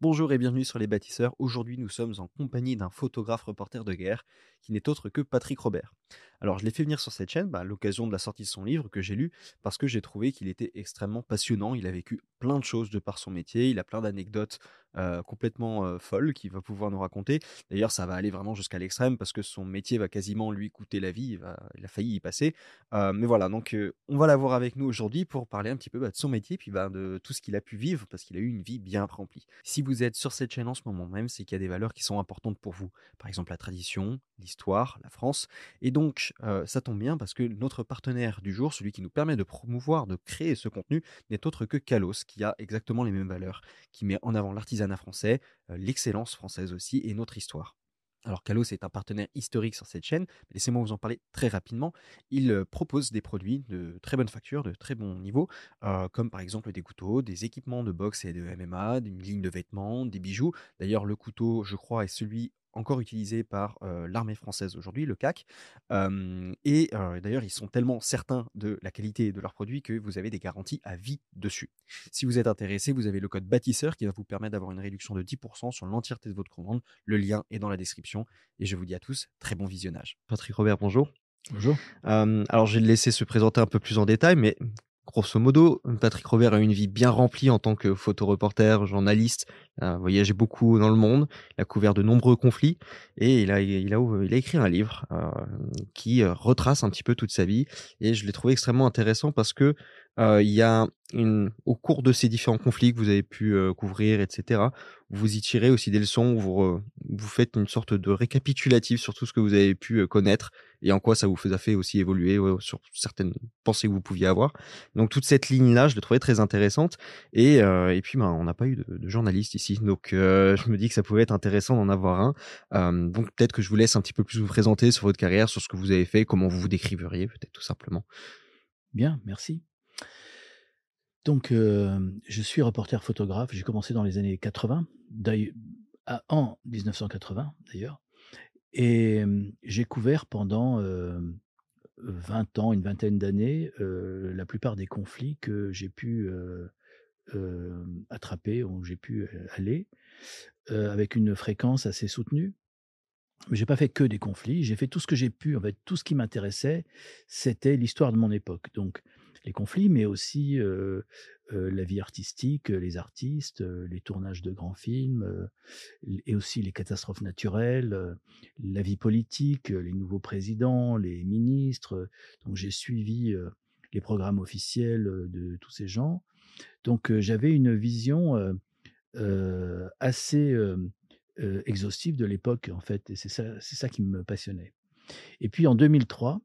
Bonjour et bienvenue sur Les Bâtisseurs. Aujourd'hui, nous sommes en compagnie d'un photographe reporter de guerre qui n'est autre que Patrick Robert. Alors, je l'ai fait venir sur cette chaîne bah, à l'occasion de la sortie de son livre que j'ai lu parce que j'ai trouvé qu'il était extrêmement passionnant. Il a vécu plein de choses de par son métier. Il a plein d'anecdotes complètement folles qu'il va pouvoir nous raconter. D'ailleurs, ça va aller vraiment jusqu'à l'extrême parce que son métier va quasiment lui coûter la vie. Il, a failli y passer. Mais voilà, donc on va l'avoir avec nous aujourd'hui pour parler un petit peu bah, de son métier puis bah, de tout ce qu'il a pu vivre parce qu'il a eu une vie bien remplie. Si vous êtes sur cette chaîne en ce moment même, c'est qu'il y a des valeurs qui sont importantes pour vous. Par exemple, la tradition, l'histoire, la France. Et donc, ça tombe bien parce que notre partenaire du jour, celui qui nous permet de promouvoir, de créer ce contenu, n'est autre que Kalos, qui a exactement les mêmes valeurs, qui met en avant l'artisanat français, l'excellence française aussi et notre histoire. Alors Kalos est un partenaire historique sur cette chaîne, laissez-moi vous en parler très rapidement. Il propose des produits de très bonne facture, de très bon niveau, comme par exemple des couteaux, des équipements de boxe et de MMA, une ligne de vêtements, des bijoux. D'ailleurs le couteau, je crois, est celui encore utilisé par l'armée française aujourd'hui, le CAC. et d'ailleurs, ils sont tellement certains de la qualité de leurs produits que vous avez des garanties à vie dessus. Si vous êtes intéressé, vous avez le code bâtisseur qui va vous permettre d'avoir une réduction de 10% sur l'entièreté de votre commande. Le lien est dans la description. Et je vous dis à tous, très bon visionnage. Patrick Robert, bonjour. Bonjour. alors, je vais le laisser se présenter un peu plus en détail, mais grosso modo, Patrick Robert a une vie bien remplie en tant que photoreporter, journaliste, a voyagé beaucoup dans le monde, il a couvert de nombreux conflits et il a, écrit un livre euh, qui euh, retrace un petit peu toute sa vie et je l'ai trouvé extrêmement intéressant parce que il y a une, au cours de ces différents conflits que vous avez pu couvrir, etc., vous y tirez aussi des leçons, vous, vous faites une sorte de récapitulatif sur tout ce que vous avez pu connaître et en quoi ça vous a fait aussi évoluer sur certaines pensées que vous pouviez avoir. Donc toute cette ligne-là, je l'ai trouvée très intéressante et, et puis ben, on n'a pas eu de, de, journaliste ici, donc je me dis que ça pouvait être intéressant d'en avoir un. donc peut-être que je vous laisse un petit peu plus vous présenter sur votre carrière, sur ce que vous avez fait, comment vous vous décriveriez peut-être tout simplement. Bien, merci. Donc, je suis reporter photographe. J'ai commencé dans les années 80, en 1980 d'ailleurs. Et j'ai couvert pendant 20 ans, une vingtaine d'années, la plupart des conflits que j'ai pu attraper, où j'ai pu aller, avec une fréquence assez soutenue. Mais j'ai pas fait que des conflits, j'ai fait tout ce que j'ai pu. En fait, tout ce qui m'intéressait, c'était l'histoire de mon époque. Donc, les conflits, mais aussi la vie artistique, les artistes, les tournages de grands films, et aussi les catastrophes naturelles, la vie politique, les nouveaux présidents, les ministres. Donc j'ai suivi les programmes officiels de tous ces gens. Donc j'avais une vision assez exhaustive de l'époque, en fait, et c'est ça, c'est ça qui me passionnait. Et puis en 2003,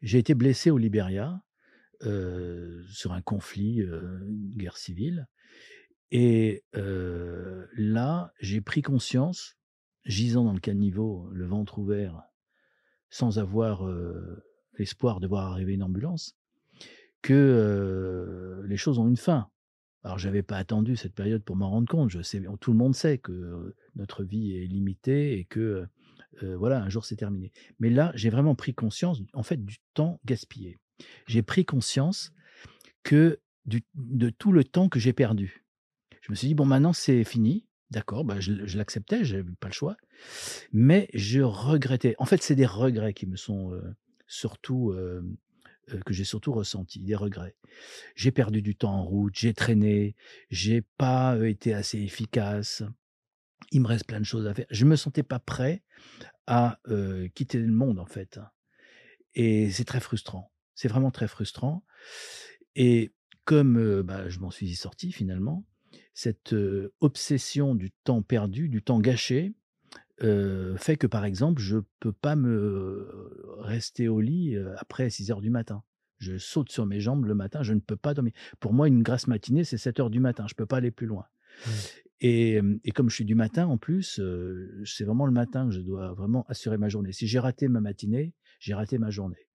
j'ai été blessé au Libéria sur un conflit, une guerre civile. Et là, j'ai pris conscience, gisant dans le caniveau, le ventre ouvert, sans avoir l'espoir de voir arriver une ambulance, que les choses ont une fin. Alors, j'avais pas attendu cette période pour m'en rendre compte. Je sais, tout le monde sait que notre vie est limitée et que voilà, un jour c'est terminé. Mais là, j'ai vraiment pris conscience, en fait, du temps gaspillé j'ai pris conscience que de tout le temps que j'ai perdu. Je me suis dit, bon, maintenant c'est fini. D'accord, bah, je, l'acceptais, je n'avais pas le choix. Mais je regrettais. En fait, c'est des regrets qui me sont surtout, que j'ai surtout ressenti, des regrets. J'ai perdu du temps en route, j'ai traîné, j'ai pas été assez efficace. Il me reste plein de choses à faire. Je me sentais pas prêt à quitter le monde, en fait. Et c'est très frustrant. C'est vraiment très frustrant. Et comme bah, je m'en suis sorti finalement, cette obsession du temps perdu, du temps gâché, fait que par exemple, je ne peux pas me rester au lit après 6 heures du matin. Je saute sur mes jambes le matin, je ne peux pas dormir. Pour moi, une grasse matinée, c'est 7 heures du matin, je ne peux pas aller plus loin. Mmh. Et, et, comme je suis du matin en plus, c'est vraiment le matin que je dois vraiment assurer ma journée. Si j'ai raté ma matinée, j'ai raté ma journée.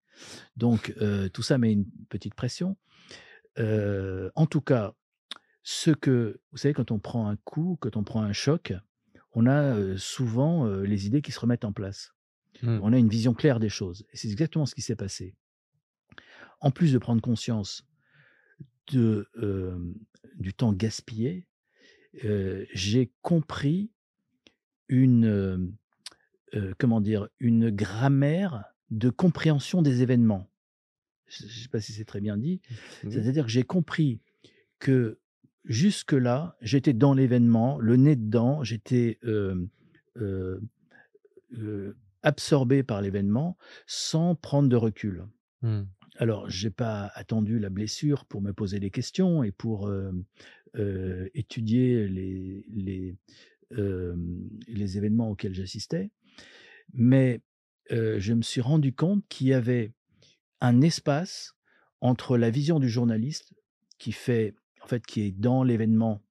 Donc, tout ça met une petite pression. en tout cas, ce que, vous savez, quand on prend un coup, quand on prend un choc, on a souvent les idées qui se remettent en place. Mmh. On a une vision claire des choses. Et c'est exactement ce qui s'est passé. En plus de prendre conscience de, du temps gaspillé, j'ai compris une, comment dire, une grammaire de compréhension des événements. Je ne sais pas si c'est très bien dit. Mmh C'est-à-dire que j'ai compris que jusque-là, j'étais dans l'événement, le nez dedans, j'étais absorbé par l'événement sans prendre de recul. Mmh. Alors, j'ai pas attendu la blessure pour me poser des questions et pour étudier les, les, les événements auxquels j'assistais, mais je me suis rendu compte qu'il y avait un espace entre la vision du journaliste qui fait, en fait, qui est dans l'événement,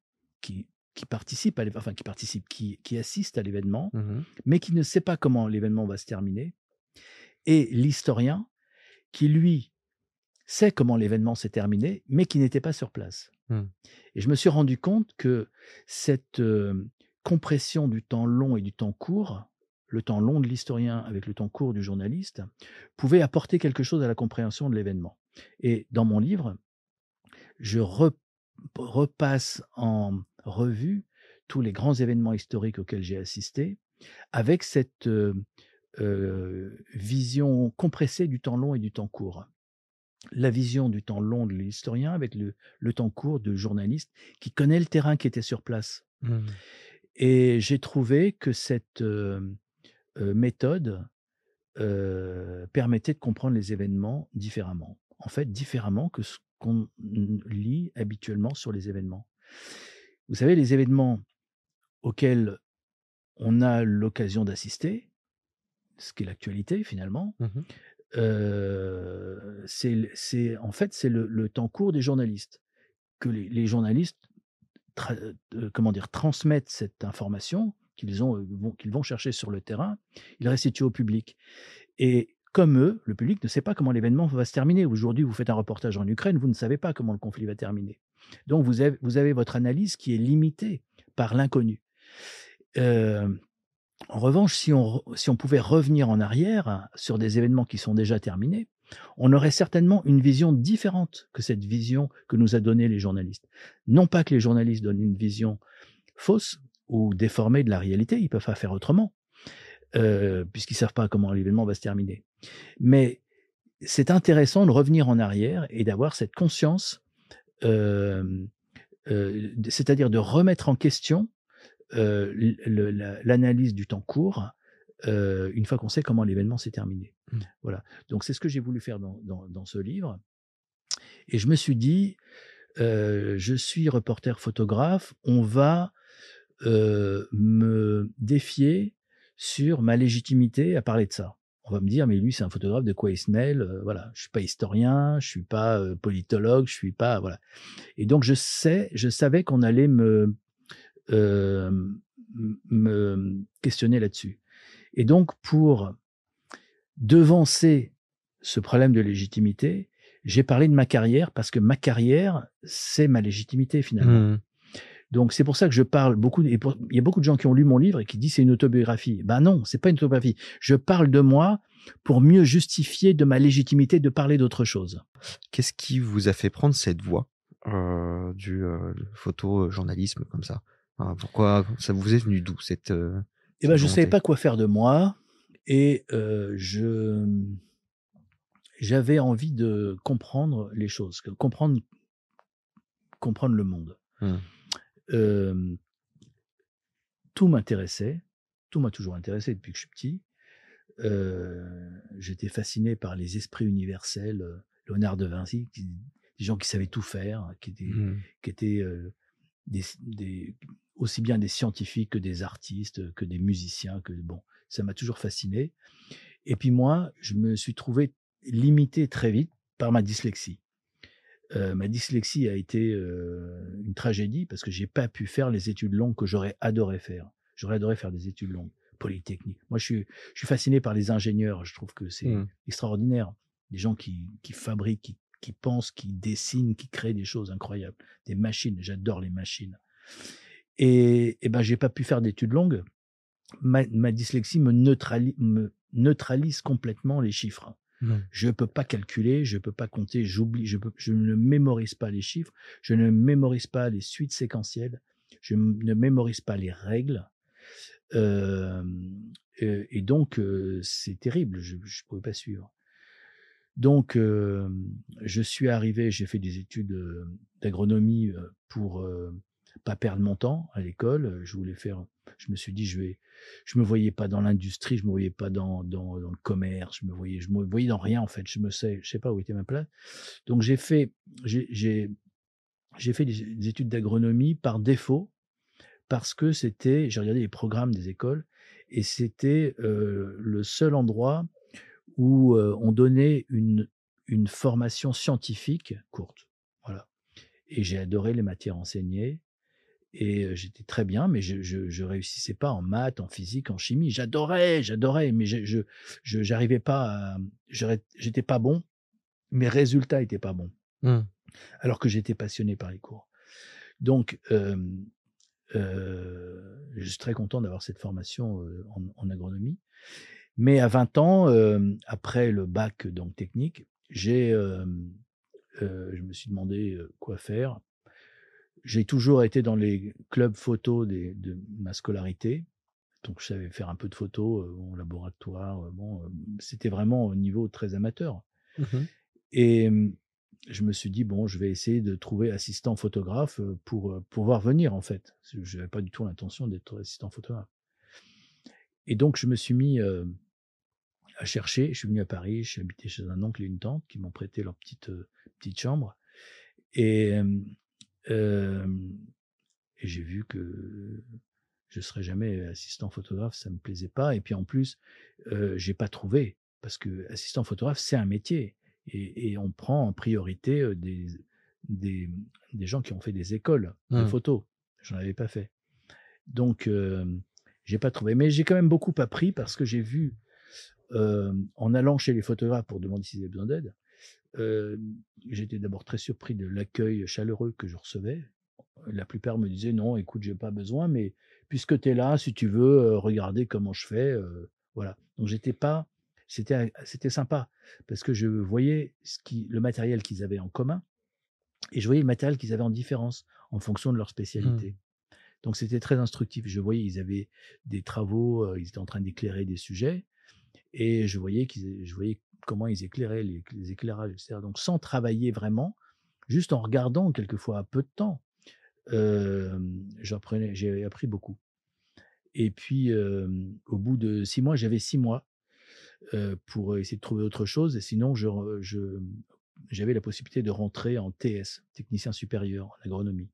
qui, qui participe à enfin, qui participe, qui, qui assiste à l'événement, mmh mais qui ne sait pas comment l'événement va se terminer, et l'historien qui, lui, sait comment l'événement s'est terminé, mais qui n'était pas sur place. Mmh. Et je me suis rendu compte que cette compression du temps long et du temps court, le temps long de l'historien avec le temps court du journaliste, pouvait apporter quelque chose à la compréhension de l'événement. Et dans mon livre, je repasse en revue tous les grands événements historiques auxquels j'ai assisté, avec cette vision compressée du temps long et du temps court. La vision du temps long de l'historien avec le, temps court du journaliste qui connaît le terrain qui était sur place. Mmh. Et j'ai trouvé que cette méthode permettait de comprendre les événements différemment. En fait, différemment que ce qu'on lit habituellement sur les événements. Vous savez, les événements auxquels on a l'occasion d'assister, ce qui est l'actualité finalement, mmh c'est en fait c'est le, temps court des journalistes que les, journalistes comment dire transmettent cette information qu'ils ont vont, qu'ils vont chercher sur le terrain, ils restituent au public et comme eux, le public ne sait pas comment l'événement va se terminer. Aujourd'hui, vous faites un reportage en Ukraine, vous ne savez pas comment le conflit va terminer. Donc, vous avez, vous avez votre analyse qui est limitée par l'inconnu. Euh, en revanche, si on, si on pouvait revenir en arrière sur des événements qui sont déjà terminés, on aurait certainement une vision différente que cette vision que nous a donnée les journalistes. Non pas que les journalistes donnent une vision fausse ou déformée de la réalité, ils peuvent pas faire autrement, euh, puisqu'ils savent pas comment l'événement va se terminer. Mais c'est intéressant de revenir en arrière et d'avoir cette conscience, euh, euh, c'est-à-dire de remettre en question euh, l'analyse du temps court une fois qu'on sait comment l'événement s'est terminé. Mmh. Voilà. Donc c'est ce que j'ai voulu faire dans, dans, ce livre. Et je me suis dit, je suis reporter photographe, on va me défier sur ma légitimité à parler de ça. On va me dire, mais lui, c'est un photographe, de quoi il se mêle Voilà, je suis pas historien, je suis pas politologue, je suis pas voilà. Et donc je sais, je savais qu'on allait me euh, me questionner là-dessus. Et donc, pour devancer ce problème de légitimité, j'ai parlé de ma carrière parce que ma carrière, c'est ma légitimité finalement. Mmh. Donc c'est pour ça que je parle beaucoup. il y a beaucoup de gens qui ont lu mon livre et qui disent c'est une autobiographie. Ben non, c'est pas une autobiographie. Je parle de moi pour mieux justifier de ma légitimité de parler d'autre chose. Qu'est-ce qui vous a fait prendre cette voie euh, du euh, photojournalisme comme ça? Pourquoi ça vous est venu d'où cette euh, Eh ben, je savais pas quoi faire de moi et euh, je j'avais envie de comprendre les choses, comprendre comprendre le monde. Tout m'intéressait, tout m'a toujours intéressé depuis que je suis petit. J'étais fasciné par les esprits universels, Léonard de Vinci, des gens qui savaient tout faire, qui étaient, mmh. qui étaient des, des, aussi bien des scientifiques que des artistes, que des musiciens, que bon, ça m'a toujours fasciné. Et puis moi, je me suis trouvé limité très vite par ma dyslexie. Euh, ma dyslexie a été euh, une tragédie parce que j'ai pas pu faire les études longues que j'aurais adoré faire. J'aurais adoré faire des études longues, polytechniques. Moi, je suis, je suis fasciné par les ingénieurs. Je trouve que c'est mmh. extraordinaire. Des gens qui, qui fabriquent, qui, qui pensent, qui dessinent, qui créent des choses incroyables. Des machines. J'adore les machines. Et, et ben, j'ai pas pu faire d'études longues. Ma, dyslexie me neutralise, me neutralise complètement les chiffres. Je Je peux pas calculer, je peux pas compter, j'oublie, je, ne mémorise pas les chiffres, je ne mémorise pas les suites séquentielles, je ne mémorise pas les règles. et donc, c'est terrible, je ne pouvais pas suivre. Donc, je suis arrivé, j'ai fait des études d'agronomie pour pas perdre mon temps à l'école. Je voulais faire, je me suis dit, je vais, je me voyais pas dans l'industrie, je me voyais pas dans, dans, le commerce, je me voyais, je me voyais dans rien en fait. Je me sais, je sais pas où était ma place. Donc j'ai fait, j'ai, j'ai fait des, études d'agronomie par défaut parce que c'était, j'ai regardé les programmes des écoles et c'était le seul endroit où on donnait une, une formation scientifique courte. Voilà. Et j'ai adoré les matières enseignées et j'étais très bien, mais je, je, réussissais pas en maths, en physique, en chimie. J'adorais, j'adorais, mais je, j'arrivais pas, à, j'étais pas bon. Mes résultats étaient pas bons. Mmh. Alors que j'étais passionné par les cours. Donc, euh, je suis très content d'avoir cette formation en, en, agronomie. Mais à 20 ans, après le bac donc technique, j'ai, je me suis demandé quoi faire j'ai toujours été dans les clubs photos de ma scolarité. Donc, je savais faire un peu de photos euh, au laboratoire. Euh, bon, euh, c'était vraiment au niveau très amateur. Mmh Et je me suis dit, bon, je vais essayer de trouver assistant photographe pour pouvoir venir, en fait. Je n'avais pas du tout l'intention d'être assistant photographe. Et donc, je me suis mis à chercher. Je suis venu à Paris, suis habité chez un oncle et une tante qui m'ont prêté leur petite, petite chambre. Et et j'ai vu que je serais jamais assistant photographe, ça me plaisait pas. Et puis en plus, euh, j'ai pas trouvé parce que assistant photographe c'est un métier et, et, on prend en priorité des, des, des gens qui ont fait des écoles de mmh. photo. J'en avais pas fait, donc euh, j'ai pas trouvé. Mais j'ai quand même beaucoup appris parce que j'ai vu euh, en allant chez les photographes pour demander s'ils avaient besoin d'aide, j'étais d'abord très surpris de l'accueil chaleureux que je recevais. La plupart me disaient non, écoute, j'ai pas besoin, mais puisque tu es là, si tu veux regarder comment je fais, voilà. Donc j'étais pas, c'était c'était sympa parce que je voyais ce qui, le matériel qu'ils avaient en commun et je voyais le matériel qu'ils avaient en différence en fonction de leur mmh. spécialité. Donc c'était très instructif. Je voyais, ils avaient des travaux, ils étaient en train d'éclairer des sujets et je voyais qu'ils, je voyais comment ils éclairaient, les, éclairages, etc. Donc sans travailler vraiment, juste en regardant quelquefois à peu de temps, j'ai appris beaucoup. Et puis, au bout de six mois, j'avais six mois pour essayer de trouver autre chose. Et sinon, j'avais la possibilité de rentrer en TS, technicien supérieur en agronomie.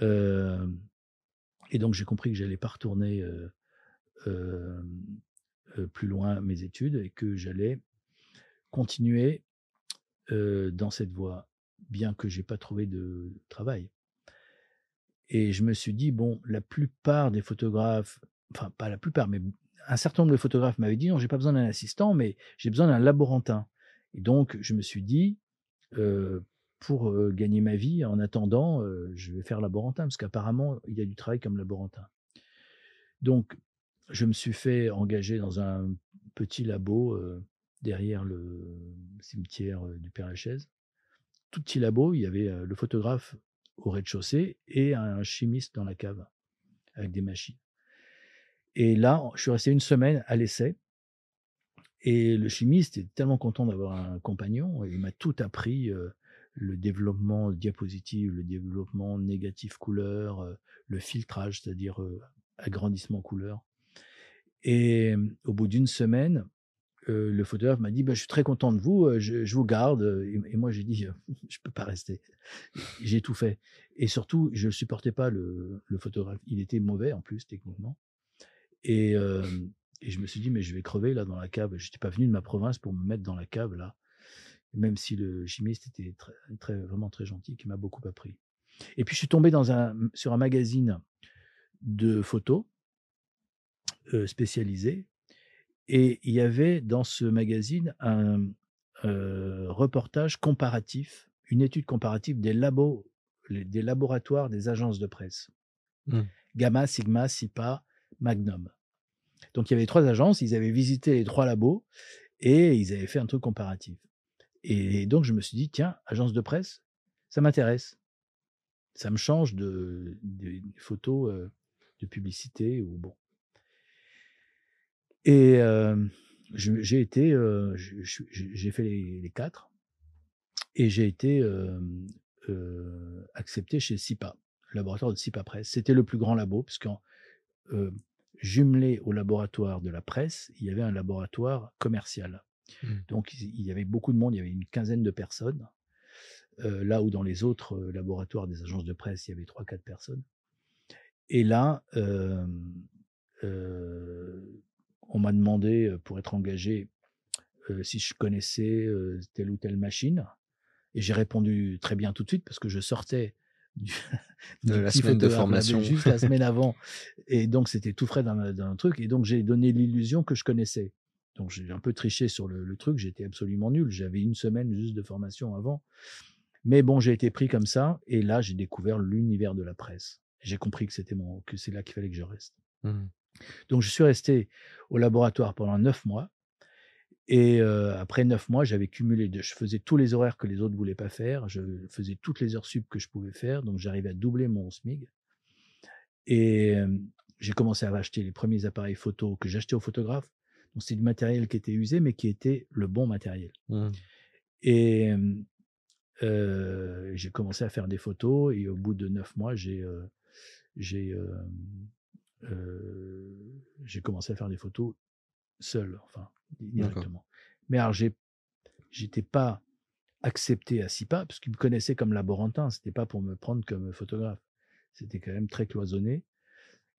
et donc, j'ai compris que j'allais pas retourner plus loin mes études et que j'allais continuer dans cette voie, bien que j'ai pas trouvé de travail. Et je me suis dit, bon, la plupart des photographes, enfin pas la plupart, mais un certain nombre de photographes m'avaient dit, non, j'ai pas besoin d'un assistant, mais j'ai besoin d'un laborantin. Et donc, je me suis dit, pour gagner ma vie, en attendant, je vais faire laborantin, parce qu'apparemment, il y a du travail comme laborantin. Donc, je me suis fait engager dans un petit labo derrière le cimetière du Père-Lachaise. Tout petit labo, il y avait le photographe au rez-de-chaussée et un chimiste dans la cave avec des machines. Et là, je suis resté une semaine à l'essai. Et le chimiste est tellement content d'avoir un compagnon. il m'a tout appris le développement diapositive, le développement négatif couleur, le filtrage, c'est-à-dire agrandissement couleur. Et au bout d'une semaine, le photographe m'a dit bah, Je suis très content de vous, je, vous garde. Et, moi, j'ai dit Je ne peux pas rester. J'ai tout fait. Et surtout, je ne supportais pas le, photographe. Il était mauvais en plus, techniquement. Et, je me suis dit Mais je vais crever là dans la cave. Je n'étais pas venu de ma province pour me mettre dans la cave là. Même si le chimiste était très, très, vraiment très gentil, qui m'a beaucoup appris. Et puis, je suis tombé sur un magazine de photos spécialisé et il y avait dans ce magazine un reportage comparatif, une étude comparative des labos, des laboratoires des agences de presse. Mmh. Gamma, Sigma, SIPA, Magnum. Donc il y avait trois agences, ils avaient visité les trois labos et ils avaient fait un truc comparatif. Et donc je me suis dit, tiens, agence de presse, ça m'intéresse. Ça me change de, des photos euh, de publicité ou bon. Et euh, j'ai été, euh, j'ai fait les, les quatre et j'ai été euh, accepté chez SIPA, le laboratoire de SIPA Presse. C'était le plus grand labo, euh, jumelé au laboratoire de la presse, il y avait un laboratoire commercial. Mmh. Donc il y avait beaucoup de monde, il y avait une quinzaine de personnes. Euh, là où dans les autres laboratoires des agences de presse, il y avait trois, quatre personnes. Et là, euh, euh, on m'a demandé, pour être engagé, euh, si je connaissais euh, telle ou telle machine. Et j'ai répondu très bien tout de suite parce que je sortais du, De du la semaine de formation. juste la semaine avant. Et donc, c'était tout frais dans, ma- dans un truc. Et donc, j'ai donné l'illusion que je connaissais. Donc, j'ai un peu triché sur le, le truc. J'étais absolument nul. J'avais une semaine juste de formation avant. Mais bon, j'ai été pris comme ça. Et là, j'ai découvert l'univers de la presse. J'ai compris que c'était mon, que c'est là qu'il fallait que je reste. Mmh. Donc, je suis resté au laboratoire pendant neuf mois. Et euh, après neuf mois, j'avais cumulé. De, je faisais tous les horaires que les autres voulaient pas faire. Je faisais toutes les heures sup que je pouvais faire. Donc, j'arrivais à doubler mon SMIG. Et euh, j'ai commencé à acheter les premiers appareils photo que j'achetais aux photographes. Donc, c'était du matériel qui était usé, mais qui était le bon matériel. Mmh. Et euh, j'ai commencé à faire des photos. Et au bout de neuf mois, j'ai j'ai euh, euh, j'ai commencé à faire des photos seul, enfin directement. Mais alors j'étais pas accepté à SIPA parce qu'ils me connaissaient comme laborantin. C'était pas pour me prendre comme photographe. C'était quand même très cloisonné.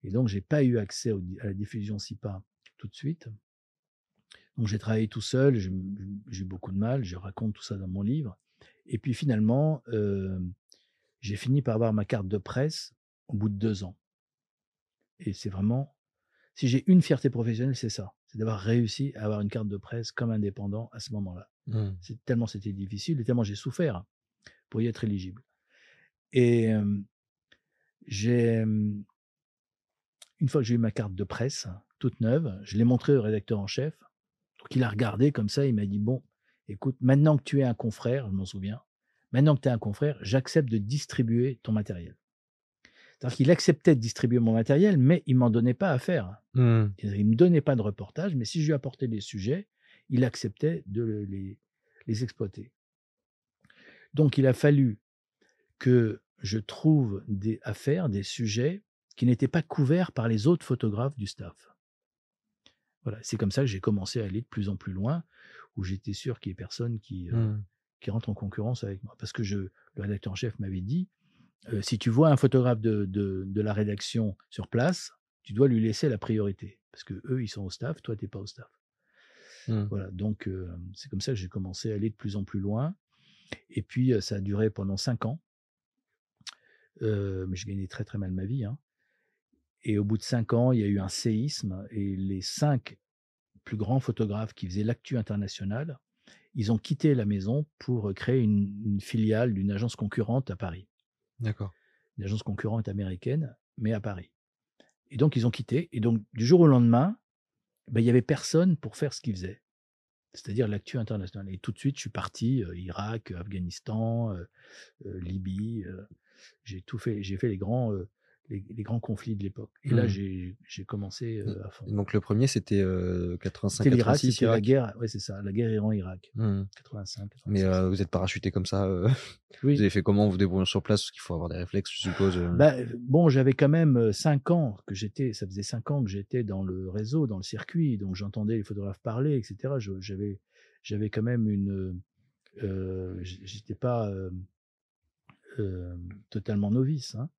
Et donc j'ai pas eu accès au- à la diffusion SIPA tout de suite. Donc j'ai travaillé tout seul. J'ai j'ai eu beaucoup de mal. Je raconte tout ça dans mon livre. Et puis finalement, euh, j'ai fini par avoir ma carte de presse au bout de deux ans. Et c'est vraiment, si j'ai une fierté professionnelle, c'est ça, c'est d'avoir réussi à avoir une carte de presse comme indépendant à ce moment-là. Mmh. C'est tellement c'était difficile et tellement j'ai souffert pour y être éligible. Et euh, j'ai, une fois que j'ai eu ma carte de presse toute neuve, je l'ai montrée au rédacteur en chef. Donc il a regardé comme ça, il m'a dit bon, écoute, maintenant que tu es un confrère, je m'en souviens, maintenant que tu es un confrère, j'accepte de distribuer ton matériel. C'est-à-dire qu'il acceptait de distribuer mon matériel, mais il m'en donnait pas à faire. Mmh. Il ne me donnait pas de reportage, mais si je lui apportais des sujets, il acceptait de le- les, les exploiter. Donc il a fallu que je trouve des, à faire des sujets qui n'étaient pas couverts par les autres photographes du staff. Voilà, c'est comme ça que j'ai commencé à aller de plus en plus loin, où j'étais sûr qu'il n'y ait personne qui, euh, Mmh. qui rentre en concurrence avec moi. Parce que je, le rédacteur en chef m'avait dit, euh, si tu vois un photographe de, de, de la rédaction sur place, tu dois lui laisser la priorité. Parce que eux, ils sont au staff, toi, tu n'es pas au staff. Mmh. Voilà, donc euh, c'est comme ça que j'ai commencé à aller de plus en plus loin. Et puis, ça a duré pendant cinq ans. Euh, mais je gagnais très très mal ma vie. hein. Et au bout de cinq ans, il y a eu un séisme et les cinq plus grands photographes qui faisaient l'actu international, ils ont quitté la maison pour créer une, une filiale d'une agence concurrente à Paris. D'accord. Une agence concurrente américaine, mais à Paris. Et donc, ils ont quitté. Et donc, du jour au lendemain, ben, il y avait personne pour faire ce qu'ils faisaient. C'est-à-dire l'actu international. Et tout de suite, je suis parti, euh, Irak, Afghanistan, euh, euh, Libye. j'ai tout fait. J'ai fait les grands, les, les grands conflits de l'époque. Et là, Mhm. j'ai commencé euh, à fond. Donc le premier, c'était euh, C'était l'Irak, 85-86, c'était la guerre. Ouais, c'est ça, la guerre Iran-Irak. Mmh. 85. Mais 86. euh, vous êtes parachuté comme ça. euh, oui. Vous avez fait comment? Vous débrouillez sur place? Parce qu'il faut avoir des réflexes, je suppose. Bah, bon, j'avais quand même euh, cinq ans que j'étais, ça faisait cinq ans que j'étais dans le réseau, dans le circuit, donc j'entendais les photographes parler, etc. J'avais, j'avais quand même une, j'étais pas totalement novice, hein.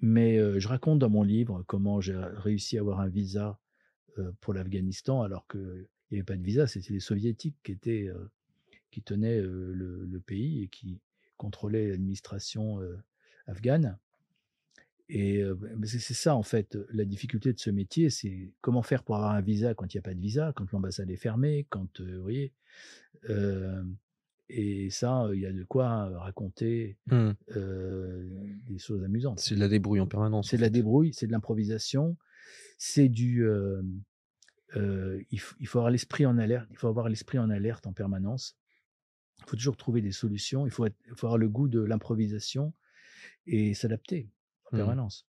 Mais je raconte dans mon livre comment j'ai réussi à avoir un visa pour l'Afghanistan alors qu'il n'y avait pas de visa, c'était les soviétiques qui étaient qui tenaient le, pays et qui contrôlaient l'administration afghane. Et c'est ça en fait la difficulté de ce métier, c'est comment faire pour avoir un visa quand il n'y a pas de visa, quand l'ambassade est fermée, quand vous voyez. Et ça, il y a de quoi raconter Mmh. des choses amusantes. C'est de la débrouille en permanence. C'est de la débrouille, c'est de l'improvisation, c'est du. euh, il, f- il faut avoir l'esprit en alerte. Il faut avoir l'esprit en alerte en permanence. Il faut toujours trouver des solutions. Il faut, être, il faut avoir le goût de l'improvisation et s'adapter en Mmh. permanence.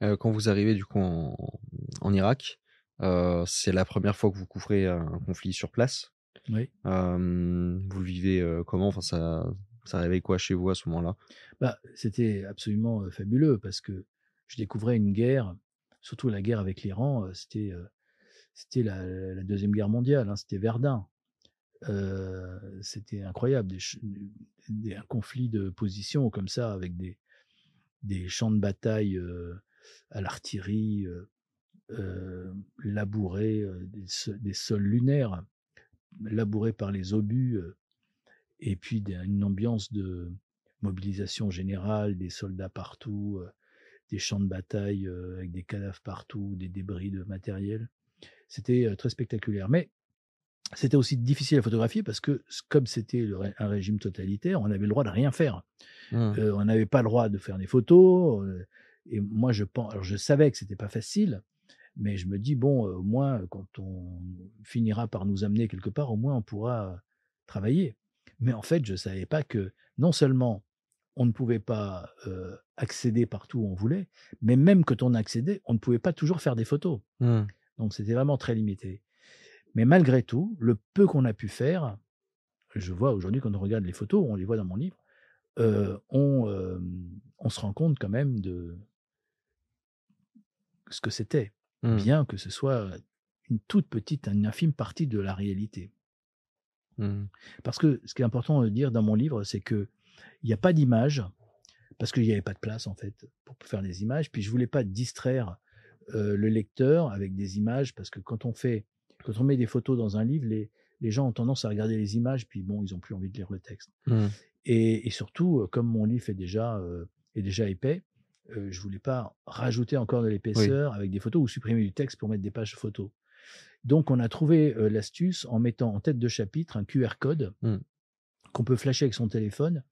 Quand vous arrivez du coup en en Irak, c'est la première fois que vous couvrez un conflit sur place? Oui. Vous le vivez, comment? Enfin ça ça réveille quoi chez vous à ce moment-là? Bah, c'était absolument, fabuleux parce que je découvrais une guerre, surtout la guerre avec l'Iran, c'était, c'était la la 2 guerre mondiale, hein, c'était Verdun. C'était incroyable, des un conflit de positions comme ça avec des des champs de bataille, à l'artillerie, labourés, des sols lunaires, labourés par les obus, heu et puis une ambiance de mobilisation générale, des soldats partout, heu, des champs de bataille, heu, avec des cadavres partout, des débris de matériel. C'était, très spectaculaire. Mais c'était aussi difficile à photographier parce que comme c'était un régime totalitaire, on avait le droit de rien faire. Mmh. On n'avait pas le droit de faire des photos, et moi je pen alors je savais que c'était pas facile, mais je me dis: «Bon, heu, au moins, quand on finira par nous amener quelque part, au moins on pourra, heu, travailler». Mais en fait, je savais pas que non seulement on ne pouvait pas, accéder partout où on voulait, mais même quand on accédait, on ne pouvait pas toujours faire des photos. Mmh. Donc c'était vraiment très limité. Mais malgré tout, le peu qu'on a pu faire, je vois aujourd'hui quand on regarde les photos, on les voit dans mon livre, on se rend compte quand même de ce que c'était, Mmh. bien que ce soit une toute petite, une infime partie de la réalité. Mmh. Parce que ce qui est important de dire dans mon livre, c'est qu'il y a pas d'images, parce qu'il y avait pas de place en fait pour faire des images. Puis je voulais pas distraire, heu, le lecteur avec des images parce que quand on fait quand on met des photos dans un livre, les les gens ont tendance à regarder les images, puis bon, ils ont plus envie de lire le texte. Mmh. Et et surtout, heu, comme mon livre est déjà, heu, est déjà épais, heu, je voulais pas rajouter encore de l'épaisseur avec des photos ou supprimer du texte pour mettre des pages photos. Donc on a trouvé, l'astuce en mettant en tête de chapitre un QR code Mmh. qu'on peut flasher avec son téléphone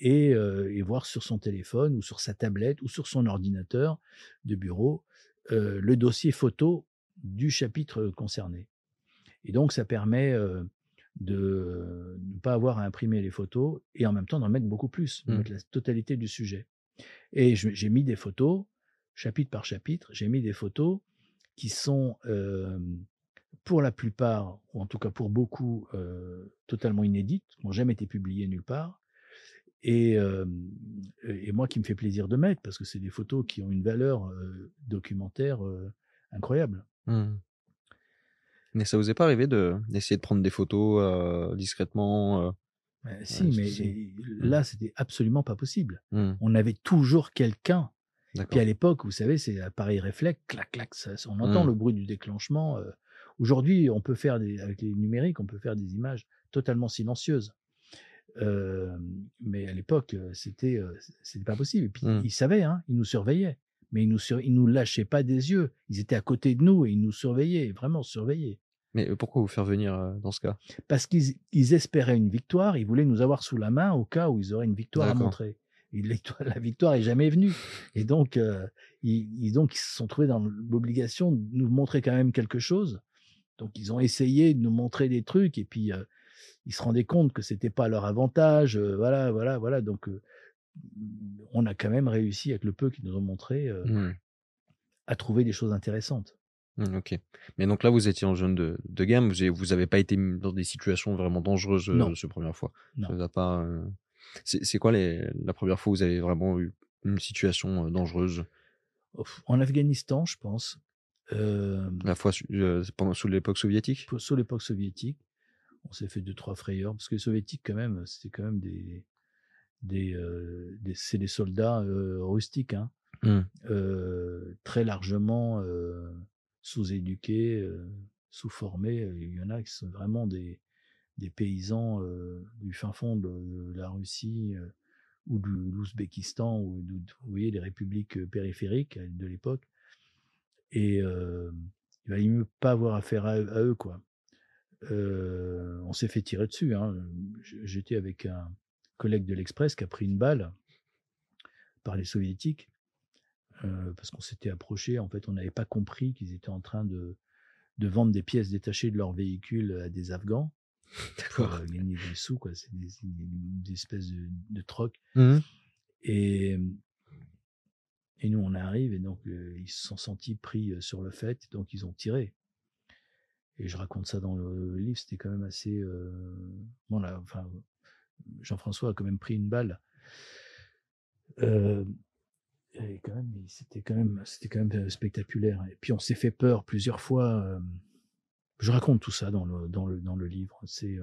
et voir sur son téléphone ou sur sa tablette ou sur son ordinateur de bureau, le dossier photo du chapitre concerné. Et donc ça permet, de ne pas avoir à imprimer les photos et en même temps d'en mettre beaucoup plus, de Mmh. mettre la totalité du sujet. Et j'ai mis des photos, chapitre par chapitre, j'ai mis des photos qui sont, pour la plupart, ou en tout cas pour beaucoup, totalement inédites, qui n'ont jamais été publiées nulle part et moi qui me fait plaisir de mettre parce que c'est des photos qui ont une valeur, documentaire, incroyable. Mmh. Mais ça vous est pas arrivé de d'essayer de prendre des photos, discrètement, Ouais, si, mais si. Mmh. là, c'était absolument pas possible. Mmh. On avait toujours quelqu'un. Puis à l'époque, vous savez, c'est appareil réflexe, clac, clac, ça on entend Mmh. le bruit du déclenchement, heu. Aujourd'hui, on peut faire des avec les numériques, on peut faire des images totalement silencieuses. Hem, mais à l'époque, heu, c'était, c'était pas possible. Et puis Mmh. ils savaient, hein, ils nous surveillaient, mais ils nous sur ils nous lâchaient pas des yeux. Ils étaient à côté de nous et ils nous surveillaient, vraiment surveillaient. Mais, pourquoi vous faire venir, dans ce cas? Parce qu'ils ils espéraient une victoire, ils voulaient nous avoir sous la main au cas où ils auraient une victoire à montrer. Et la victoire est jamais venue. Et donc, ils ils donc ils se sont trouvés dans l'obligation de nous montrer quand même quelque chose. Donc ils ont essayé de nous montrer des trucs et puis, ils se rendaient compte que c'était pas à leur avantage, voilà, voilà, voilà. Donc, on a quand même réussi avec le peu qu'ils nous ont montré, Mmh. à trouver des choses intéressantes. Mmh, OK. Mais donc là, vous étiez en zone de de guerre, mais vous avez vous avez pas été dans des situations vraiment dangereuses, heu, Non. ces premières fois? Ça Non. vous a pas, heu c'est quoi les la première fois où vous avez vraiment eu une situation, heu, dangereuse? En Afghanistan, je pense. La fois pendant sous l'époque soviétique? Sous l'époque soviétique, on s'est fait 2-3 frayeurs parce que les soviétiques quand même, c'était quand même des des, c'est des soldats, rustiques, hein. Mmh. Très largement, sous-éduqués, heu, sous-formés, heu, il y en a qui sont vraiment des des paysans, heu, du fin fond de la Russie, ou de l'Ouzbékistan ou vous voyez les républiques, périphériques, de l'époque. Et il valait mieux pas avoir affaire à eux quoi. On s'est fait tirer dessus, hein, j'étais avec un collègue de l'Express qui a pris une balle par les soviétiques, heu, parce qu'on s'était approchés. En fait, on n'avait pas compris qu'ils étaient en train de de vendre des pièces détachées de leur véhicule à des Afghans pour gagner des sous, quoi. C'est des, espèces de, de troc. Mmh et, et nous, on arrive et donc ils se sont sentis pris sur le fait, donc ils ont tiré. Et je raconte ça dans le livre, c'était quand même assez. bon, là, enfin, Jean-François a quand même pris une balle. Et quand même, c'était quand même, c'était quand même spectaculaire. Et puis on s'est fait peur plusieurs fois. je raconte tout ça dans le, dans le, dans le livre. C'est,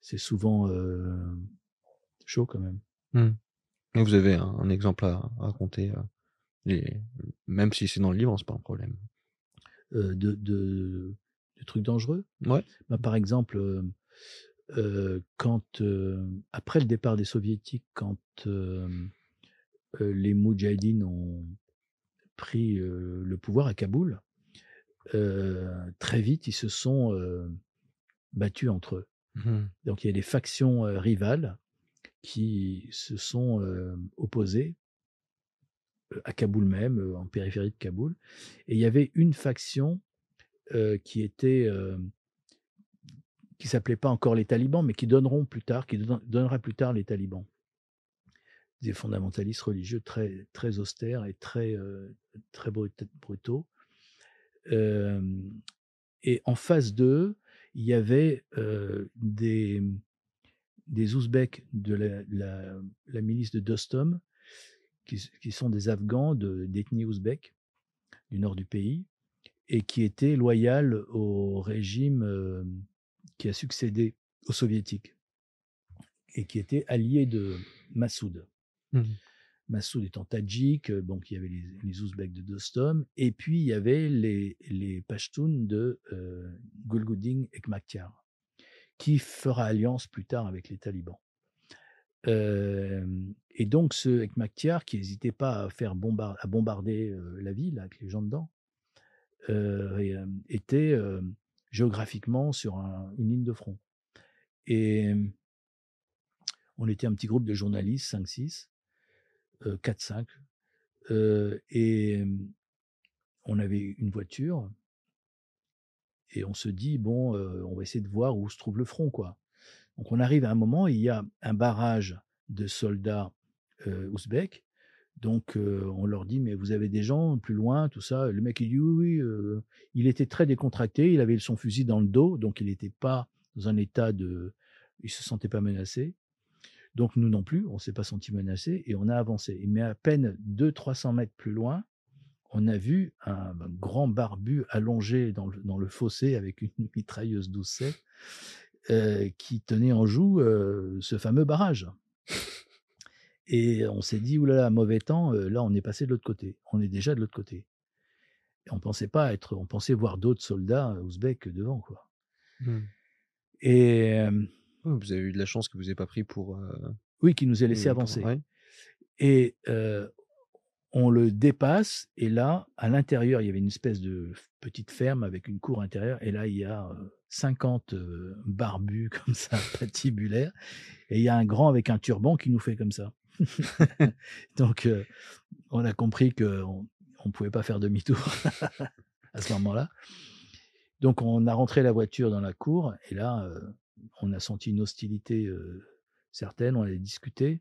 c'est souvent chaud quand même. Mmh. Vous avez un, exemple à, raconter, même si c'est dans le livre, c'est pas un problème. de, de, trucs dangereux? Ouais. Bah, par exemple, quand après le départ des soviétiques, quand les Moudjahidines ont pris le pouvoir à Kaboul, très vite ils se sont battus entre eux. Mmh Donc il y a des factions rivales qui se sont opposées à Kaboul même, en périphérie de Kaboul. Et il y avait une faction qui était qui s'appelait pas encore les talibans, mais qui donneront plus tard, qui donnera plus tard les talibans. Des fondamentalistes religieux très, très austères et très, très brutaux. et en face d'eux, il y avait des, des Ouzbeks de la, milice de Dostom, qui, qui sont des Afghans d'ethnie ouzbek du nord du pays, et qui étaient loyaux au régime qui a succédé aux soviétiques et qui étaient alliés de Massoud. Mmh. Massoud étant tadjik, donc il y avait les, Ouzbeks de Dostom, et puis il y avait les, les Pashtuns de euh, Gulguddin Ekmakhtiar qui fera alliance plus tard avec les talibans. et donc ce Ekmakhtiar, qui n'hésitait pas à, faire à bombarder la ville avec les gens dedans, était géographiquement sur une ligne de front. Et on était un petit groupe de journalistes, 5-6, 4-5, et on avait une voiture et on se dit bon, on va essayer de voir où se trouve le front, quoi. Donc on arrive à un moment, il y a un barrage de soldats ouzbeks. Donc on leur dit mais vous avez des gens plus loin, tout ça. Le mec il dit oui oui. il était très décontracté, il avait son fusil dans le dos, donc il n'était pas dans un état de, il se sentait pas menacé. Donc nous non plus, on s'est pas senti menacé et on a avancé. Mais à peine 200-300 mètres plus loin, on a vu un, grand barbu allongé dans le, fossé avec une mitrailleuse 12 euh, qui tenait en joue euh, ce fameux barrage. Et on s'est dit, oulala, mauvais temps, euh, là on est passé de l'autre côté. On est déjà de l'autre côté. Et on pensait pas être, on pensait voir d'autres soldats ouzbeks devant, quoi. Mmh. Et vous avez eu de la chance que vous n'ayez pas pris pour. oui, qui nous ait laissé avancer. Et on le dépasse, et là, à l'intérieur, il y avait une espèce de petite ferme avec une cour intérieure, et là, il y a 50 barbus comme ça, patibulaires, et il y a un grand avec un turban qui nous fait comme ça. Donc, on a compris qu'on ne pouvait pas faire demi-tour à ce moment-là. Donc, on a rentré la voiture dans la cour, et là, on a senti une hostilité certaine, on a discuté.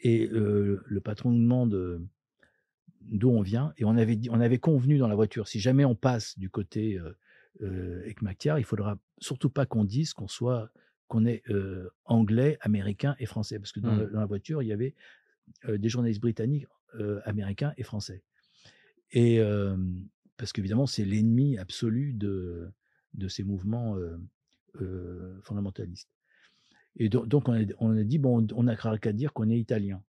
Et le patron nous demande d'où on vient. Et on avait, dit, on avait convenu dans la voiture, si jamais on passe du côté euh, Ekmakhtiar, il faudra surtout pas qu'on dise qu'on soit qu'on est anglais, américain et français. Parce que dans, mmh. la voiture, il y avait des journalistes britanniques, américains et français. Et parce qu'évidemment, c'est l'ennemi absolu de, de ces mouvements fondamentalistes. Et donc, on, a, dit, bon, on n'a qu'à dire qu'on est italien.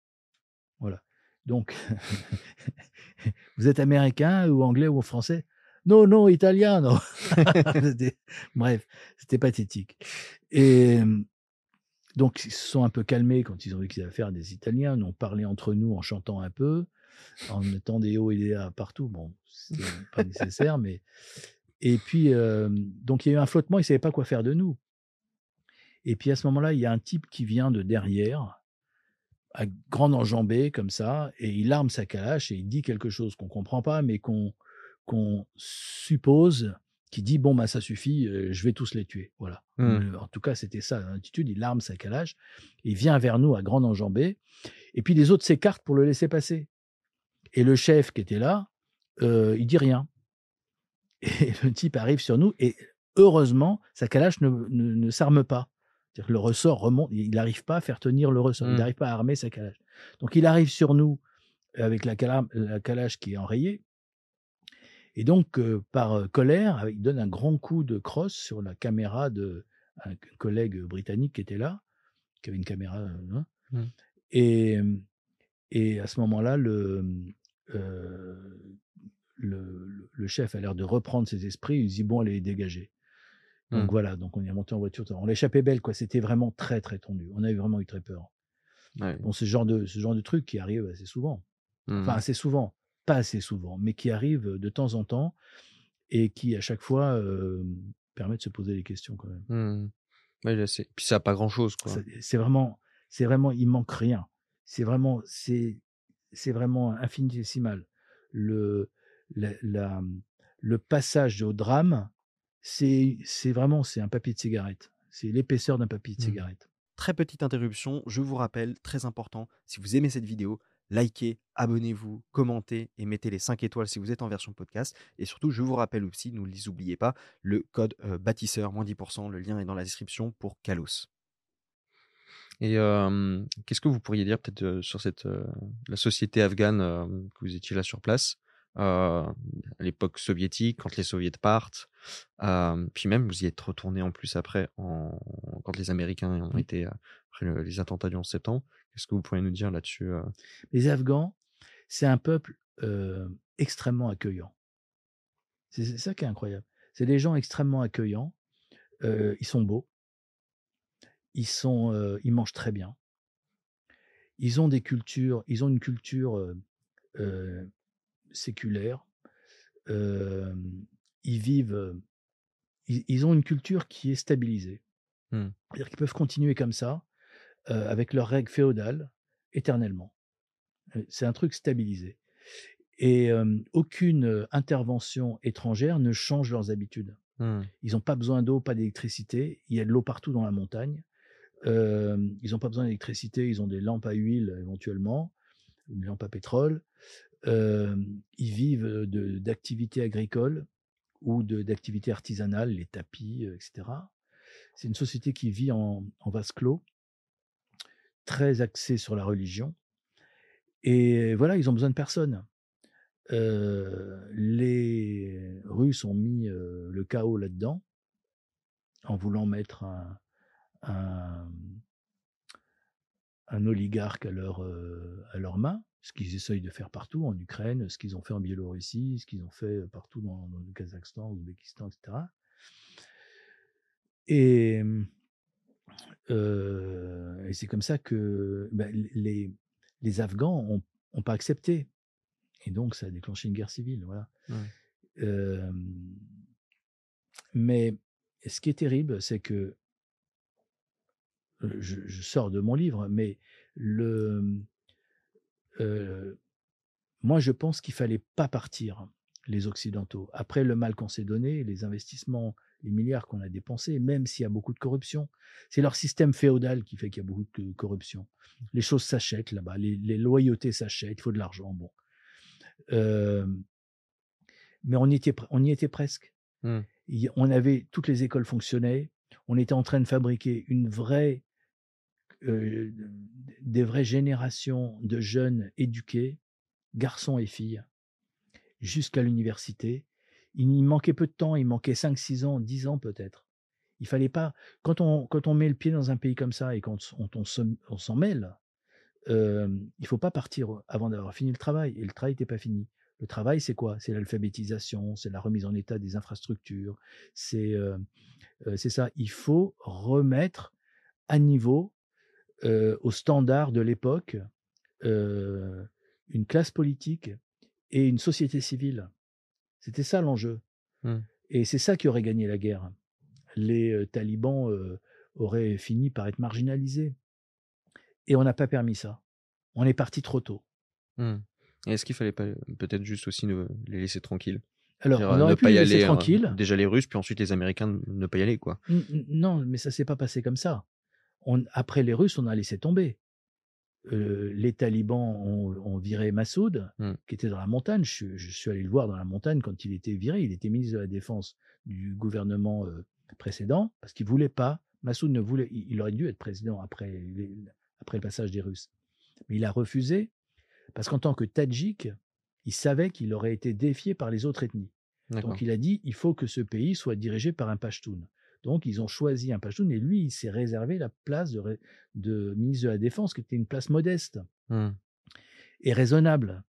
Voilà. Donc, vous êtes américain ou anglais ou français? Non, non, italien, non. Bref, c'était pathétique. Et donc, ils se sont un peu calmés quand ils ont vu qu'ils avaient affaire des Italiens. On parlait entre nous en chantant un peu, en mettant des hauts et des A partout. Bon, c'était pas nécessaire, mais. Et puis, donc, il y a eu un flottement, ils ne savaient pas quoi faire de nous. Et puis à ce moment-là, il y a un type qui vient de derrière, à grande enjambée comme ça, et il arme sa calache et il dit quelque chose qu'on comprend pas, mais qu'on qu'on suppose qui dit bon bah ça suffit, euh, je vais tous les tuer. Voilà. Mmh. En tout cas, c'était ça l'attitude. Il arme sa calage, il vient vers nous à grande enjambée, et puis les autres s'écartent pour le laisser passer. Et le chef qui était là, euh, il dit rien. Et le type arrive sur nous, et heureusement, sa calage ne, ne- ne s'arme pas. C'est-à-dire que le ressort remonte, il n'arrive pas à faire tenir le ressort, il Mmh. n'arrive pas à armer sa calage. Donc il arrive sur nous avec la, cala- la calage qui est enrayée, et donc, euh, par euh, colère, il donne un grand coup de crosse sur la caméra de un collègue britannique qui était là, qui avait une caméra. euh, hein. Mm. Et, euh, et à ce moment-là, le, euh, le, chef a l'air de reprendre ses esprits. Il dit bon, allez, dégagez. Donc Mm. voilà, donc on est monté en voiture. On l'échappait belle, quoi. C'était vraiment très, très tendu. On avait vraiment eu très peur. Ouais. Bon, ce genre de, ce genre de truc qui arrive assez souvent enfin Mmh. assez souvent, pas assez souvent, mais qui arrive de temps en temps et qui à chaque fois euh, permet de se poser des questions quand même. Mmh. Ouais, je sais. Puis ça a pas grand chose, quoi. C'est vraiment, c'est vraiment, il manque rien. C'est vraiment, c'est, c'est vraiment infinitésimal. Le, la, la- le passage au drame, c'est, vraiment, c'est un papier de cigarette. C'est l'épaisseur d'un papier de Mm. cigarette. Très petite interruption, je vous rappelle, très important, si vous aimez cette vidéo, likez, abonnez-vous, commentez et mettez les 5 étoiles si vous êtes en version podcast. Et surtout, je vous rappelle aussi, ne les oubliez pas, le code euh, bâtisseur, moins 10%, le lien est dans la description pour Kalos. Et euh, qu'est-ce que vous pourriez dire peut-être euh, sur cette euh, la société afghane euh, que vous étiez là sur place? Euh, à l'époque soviétique, quand les soviets partent, euh, puis même vous y êtes retourné en plus après, en, quand les Américains ont Mm. été après le- les attentats du 11 septembre. Qu'est-ce que vous pourriez nous dire là-dessus euh? Les Afghans, c'est un peuple euh, extrêmement accueillant. C'est ça qui est incroyable. C'est des gens extrêmement accueillants. ils sont beaux. Ils sont, ils mangent très bien. Ils ont des cultures. Ils ont une culture euh, séculaire. Euh, ils vivent. ils, ils ont une culture qui est stabilisée. Hmm. C'est-à-dire qu'ils peuvent continuer comme ça, euh, avec leurs règles féodales, éternellement. C'est un truc stabilisé. Et euh, aucune intervention étrangère ne change leurs habitudes. Hmm. Ils n'ont pas besoin d'eau, pas d'électricité. Il y a de l'eau partout dans la montagne. Euh, ils n'ont pas besoin d'électricité. Ils ont des lampes à huile éventuellement, des lampes à pétrole. Ils vivent d'activités agricoles ou d'activités artisanales, les tapis, etc. C'est une société qui vit en, vase clos, très axée sur la religion. Et voilà, ils ont besoin de personne. Les Russes ont mis le chaos là-dedans en voulant mettre un, oligarque à leur, euh, ce qu'ils essayent de faire partout en Ukraine, ce qu'ils ont fait en Biélorussie, ce qu'ils ont fait partout dans, dans le Kazakhstan, l'Ouzbékistan, etc. Et, euh, et c'est comme ça que ben, les, les Afghans n'ont pas accepté. Et donc, ça a déclenché une guerre civile. Voilà. Ouais. Euh, mais ce qui est terrible, c'est que je, je sors de mon livre, mais le, euh, moi, je pense qu'il fallait pas partir, les Occidentaux. Après le mal qu'on s'est donné, les investissements, les milliards qu'on a dépensés, même s'il y a beaucoup de corruption, c'est leur système féodal qui fait qu'il y a beaucoup de corruption. Les choses s'achètent là-bas, les, les loyautés s'achètent, il faut de l'argent. Bon. Euh, mais on y était, on y était presque. Il- On avait toutes les écoles fonctionnaient. On était en train de fabriquer une vraie, euh, des vraies générations de jeunes éduqués, garçons et filles, jusqu'à l'université. Il manquait peu de temps. Il manquait 5, 6 ans, 10 ans peut-être. Il fallait pas. Quand on, quand on met le pied dans un pays comme ça et quand on, on se- on s'en mêle, euh, il faut pas partir avant d'avoir fini le travail. Et le travail n'était pas fini. Le travail, c'est quoi? C'est l'alphabétisation, c'est la remise en état des infrastructures, c'est euh, euh, c'est ça. Il faut remettre à niveau, euh, au standard de l'époque, euh, une classe politique et une société civile. C'était ça l'enjeu. Hmm. Et c'est ça qui aurait gagné la guerre. Les euh, talibans euh, auraient fini par être marginalisés. Et on n'a pas permis ça. On est parti trop tôt. Et Est-ce qu'il fallait pas peut-être juste aussi ne- les laisser tranquilles? Alors, on ne aurait pu pas y les laisser aller, tranquilles. déjà les Russes, puis ensuite les Américains ne pas y aller, quoi. N non, mais ça s'est pas passé comme ça. On après les Russes, on a laissé tomber. Heu, les talibans ont ont viré Massoud, Mmh. qui était dans la montagne. Je suis je suis allé le voir dans la montagne quand il était viré. Il était ministre de la Défense du gouvernement, heu, précédent parce qu'il voulait pas Massoud ne voulait il il aurait dû être président après les après le passage des Russes. Mais il a refusé parce qu'en tant que Tadjik, il savait qu'il aurait été défié par les autres ethnies. Donc il a dit: «Il faut que ce pays soit dirigé par un Pachtoun». Donc ils ont choisi un Pachtoun et lui, il s'est réservé la place de ré de ministre de la Défense, qui était une place modeste Mmh. et raisonnable.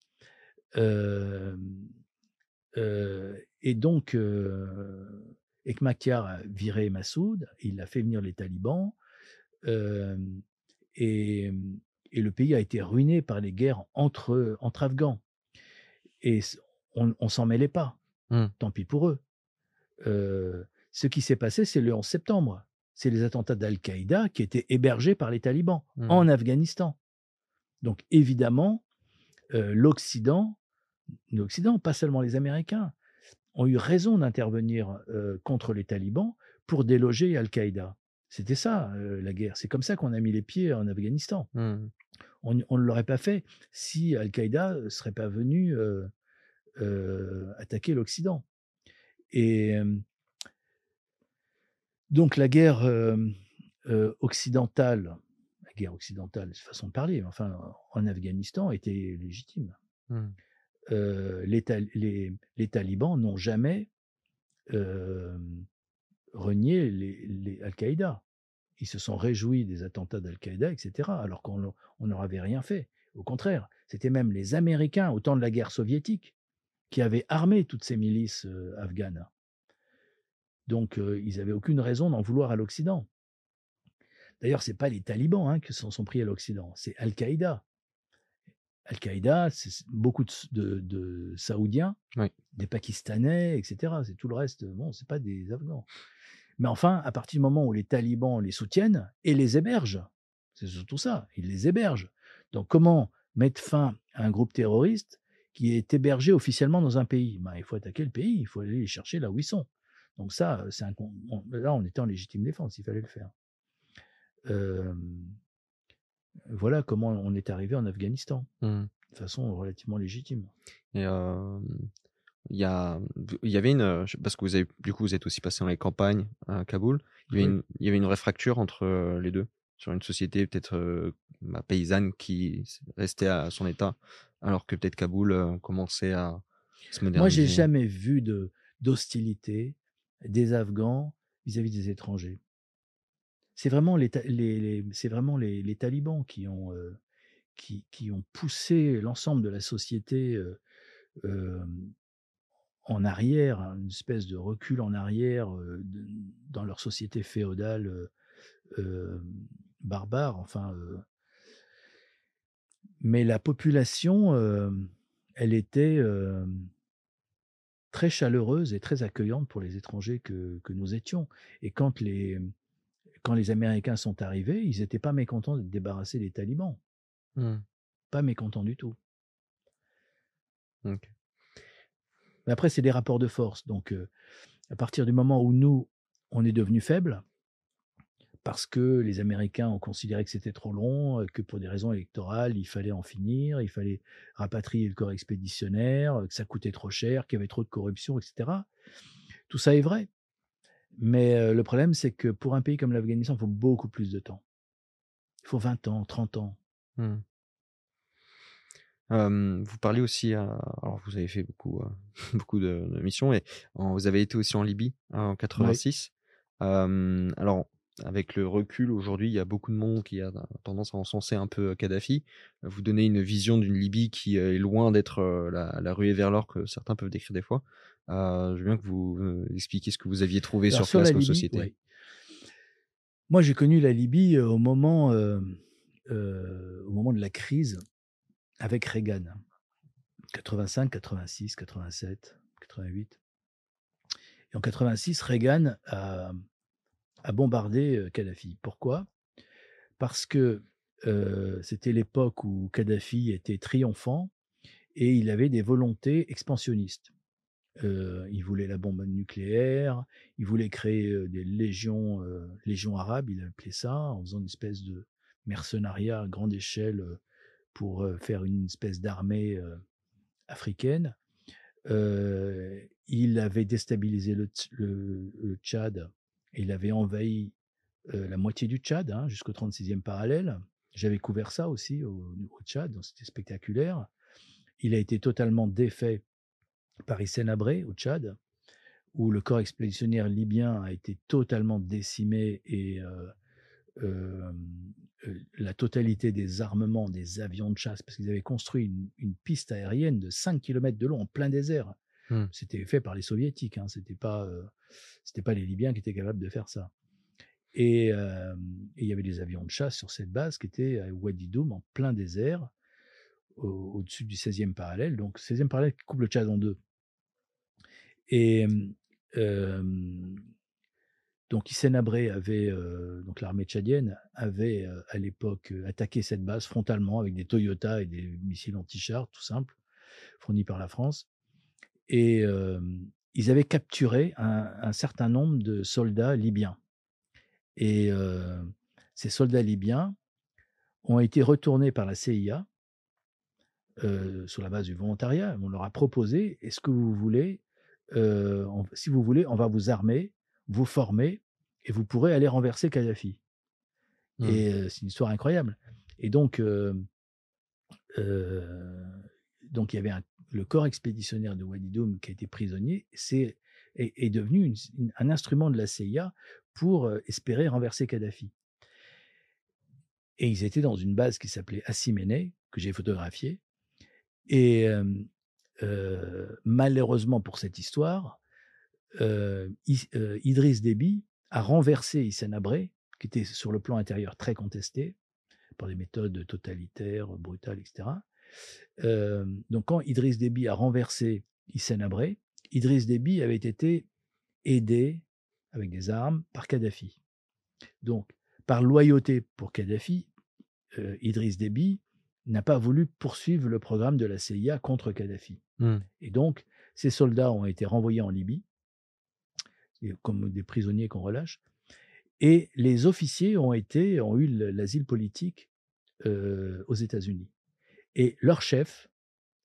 Et donc heu, Hekmatyar a viré Massoud, il a fait venir les talibans, et et le pays a été ruiné par les guerres entre, entre Afghans et on on s'en mêlait pas. Mmh. Tant pis pour eux. Ce qui s'est passé, c'est le 11 septembre. C'est les attentats d'Al-Qaïda qui étaient hébergés par les talibans Mmh. en Afghanistan. Donc évidemment, heu, l'Occident l'Occident, pas seulement les Américains, ont eu raison d'intervenir, heu, contre les talibans pour déloger Al-Qaïda. C'était ça, heu, la guerre. C'est comme ça qu'on a mis les pieds en Afghanistan. Mmh. On on ne l'aurait pas fait si Al-Qaïda, heu, serait pas venu, attaquer l'Occident et donc la guerre, occidentale la guerre occidentale, c'est façon de parler, enfin, en Afghanistan était légitime. Mmh. Les tal les les talibans n'ont jamais, renié les les Al-Qaïda. Ils se sont réjouis des attentats d'Al-Qaïda et cetera, alors qu'on leur avait rien fait. Au contraire, c'était même les Américains, au temps de la guerre soviétique, qui avaient armé toutes ces milices, afghanes. Donc heu, ils avaient aucune raison d'en vouloir à l'Occident. D'ailleurs, c'est pas les talibans, hein, qui s'en sont pris à l'Occident, c'est Al-Qaïda. Al-Qaïda, c'est beaucoup de s de de Saoudiens, Oui. des Pakistanais et cetera. C'est tout le reste, bon, c'est pas des Afghans. Mais enfin, à partir du moment où les talibans les soutiennent et les hébergent, c'est surtout ça, ils les hébergent. Donc comment mettre fin à un groupe terroriste qui est hébergé officiellement dans un pays? Ben, il faut attaquer le pays, il faut aller les chercher là où ils sont. Donc ça, c'est un con on là, on était en légitime défense, il fallait le faire. Voilà comment on est arrivé en Afghanistan, Mmh. de façon relativement légitime. Et il y a v il y avait une, parce que vous avez du coup, vous êtes aussi passé dans les campagnes à Kaboul. Il y avait Oui. une il y avait une vraie fracture entre, les 2? Sur une société peut-être, bah, paysanne qui restait à son état, alors que peut-être Kaboul, commençait à se Moi, j'ai moderniser? jamais vu de d'hostilité des Afghans vis-à-vis des étrangers. C'est vraiment les vraiment les talibans qui ont, heu, qui qui ont poussé l'ensemble de la société, heu, hem, en arrière, hein, une espèce de recul en arrière, dans leur société féodale, barbare, enfin, mais la population, elle était, très chaleureuse et très accueillante pour les étrangers que que nous étions et quand les quand les Américains sont arrivés, ils étaient pas mécontents d'être débarrassés des talibans. Mmh. Pas mécontents du tout. Mais après, c'est des rapports de force. Donc, heu, à partir du moment où nous, on est devenus faibles parce que les Américains ont considéré que c'était trop long, heu, que pour des raisons électorales, il fallait en finir, il fallait rapatrier le corps expéditionnaire, heu, que ça coûtait trop cher, qu'il y avait trop de corruption et cetera. Tout ça est vrai. Mais, heu, le problème, c'est que pour un pays comme l'Afghanistan, il faut beaucoup plus de temps. Il faut 20 ans, 30 ans. Mmh. Vous parliez aussi à alors vous avez fait beaucoup, beaucoup de de missions et en vous avez été aussi en Libye, en Oui. 86. Hem, alors avec le recul aujourd'hui, il y a beaucoup de monde qui a tendance à encenser un peu, heu, Kadhafi. Vous donnez une vision d'une Libye qui, heu, est loin d'être, heu, la la ruée vers l'or que certains peuvent décrire des fois. Heu, je veux bien que vous, expliquiez ce que vous aviez trouvé Alors sur sur place la comme société. ouais. Moi, j'ai connu la Libye, au moment, au moment de la crise avec Reagan. 85, 86, 87, 88 et en 86, Reagan a a bombardé, Kadhafi. Pourquoi? Parce que, c'était l'époque où Kadhafi était triomphant et il avait des volontés expansionnistes. il voulait la bombe nucléaire, il voulait créer des légions, légions arabes, il appelait ça, en faisant une espèce de mercenariat à grande échelle pour faire une espèce d'armée africaine. il avait déstabilisé le, Tchad il avait envahi la moitié du Tchad hein, jusqu'au 36e parallèle. J'avais couvert ça aussi au, Tchad, donc c'était spectaculaire. Il a été totalement défait par Hissène Abré au Tchad, où le corps expéditionnaire libyen a été totalement décimé et la totalité des armements des avions de chasse, parce qu'ils avaient construit une, piste aérienne de 5 km de long en plein désert. Mmh. C'était fait par les soviétiques, hein, c'était pas, pas les Libyens qui étaient capables de faire ça. Et il y avait des avions de chasse sur cette base qui était à Wadi Doum en plein désert au-dessus du 16e parallèle. Donc, 16e parallèle qui coupe le Tchad en deux. Et donc, Hissène Abré avait, donc l'armée tchadienne avait à l'époque attaqué cette base frontalement avec des Toyota et des missiles anti-chars, tout simple, fournis par la France. Et ils avaient capturé un, certain nombre de soldats libyens. Et ces soldats libyens ont été retournés par la CIA sur la base du volontariat. On leur a proposé est-ce que vous voulez, si vous voulez, on va vous armer, vous former et vous pourrez aller renverser Kadhafi. Mmh. Et c'est une histoire incroyable. Et donc, donc il y avait le corps expéditionnaire de Wadi Doum qui a été prisonnier, c'est est, devenu un instrument de la CIA pour espérer renverser Kadhafi. Et ils étaient dans une base qui s'appelait Assimene, que j'ai photographiée, et malheureusement pour cette histoire, Idriss Déby a renversé Hissène Abré, qui était sur le plan intérieur très contesté par des méthodes totalitaires, brutales, etc. donc quand Idriss Déby a renversé Hissène Abré, Idriss Déby avait été aidé avec des armes par Kadhafi. Donc, par loyauté pour Kadhafi, Idriss Déby n'a pas voulu poursuivre le programme de la CIA contre Kadhafi. Mmh. Et donc, ces soldats ont été renvoyés en Libye, comme des prisonniers qu'on relâche, et les officiers ont, été, ont eu l'asile politique aux États-Unis. Et leur chef,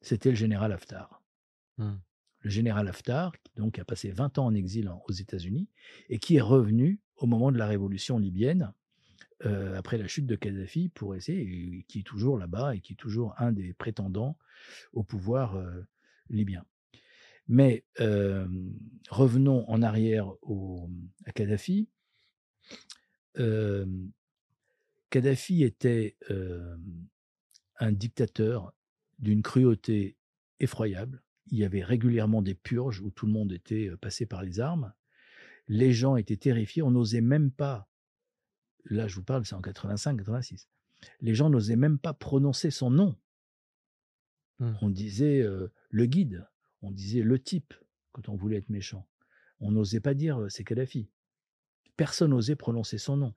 c'était le général Haftar. Mmh. Le général Haftar, qui donc a passé 20 ans en exil aux États-Unis, et qui est revenu au moment de la révolution libyenne après la chute de Kadhafi pour essayer, qui est toujours là-bas et qui est toujours un des prétendants au pouvoir libyen. Mais revenons en arrière au, à Kadhafi. Kadhafi était un dictateur d'une cruauté effroyable. Il y avait régulièrement des purges où tout le monde était passé par les armes. Les gens étaient terrifiés. On n'osait même pas là je vous parle, c'est en 85-86. Les gens n'osaient même pas prononcer son nom. Mmh. On disait le guide, on disait le type quand on voulait être méchant. On n'osait pas dire c'est Kadhafi. Personne n'osait prononcer son nom.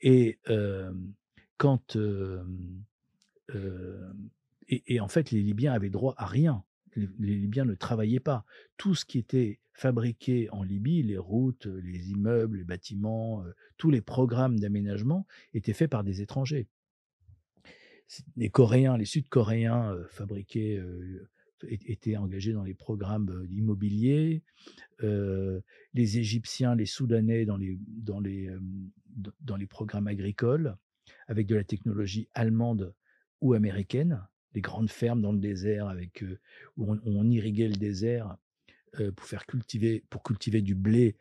Et quand et, en fait, les Libyens avaient droit à rien. les Libyens ne travaillaient pas. Tout ce qui était fabriqués en Libye, les routes, les immeubles, les bâtiments, tous les programmes d'aménagement étaient faits par des étrangers. Les Coréens, les Sud-Coréens fabriquaient, étaient engagés dans les programmes immobiliers, les Égyptiens, les Soudanais dans les programmes agricoles, avec de la technologie allemande ou américaine, des grandes fermes dans le désert avec, où on irriguait le désert pour faire cultiver, pour cultiver du blé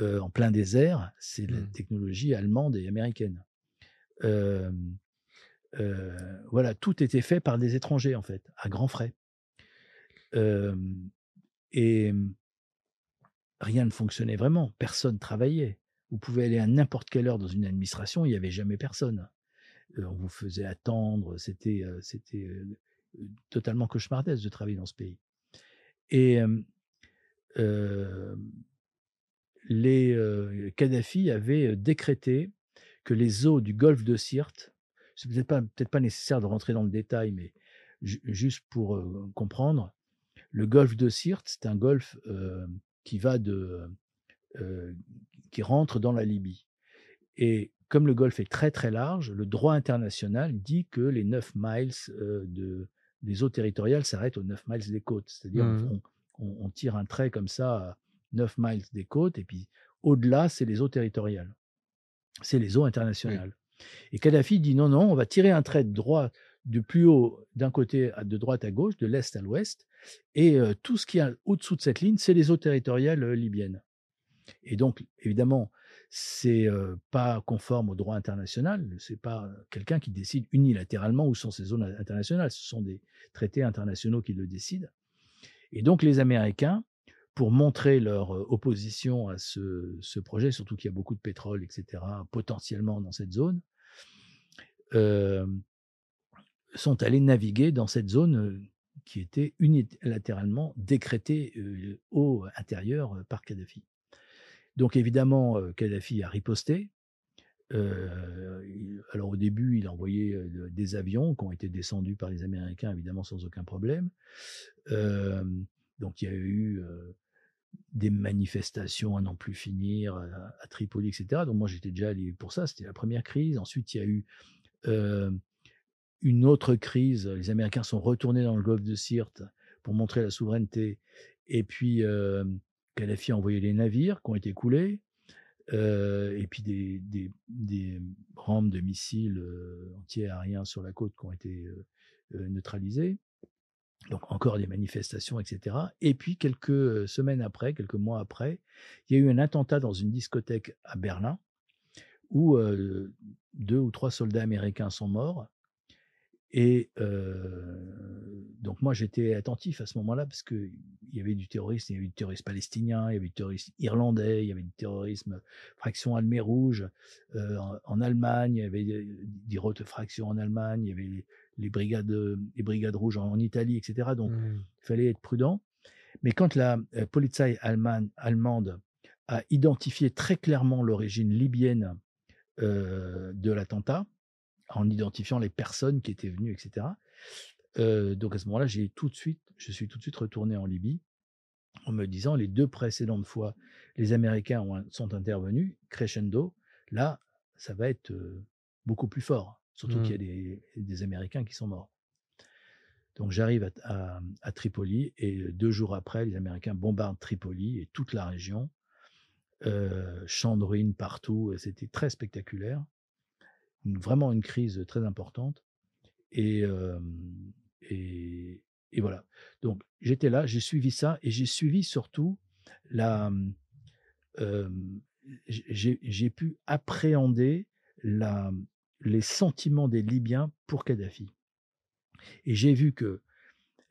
en plein désert, c'est la mmh. technologie allemande et américaine. Voilà, tout était fait par des étrangers en fait, à grands frais. et rien ne fonctionnait vraiment, personne travaillait. Vous pouvez aller à n'importe quelle heure dans une administration, il n'y avait jamais personne. On vous faisait attendre, c'était c'était totalement cauchemardesque de travailler dans ce pays. Et les Kadhafi avaient décrété que les eaux du golfe de Sirte, c'est peut-être pas, nécessaire de rentrer dans le détail, mais juste pour comprendre, Le golfe de Sirte, c'est un golfe euh, qui va de, euh, qui rentre dans la Libye. Et comme le golfe est très très large, le droit international dit que les 9 miles euh, de, des eaux territoriales s'arrêtent aux 9 miles des côtes. C'est-à-dire Mmh. on, on tire un trait comme ça à 9 miles des côtes, et puis au-delà, c'est les eaux territoriales. C'est les eaux internationales. Et Kadhafi dit non, non, on va tirer un trait de droit de plus haut d'un côté, de droite à gauche, de l'est à l'ouest, et euh, tout ce qui est au-dessous de cette ligne, c'est les eaux territoriales euh, libyennes. Et donc, évidemment, c'est euh, pas conforme au droit international. C'est pas quelqu'un qui décide unilatéralement où sont ces zones internationales. Ce sont des traités internationaux qui le décident. Et donc, les Américains, pour montrer leur opposition à ce, projet, surtout qu'il y a beaucoup de pétrole, etc., potentiellement dans cette zone, sont allés naviguer dans cette zone qui était unilatéralement décrétée au intérieur par Kadhafi. Donc évidemment, euh, Kadhafi a riposté. Euh, alors au début, il a envoyé euh, des avions qui ont été descendus par les Américains, évidemment sans aucun problème. Donc il y a eu des manifestations à n'en plus finir à, Tripoli, etc. Donc moi j'étais déjà allé pour ça, c'était la première crise. Ensuite il y a eu une autre crise. Les Américains sont retournés dans le golfe de Sirte pour montrer la souveraineté. Et puis Kadhafi a envoyé les navires qui ont été coulés. Euh, et puis des, des, des, rampes de missiles euh, anti-aériens sur la côte qui ont été euh, neutralisées. Donc encore des manifestations, etc. Et puis quelques semaines après, quelques mois après, il y a eu un attentat dans une discothèque à Berlin où euh, deux ou trois soldats américains sont morts. Et euh, donc moi j'étais attentif à ce moment-là parce qu'il y avait du terrorisme, il y avait du terrorisme palestinien, il y avait du terrorisme irlandais, il y avait du terrorisme fraction Almée Rouge euh, en, en, Allemagne, il y avait des, rotes fractions en Allemagne, il y avait les, les, brigades, les brigades rouges en, en Italie, etc. Donc mmh. il fallait être prudent. Mais quand la euh, Polizei allemande, allemande a identifié très clairement l'origine libyenne de l'attentat, en identifiant les personnes qui étaient venues, etc. Euh, donc à ce moment-là, j'ai tout de suite, je suis tout de suite retourné en Libye en me disant les deux précédentes fois, les Américains ont, sont intervenus, crescendo. Là, ça va être euh, beaucoup plus fort, surtout mmh. qu'il y a des, des, Américains qui sont morts. Donc j'arrive à, à, à, Tripoli et deux jours après, les Américains bombardent Tripoli et toute la région, euh, champs de ruines partout. C'était très spectaculaire vraiment une crise très importante. Et, et, voilà. Donc j'étais là, j'ai suivi ça et j'ai suivi surtout la. J'ai pu appréhender la, les sentiments des Libyens pour Kadhafi. Et j'ai vu que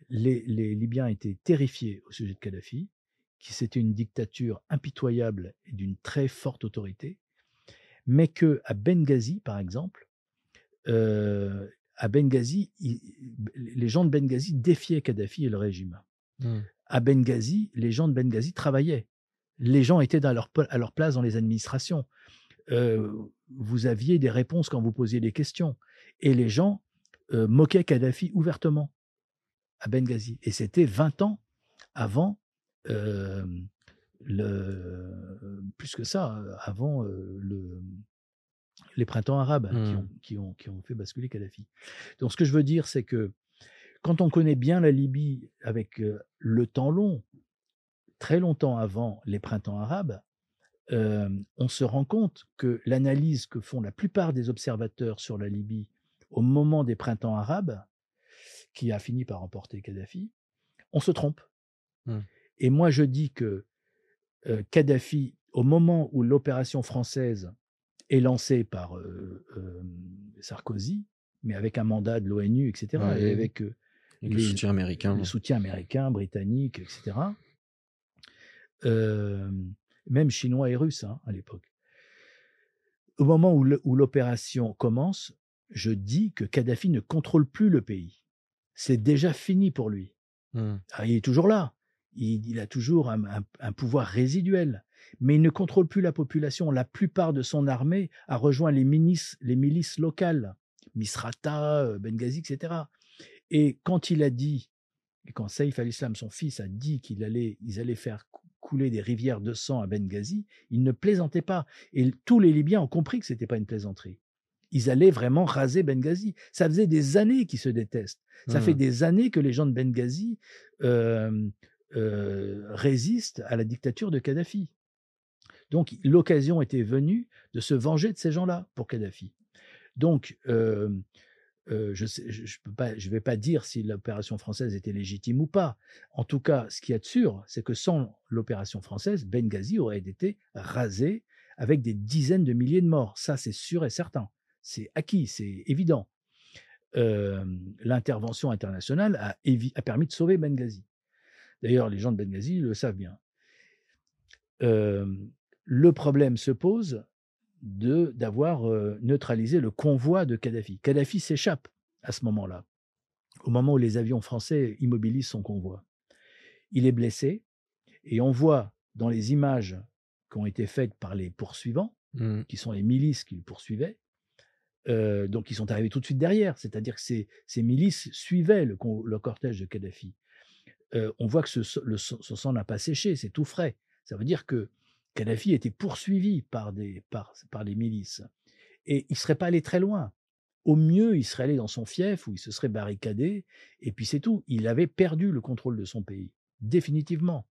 les, les, Libyens étaient terrifiés au sujet de Kadhafi, qui c'était une dictature impitoyable et d'une très forte autorité, mais que à Benghazi, par exemple, euh, à Benghazi, il, les gens de Benghazi défiaient Kadhafi et le régime. Mmh. À Benghazi, les gens de Benghazi travaillaient. Les gens étaient dans leur, à leur place dans les administrations. Euh, vous aviez des réponses quand vous posiez des questions. Et les gens euh, moquaient Kadhafi ouvertement à Benghazi. Et c'était 20 ans avant euh, le, plus que ça, avant euh, le, les printemps arabes mmh. qui, ont, qui, ont, qui, ont, fait basculer Kadhafi. Donc ce que je veux dire, c'est que quand on connaît bien la Libye avec euh, le temps long, très longtemps avant les printemps arabes, euh, on se rend compte que l'analyse que font la plupart des observateurs sur la Libye au moment des printemps arabes, qui a fini par emporter Kadhafi, on se trompe. Mmh. Et moi, je dis que euh, Kadhafi, au moment où l'opération française est lancée par euh, euh, Sarkozy, mais avec un mandat de l'ONU, etc., ouais, et avec et les, le soutien américain, le soutien américain, britannique, etc., même chinois et russe hein, à l'époque. Au moment où l'opération commence, je dis que Kadhafi ne contrôle plus le pays. C'est déjà fini pour lui. Mmh. Ah, il est toujours là il, il a toujours un, un, un, pouvoir résiduel, mais il ne contrôle plus la population. La plupart de son armée a rejoint les milices, les milices locales, Misrata, Benghazi, etc. Et quand il a dit Et quand Saïf al-Islam, son fils, a dit qu'ils allaient, ils allaient faire couler des rivières de sang à Benghazi, il ne plaisantait pas. Et tous les Libyens ont compris que ce n'était pas une plaisanterie. Ils allaient vraiment raser Benghazi. Ça faisait des années qu'ils se détestent. Ça fait mmh. des années que les gens de Benghazi euh, résistent à la dictature de Kadhafi. Donc l'occasion était venue de se venger de ces gens-là pour Kadhafi. Donc je ne vais pas dire si l'opération française était légitime ou pas. En tout cas, ce qui est sûr, c'est que sans l'opération française, Benghazi aurait été rasé avec des dizaines de milliers de morts. Ça, c'est sûr et certain. C'est acquis, c'est évident. L'intervention internationale a, a, permis de sauver Benghazi. D'ailleurs, les gens de Benghazi le savent bien. le problème se pose d'avoir neutralisé le convoi de Kadhafi. Kadhafi s'échappe à ce moment-là, au moment où les avions français immobilisent son convoi. Il est blessé et on voit dans les images qui ont été faites par les poursuivants, mmh. qui sont les milices qui le poursuivaient, donc ils sont arrivés tout de suite derrière, c'est-à-dire que ces, milices suivaient le, cortège de Kadhafi. On voit que ce, ce sang n'a pas séché, c'est tout frais. Ça veut dire que Kadhafi était poursuivi par des, milices. Et il ne serait pas allé très loin. Au mieux, il serait allé dans son fief où il se serait barricadé, et puis c'est tout. Il avait perdu le contrôle de son pays, définitivement.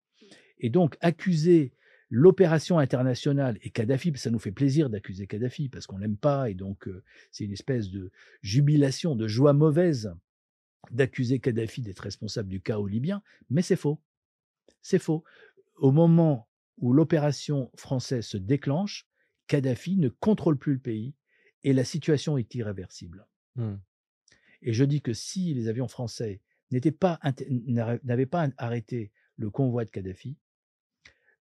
Et donc, accuser l'opération internationale et Kadhafi, ça nous fait plaisir d'accuser Kadhafi parce qu'on l'aime pas, et donc c'est une espèce de jubilation, de joie mauvaise d'accuser Kadhafi d'être responsable du chaos libyen, mais c'est faux. C'est faux. Au moment où l'opération française se déclenche, Kadhafi ne contrôle plus le pays et la situation est irréversible. Mmh. Et je dis que si les avions français n'avaient pas, pas arrêté le convoi de Kadhafi,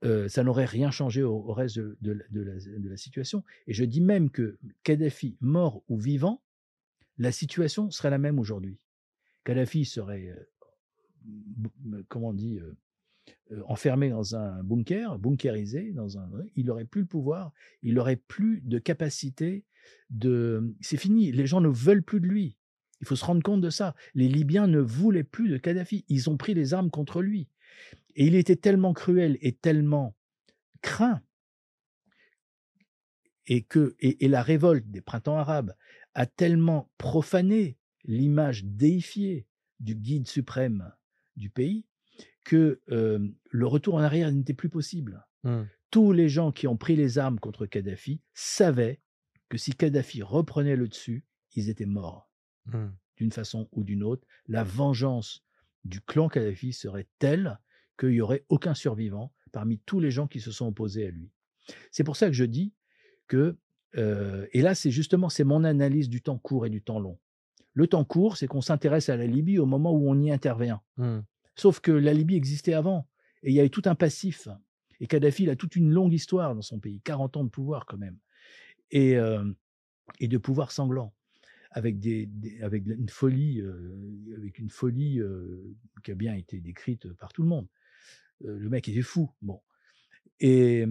euh, ça n'aurait rien changé au, reste de, la, situation. Et je dis même que Kadhafi, mort ou vivant, la situation serait la même aujourd'hui. Kadhafi serait, comment on dit, enfermé dans un bunker, bunkerisé, dans un, il n'aurait plus le pouvoir, il n'aurait plus de capacité de. C'est fini, les gens ne veulent plus de lui. Il faut se rendre compte de ça. Les Libyens ne voulaient plus de Kadhafi. Ils ont pris les armes contre lui. Et il était tellement cruel et tellement craint et que et, la révolte des printemps arabes a tellement profané l'image déifiée du guide suprême du pays que le retour en arrière n'était plus possible. Mmh. Tous les gens qui ont pris les armes contre Kadhafi savaient que si Kadhafi reprenait le dessus, ils étaient morts. Mmh. D'une façon ou d'une autre, la vengeance du clan Kadhafi serait telle qu'il n'y aurait aucun survivant parmi tous les gens qui se sont opposés à lui. C'est pour ça que je dis que, et là c'est justement c'est mon analyse du temps court et du temps long. Le temps court, c'est qu'on s'intéresse à la Libye au moment où on y intervient. Mmh. Sauf que la Libye existait avant, et il y avait tout un passif. Et Kadhafi a toute une longue histoire dans son pays, 40 ans de pouvoir quand même, et, euh, et de pouvoir sanglant, avec, des, avec une folie, euh, avec une folie euh, qui a bien été décrite par tout le monde. le mec était fou, bon. Et,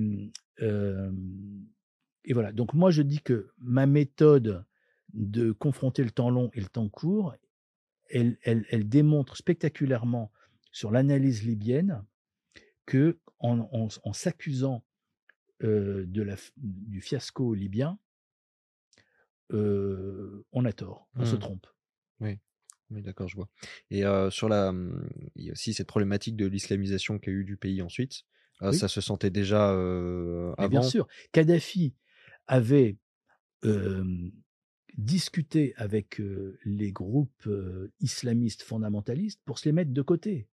et voilà. Donc moi je dis que ma méthode de confronter le temps long et le temps court, elle, elle, elle démontre spectaculairement sur l'analyse libyenne que en, s'accusant de du fiasco libyen, on a tort, on se mmh. trompe. Oui. Oui, d'accord, je vois. Et sur la, mmh, il y a aussi cette problématique de l'islamisation qu'il y a eu du pays ensuite. Ça se sentait déjà avant. bien sûr, Kadhafi avait discuté avec les groupes islamistes fondamentalistes pour se les mettre de côté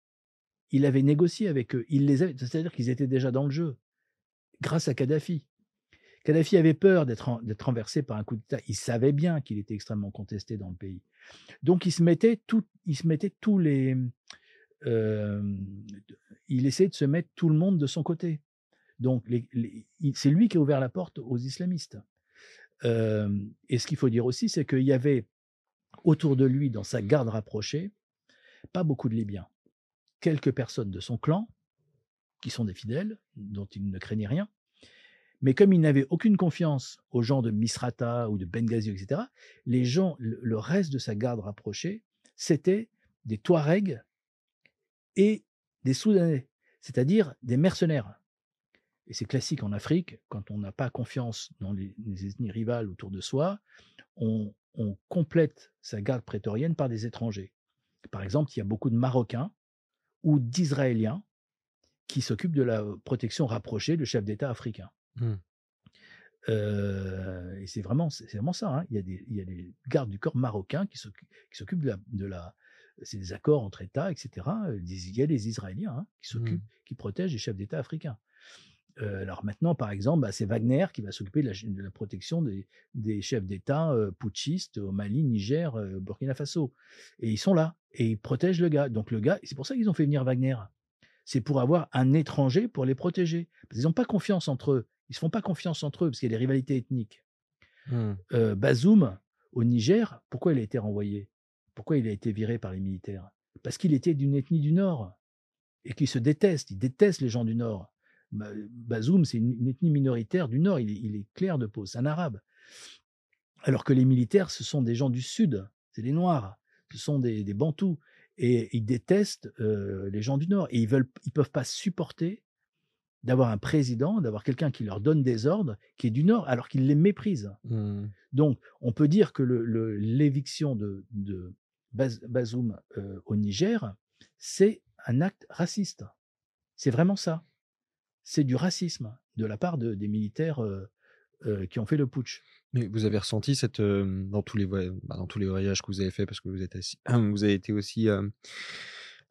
il avait négocié avec eux. Il les c'est-à-dire qu'ils étaient déjà dans le jeu, grâce à Kadhafi. Kadhafi avait peur d'être, d'être renversé par un coup d'État. Il savait bien qu'il était extrêmement contesté dans le pays. Donc il se mettait, tout, il se mettait tous les. Euh, il essayait de se mettre tout le monde de son côté. Donc c'est lui qui a ouvert la porte aux islamistes. Et ce qu'il faut dire aussi, c'est qu'il y avait autour de lui, dans sa garde rapprochée, pas beaucoup de Libyens quelques personnes de son clan, qui sont des fidèles, dont il ne craignait rien. Mais comme il n'avait aucune confiance aux gens de Misrata ou de Benghazi, etc., les gens, le reste de sa garde rapprochée, c'était des Touaregs et des Soudanais, c'est-à-dire des mercenaires. Et c'est classique en Afrique, quand on n'a pas confiance dans les, ethnies rivales autour de soi, on, complète sa garde prétorienne par des étrangers. Par exemple, il y a beaucoup de Marocains ou d'Israéliens qui s'occupent de la protection rapprochée de chefs d'État africains. Mmh. et c'est vraiment, c'est vraiment ça. Hein. Il, y a des, il, y a des, gardes du corps marocains qui s'occupent de la, de la c'est des accords entre États, etc. Il y a des Israéliens hein, qui s'occupent, mmh. qui protègent les chefs d'État africains. Alors maintenant, par exemple, bah, c'est Wagner qui va s'occuper de, la, protection des, chefs d'État putschistes au Mali, Niger, Burkina Faso. Et ils sont là et ils protègent le gars. Donc le gars, c'est pour ça qu'ils ont fait venir Wagner. C'est pour avoir un étranger pour les protéger. Parce qu'ils n'ont pas confiance entre eux. Ils se font pas confiance entre eux parce qu'il y a des rivalités ethniques. Mmh. Bazoum, au Niger, pourquoi il a été renvoyé? Pourquoi il a été viré par les militaires? Parce qu'il était d'une ethnie du Nord et qu'il se déteste. Il déteste les gens du Nord. Bazoum, c'est une, ethnie minoritaire du Nord. Il est, clair de peau, c'est un arabe. Alors que les militaires, ce sont des gens du Sud, c'est des Noirs, ce sont des, Bantous. Et ils détestent les gens du Nord. Et ils ne ils peuvent pas supporter d'avoir un président, d'avoir quelqu'un qui leur donne des ordres, qui est du Nord, alors qu'ils les méprisent. Mmh. Donc, on peut dire que l'éviction de, de Bazoum euh, au Niger, c'est un acte raciste. C'est vraiment ça. C'est du racisme de la part de, des militaires euh, euh, qui ont fait le putsch. Mais vous avez ressenti cette dans tous les bah, dans tous les voyages que vous avez fait parce que vous êtes vous avez été aussi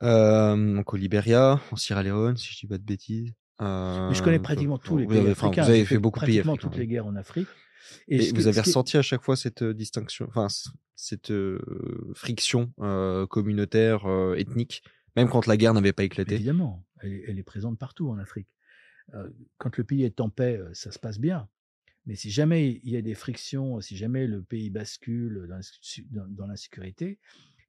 au Libéria, en Sierra Leone, si je dis pas de bêtises. Mais je connais pratiquement tous les pays africains. Vous avez fait, beaucoup de pays africains. toutes les guerres en Afrique. Et, vous avez ressenti à chaque fois cette distinction, enfin cette friction communautaire, ethnique, même quand la guerre n'avait pas éclaté? Évidemment, elle est, présente partout en Afrique. Quand le pays est en paix, ça se passe bien. Mais si jamais il y a des frictions, si jamais le pays bascule dans l'insécurité,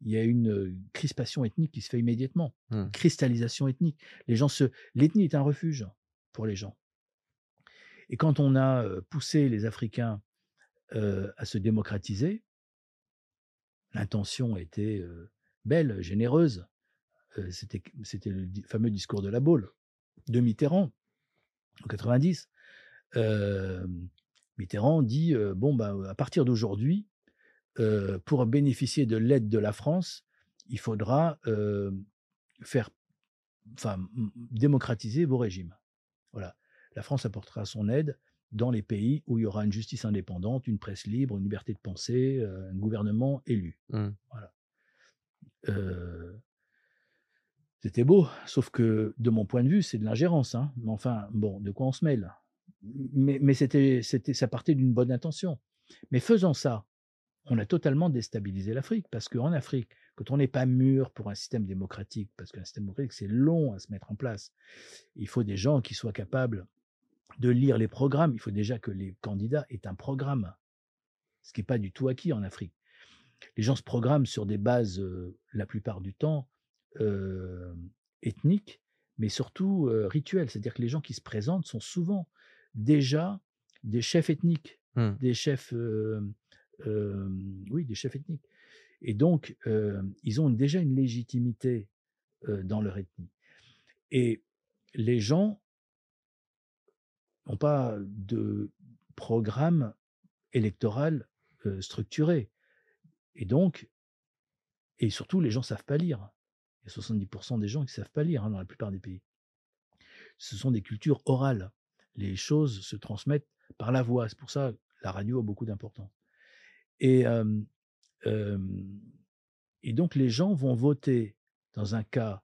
il y a une crispation ethnique qui se fait immédiatement, mmh. cristallisation ethnique. Les gens se, l'ethnie est un refuge pour les gens. Et quand on a poussé les Africains à se démocratiser, l'intention était belle, généreuse. c'était, c'était le fameux discours de la Baule de Mitterrand en 90. Mitterrand dit bon bah à partir d'aujourd'hui pour bénéficier de l'aide de la France, il faudra faire, enfin, démocratiser vos régimes. Voilà. La France apportera son aide dans les pays où il y aura une justice indépendante, une presse libre, une liberté de penser, un gouvernement élu. Mmh. Voilà. C'était beau, sauf que de mon point de vue, c'est de l'ingérence. Hein. Mais enfin, bon, de quoi on se mêle? Mais, c'était, c'était, ça partait d'une bonne intention. Mais faisant ça, on a totalement déstabilisé l'Afrique. Parce qu'en Afrique, quand on n'est pas mûr pour un système démocratique, parce qu'un système démocratique, c'est long à se mettre en place, il faut des gens qui soient capables de lire les programmes. Il faut déjà que les candidats aient un programme, ce qui n'est pas du tout acquis en Afrique. Les gens se programment sur des bases, euh, la plupart du temps, euh, ethniques, mais surtout euh, rituelles. C'est-à-dire que les gens qui se présentent sont souvent déjà des chefs ethniques, mmh. des chefs oui, des chefs ethniques. Et donc, ils ont déjà une légitimité dans leur ethnie. Et les gens n'ont pas de programme électoral structuré. Et donc, et surtout, les gens savent pas lire. Il y a 70% des gens qui savent pas lire hein, dans la plupart des pays. Ce sont des cultures orales. Les choses se transmettent par la voix. C'est pour ça que la radio a beaucoup d'importance. Et, et donc les gens vont voter dans un cas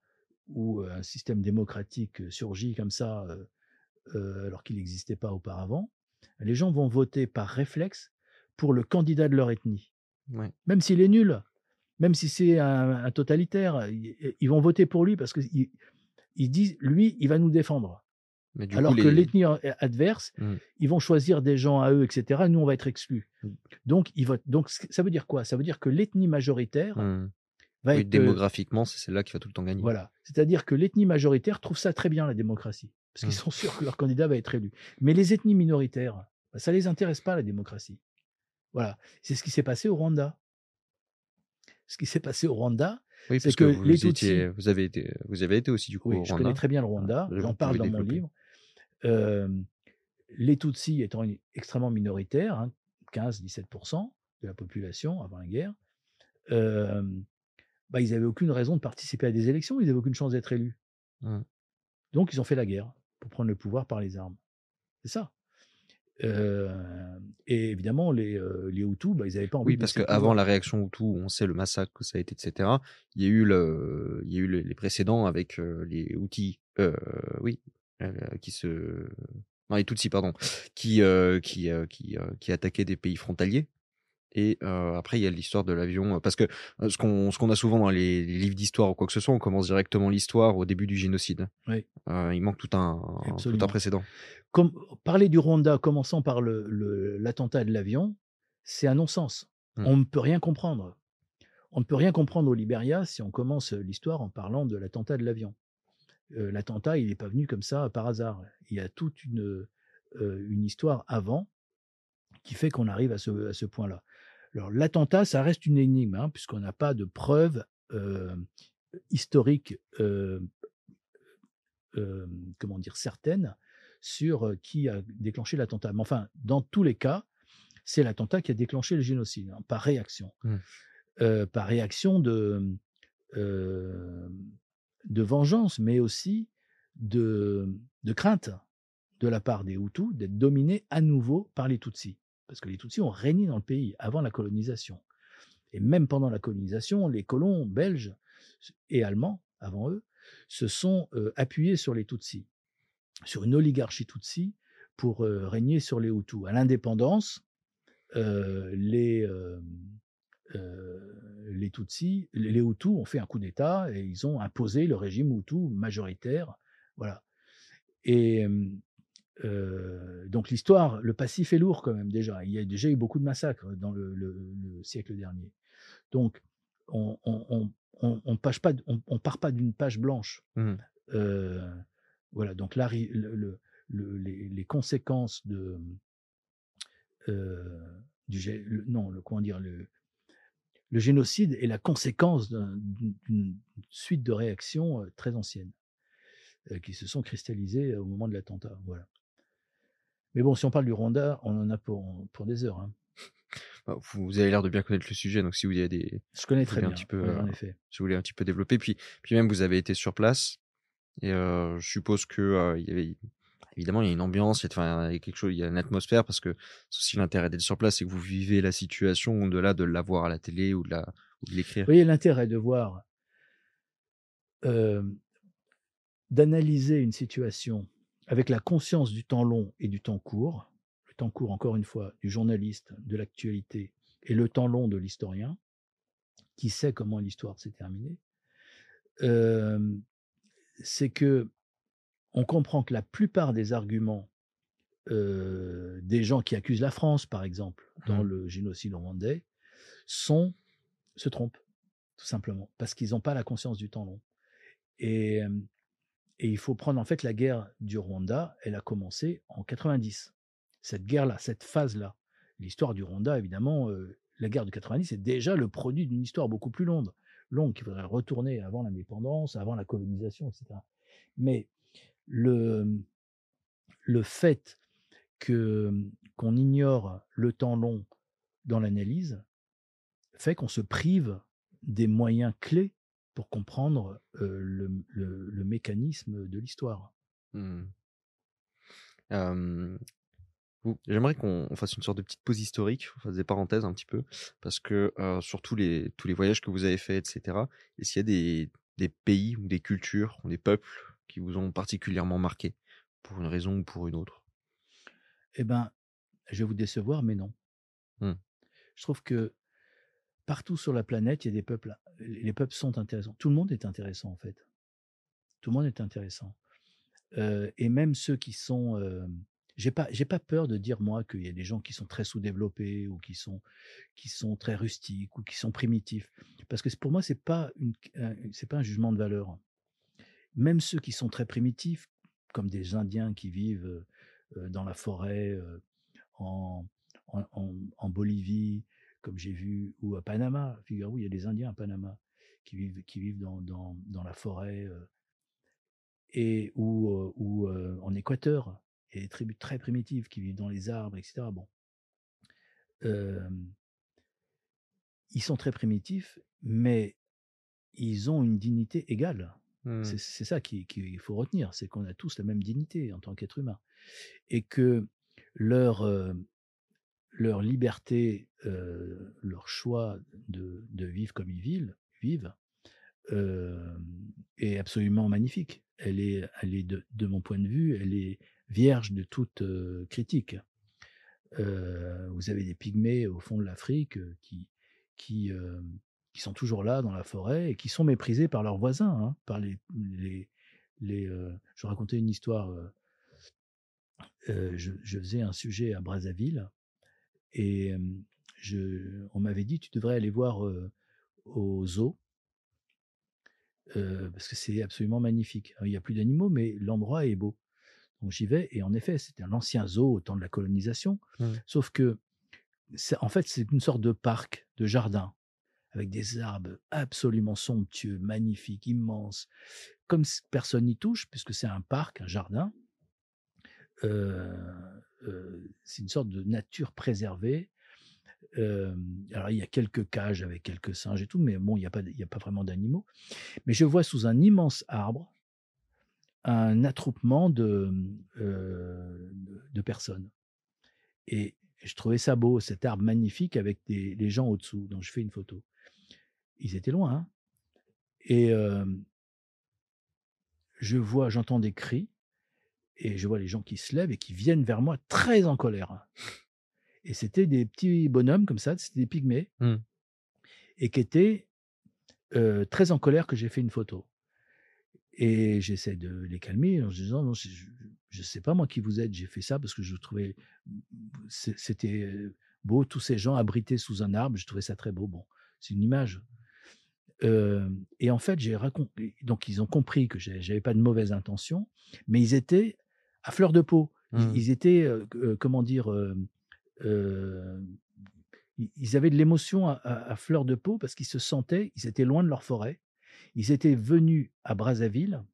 où un système démocratique surgit comme ça, alors qu'il n'existait pas auparavant. Les gens vont voter par réflexe pour le candidat de leur ethnie. Même s'il est nul, même si c'est un, totalitaire, ils, vont voter pour lui parce qu'ils ils disent, lui, il va nous défendre. Alors que l'ethnie adverse, mmh. ils vont choisir des gens à eux, etc. Nous, on va être exclus. Mmh. Donc, ils votent. Donc, ça veut dire quoi? Ça veut dire que l'ethnie majoritaire mmh. va être. Démographiquement, c'est celle-là qui va tout le temps gagner. Voilà. C'est-à-dire que l'ethnie majoritaire trouve ça très bien, la démocratie. Parce qu'ils sont sûrs que leur candidat va être élu. Mais les ethnies minoritaires, ça ne les intéresse pas, la démocratie. Voilà. C'est ce qui s'est passé au Rwanda. Ce qui s'est passé au Rwanda, Oui, parce que que vous les Tutsis étiez, vous avez été, vous avez été aussi du coup oui, au je connais très bien le Ah, Rwanda, vous j'en parle dans mon livre. Les Tutsis étant une extrêmement minoritaires, hein, 15-17% de la population avant la guerre, bah, ils avaient aucune raison de participer à des élections, ils avaient aucune chance d'être élus. Mmh. Donc ils ont fait la guerre pour prendre le pouvoir par les armes. C'est ça. Et évidemment les, heu, les Hutus, bah, ils n'avaient pas envie Oui, parce qu'avant la réaction Hutu, on sait le massacre que ça a été, etc. Il y a eu le, il y a eu les, précédents avec euh, les euh, oui, euh, qui se, non les Tutsis, pardon, qui, euh, qui, euh, qui, euh, qui attaquaient des pays frontaliers. Et euh, après, il y a l'histoire de l'avion. Parce que euh, ce qu'on a souvent dans les, les livres d'histoire ou quoi que ce soit, on commence directement l'histoire au début du génocide. Oui. Euh, il manque tout un, tout un précédent. Comme parler du Rwanda, commençant par le le l'attentat de l'avion, c'est un non-sens. Mmh. On ne peut rien comprendre. On ne peut rien comprendre au Libéria si on commence l'histoire en parlant de l'attentat de l'avion. L'attentat, il n'est pas venu comme ça par hasard. Il y a toute une, une histoire avant qui fait qu'on arrive à ce à ce point-là. Alors l'attentat, ça reste une énigme, hein, puisqu'on n'a pas de preuves, hem, historiques, hem, hem, comment dire? Certaines sur, qui a déclenché l'attentat. Mais enfin, dans tous les cas, c'est l'attentat qui a déclenché le génocide, hein, par réaction. Mmh. Par réaction de, vengeance, mais aussi de de crainte de la part des Hutus d'être dominés à nouveau par les Tutsis. Parce que les Tutsis ont régné dans le pays avant la colonisation. Et même pendant la colonisation, les colons belges et allemands, avant eux, se sont, heu, appuyés sur les Tutsis, sur une oligarchie Tutsi pour, heu, régner sur les Hutus. À l'indépendance, heu, les, Tutsis les Hutus ont fait un coup d'État et ils ont imposé le régime Hutu majoritaire, voilà. Et donc l'histoire le passif est lourd quand même déjà. Il y a déjà eu beaucoup de massacres dans le le le siècle dernier. Donc on on on on on page pas on on part pas d'une page blanche. Mmh. Voilà, donc là le les les conséquences de, du non, le comment dire? Le le génocide est la conséquence d'un d'une suite de réactions, très anciennes, qui se sont cristallisées au moment de l'attentat, voilà. Mais bon, si on parle du Rwanda, on en a pour pour des heures, hein. Bah, vous avez l'air de bien connaître le sujet, donc si vous avez des, Je connais très voulez un bien, petit peu, oui, euh, en effet. si vous voulez un petit peu développer, puis, puis même vous avez été sur place, et euh, je suppose que euh, il y avait, évidemment, il y a une ambiance, il y a, enfin, il y a quelque chose, il y a une atmosphère, parce que c'est aussi l'intérêt d'être sur place, c'est que vous vivez la situation au-delà de la voir à la télé ou de la, ou de l'écrire. Vous voyez l'intérêt de voir d'analyser une situation avec la conscience du temps long et du temps court. Le temps court, encore une fois, du journaliste, de l'actualité et le temps long de l'historien, qui sait comment l'histoire s'est terminée. C'est qu'on comprend que la plupart des arguments, des gens qui accusent la France, par exemple, dans Mmh. le génocide rwandais, sont se trompent, tout simplement, parce qu'ils ont pas la conscience du temps long. Et et il faut prendre en fait la guerre du Rwanda, elle a commencé en 90. Cette guerre-là, cette phase-là. L'histoire du Rwanda, évidemment, heu, la guerre de 90 est déjà le produit d'une histoire beaucoup plus longue longue, qu'il faudrait retourner avant l'indépendance, avant la colonisation, et cetera. Mais le, le fait que, mmh, qu'on ignore le temps long dans l'analyse, fait qu'on se prive des moyens clés pour comprendre, le le le mécanisme de l'histoire. Mmh. J'aimerais qu'on on fasse une sorte de petite pause historique, on fasse des parenthèses un petit peu, parce que, heu, sur tous les tous les voyages que vous avez faits, et cetera, est-ce qu'il y a des des pays ou des cultures ou des peuples qui vous ont particulièrement marqué, pour une raison ou pour une autre? Eh ben, je vais vous décevoir, mais non. Mmh. Je trouve que partout sur la planète, il y a des peuples les peuples sont intéressants. Tout le monde est intéressant, en fait. Tout le monde est intéressant. Heu et même ceux qui sont, hem j'ai pas j'ai pas peur de dire, moi, qu'il y a des gens qui sont très sous-développés ou qui sont qui sont très rustiques ou qui sont primitifs. Parce que pour moi, c'est pas une c'est pas un jugement de valeur. Même ceux qui sont très primitifs, comme des Indiens qui vivent, heu, dans la forêt, en en en Bolivie, comme j'ai vu ou à Panama, figurez-vous, il y a des Indiens à Panama, qui vivent, qui vivent dans, dans, dans la forêt et ou, ou en Équateur, il y a des tribus très primitives qui vivent dans les arbres, etc. Bon. ils sont très primitifs, mais ils ont une dignité égale. Mmh. C'est ça qu'il faut retenir, c'est qu'on a tous la même dignité en tant qu'être humain. Et que leur, leur liberté, leur choix de, vivre comme ils vivent, est absolument magnifique. Elle est, elle est de, mon point de vue, elle est vierge de toute critique. vous avez des pygmées au fond de l'Afrique qui, qui, qui sont toujours là dans la forêt et qui sont méprisés par leurs voisins, hein, par les, les, les je racontais une histoire. Je, faisais un sujet à Brazzaville et je, on m'avait dit tu devrais aller voir au zoo parce que c'est absolument magnifique. Il n'y a plus d'animaux, mais l'endroit est beau. Donc j'y vais et en effet c'était un ancien zoo au temps de la colonisation, mmh. sauf que en fait c'est une sorte de parc, de jardin avec des arbres absolument somptueux, magnifiques, immenses, comme personne n'y touche, puisque c'est un parc, un jardin. Euh, euh, c'est une sorte de nature préservée. Euh, alors il y a quelques cages avec quelques singes et tout, mais bon, il n'y a, pas, il a pas vraiment d'animaux. Mais je vois sous un immense arbre un attroupement de, de, personnes. Et je trouvais ça beau, cet arbre magnifique avec des, les gens au-dessous. Donc je fais une photo ils étaient loin. Hein. et je vois, j'entends des cris, et je vois les gens qui se lèvent et qui viennent vers moi très en colère. Et c'était des petits bonhommes comme ça, c'était des pygmées, mmh. et qui étaient très en colère que j'ai fait une photo. Et j'essaie de les calmer en disant non, je ne sais pas moi qui vous êtes, j'ai fait ça parce que je trouvais c'était beau, tous ces gens abrités sous un arbre, je trouvais ça très beau. Bon, c'est une image et en fait, j'ai raconté. Donc, ils ont compris que j'avais pas de mauvaise intention, mais ils étaient à fleur de peau. Ils, mmh. étaient, comment dire, ils avaient de l'émotion à, fleur de peau parce qu'ils se sentaient, ils étaient loin de leur forêt. Ils étaient venus à Brazzaville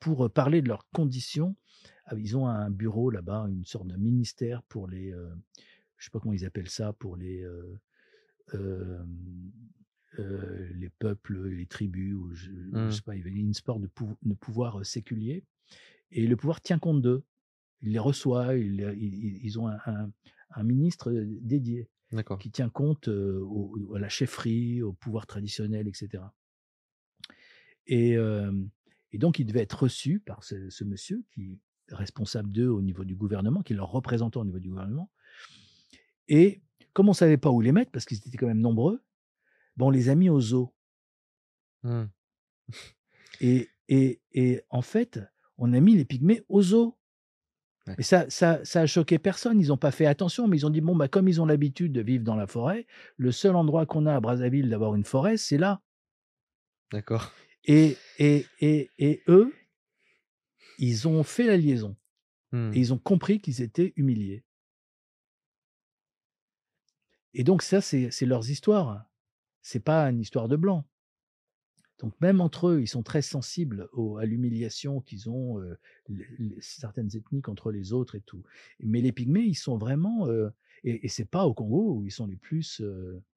pour parler de leurs conditions. Ah, ils ont un bureau là-bas, une sorte de ministère pour les, je sais pas comment ils appellent ça, pour les les peuples, les tribus, ou je, mmh. sais pas, il y avait une sport de, pouvoir séculier, et le pouvoir tient compte d'eux. Il les reçoit, ils, ont un, ministre dédié qui tient compte à la chefferie, au pouvoir traditionnel, etc. Et, donc, il devait être reçu par ce, monsieur qui est responsable d'eux au niveau du gouvernement, qui est leur représentant au niveau du gouvernement. Et comme on ne savait pas où les mettre, parce qu'ils étaient quand même nombreux, bon, on les a mis au zoo. Mmh. Et, et, et, en fait, on a mis les pygmées au zoo. Et ça, ça, ça a choqué personne. Ils n'ont pas fait attention, mais ils ont dit bon, bah, comme ils ont l'habitude de vivre dans la forêt, le seul endroit qu'on a à Brazzaville d'avoir une forêt, c'est là. D'accord. Et, et, et, et, eux, ils ont fait la liaison. Mmh. Et ils ont compris qu'ils étaient humiliés. Et donc, ça, c'est leurs histoires c'est pas une histoire de blanc. Donc même entre eux, ils sont très sensibles à l'humiliation qu'ils ont certaines ethnies contre les autres et tout. Mais les pygmées, ils sont vraiment et, et c'est pas au Congo où ils sont les plus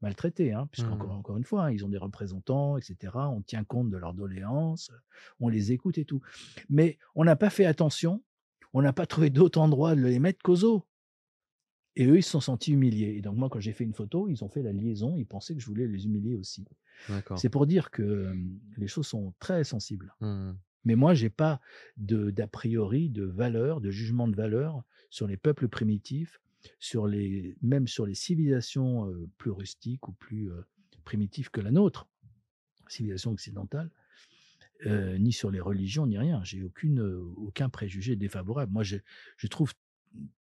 maltraités, hein, puisqu'encore mmh. encore une fois, hein, ils ont des représentants, etc. On tient compte de leurs doléances, on les écoute et tout. Mais on n'a pas fait attention, on n'a pas trouvé d'autre endroit de les mettre qu'aux eaux. Et eux, ils se sont sentis humiliés. Et donc, moi, quand j'ai fait une photo, ils ont fait la liaison. Ils pensaient que je voulais les humilier aussi. C'est pour dire que les choses sont très sensibles. Mmh. Mais moi, j'ai pas d'a priori, de valeur, de jugement de valeur sur les peuples primitifs, sur les, même sur les civilisations plus rustiques ou plus primitives que la nôtre, civilisation occidentale, ni sur les religions, ni rien. J'ai aucune, aucun préjugé défavorable. Moi, je, je trouve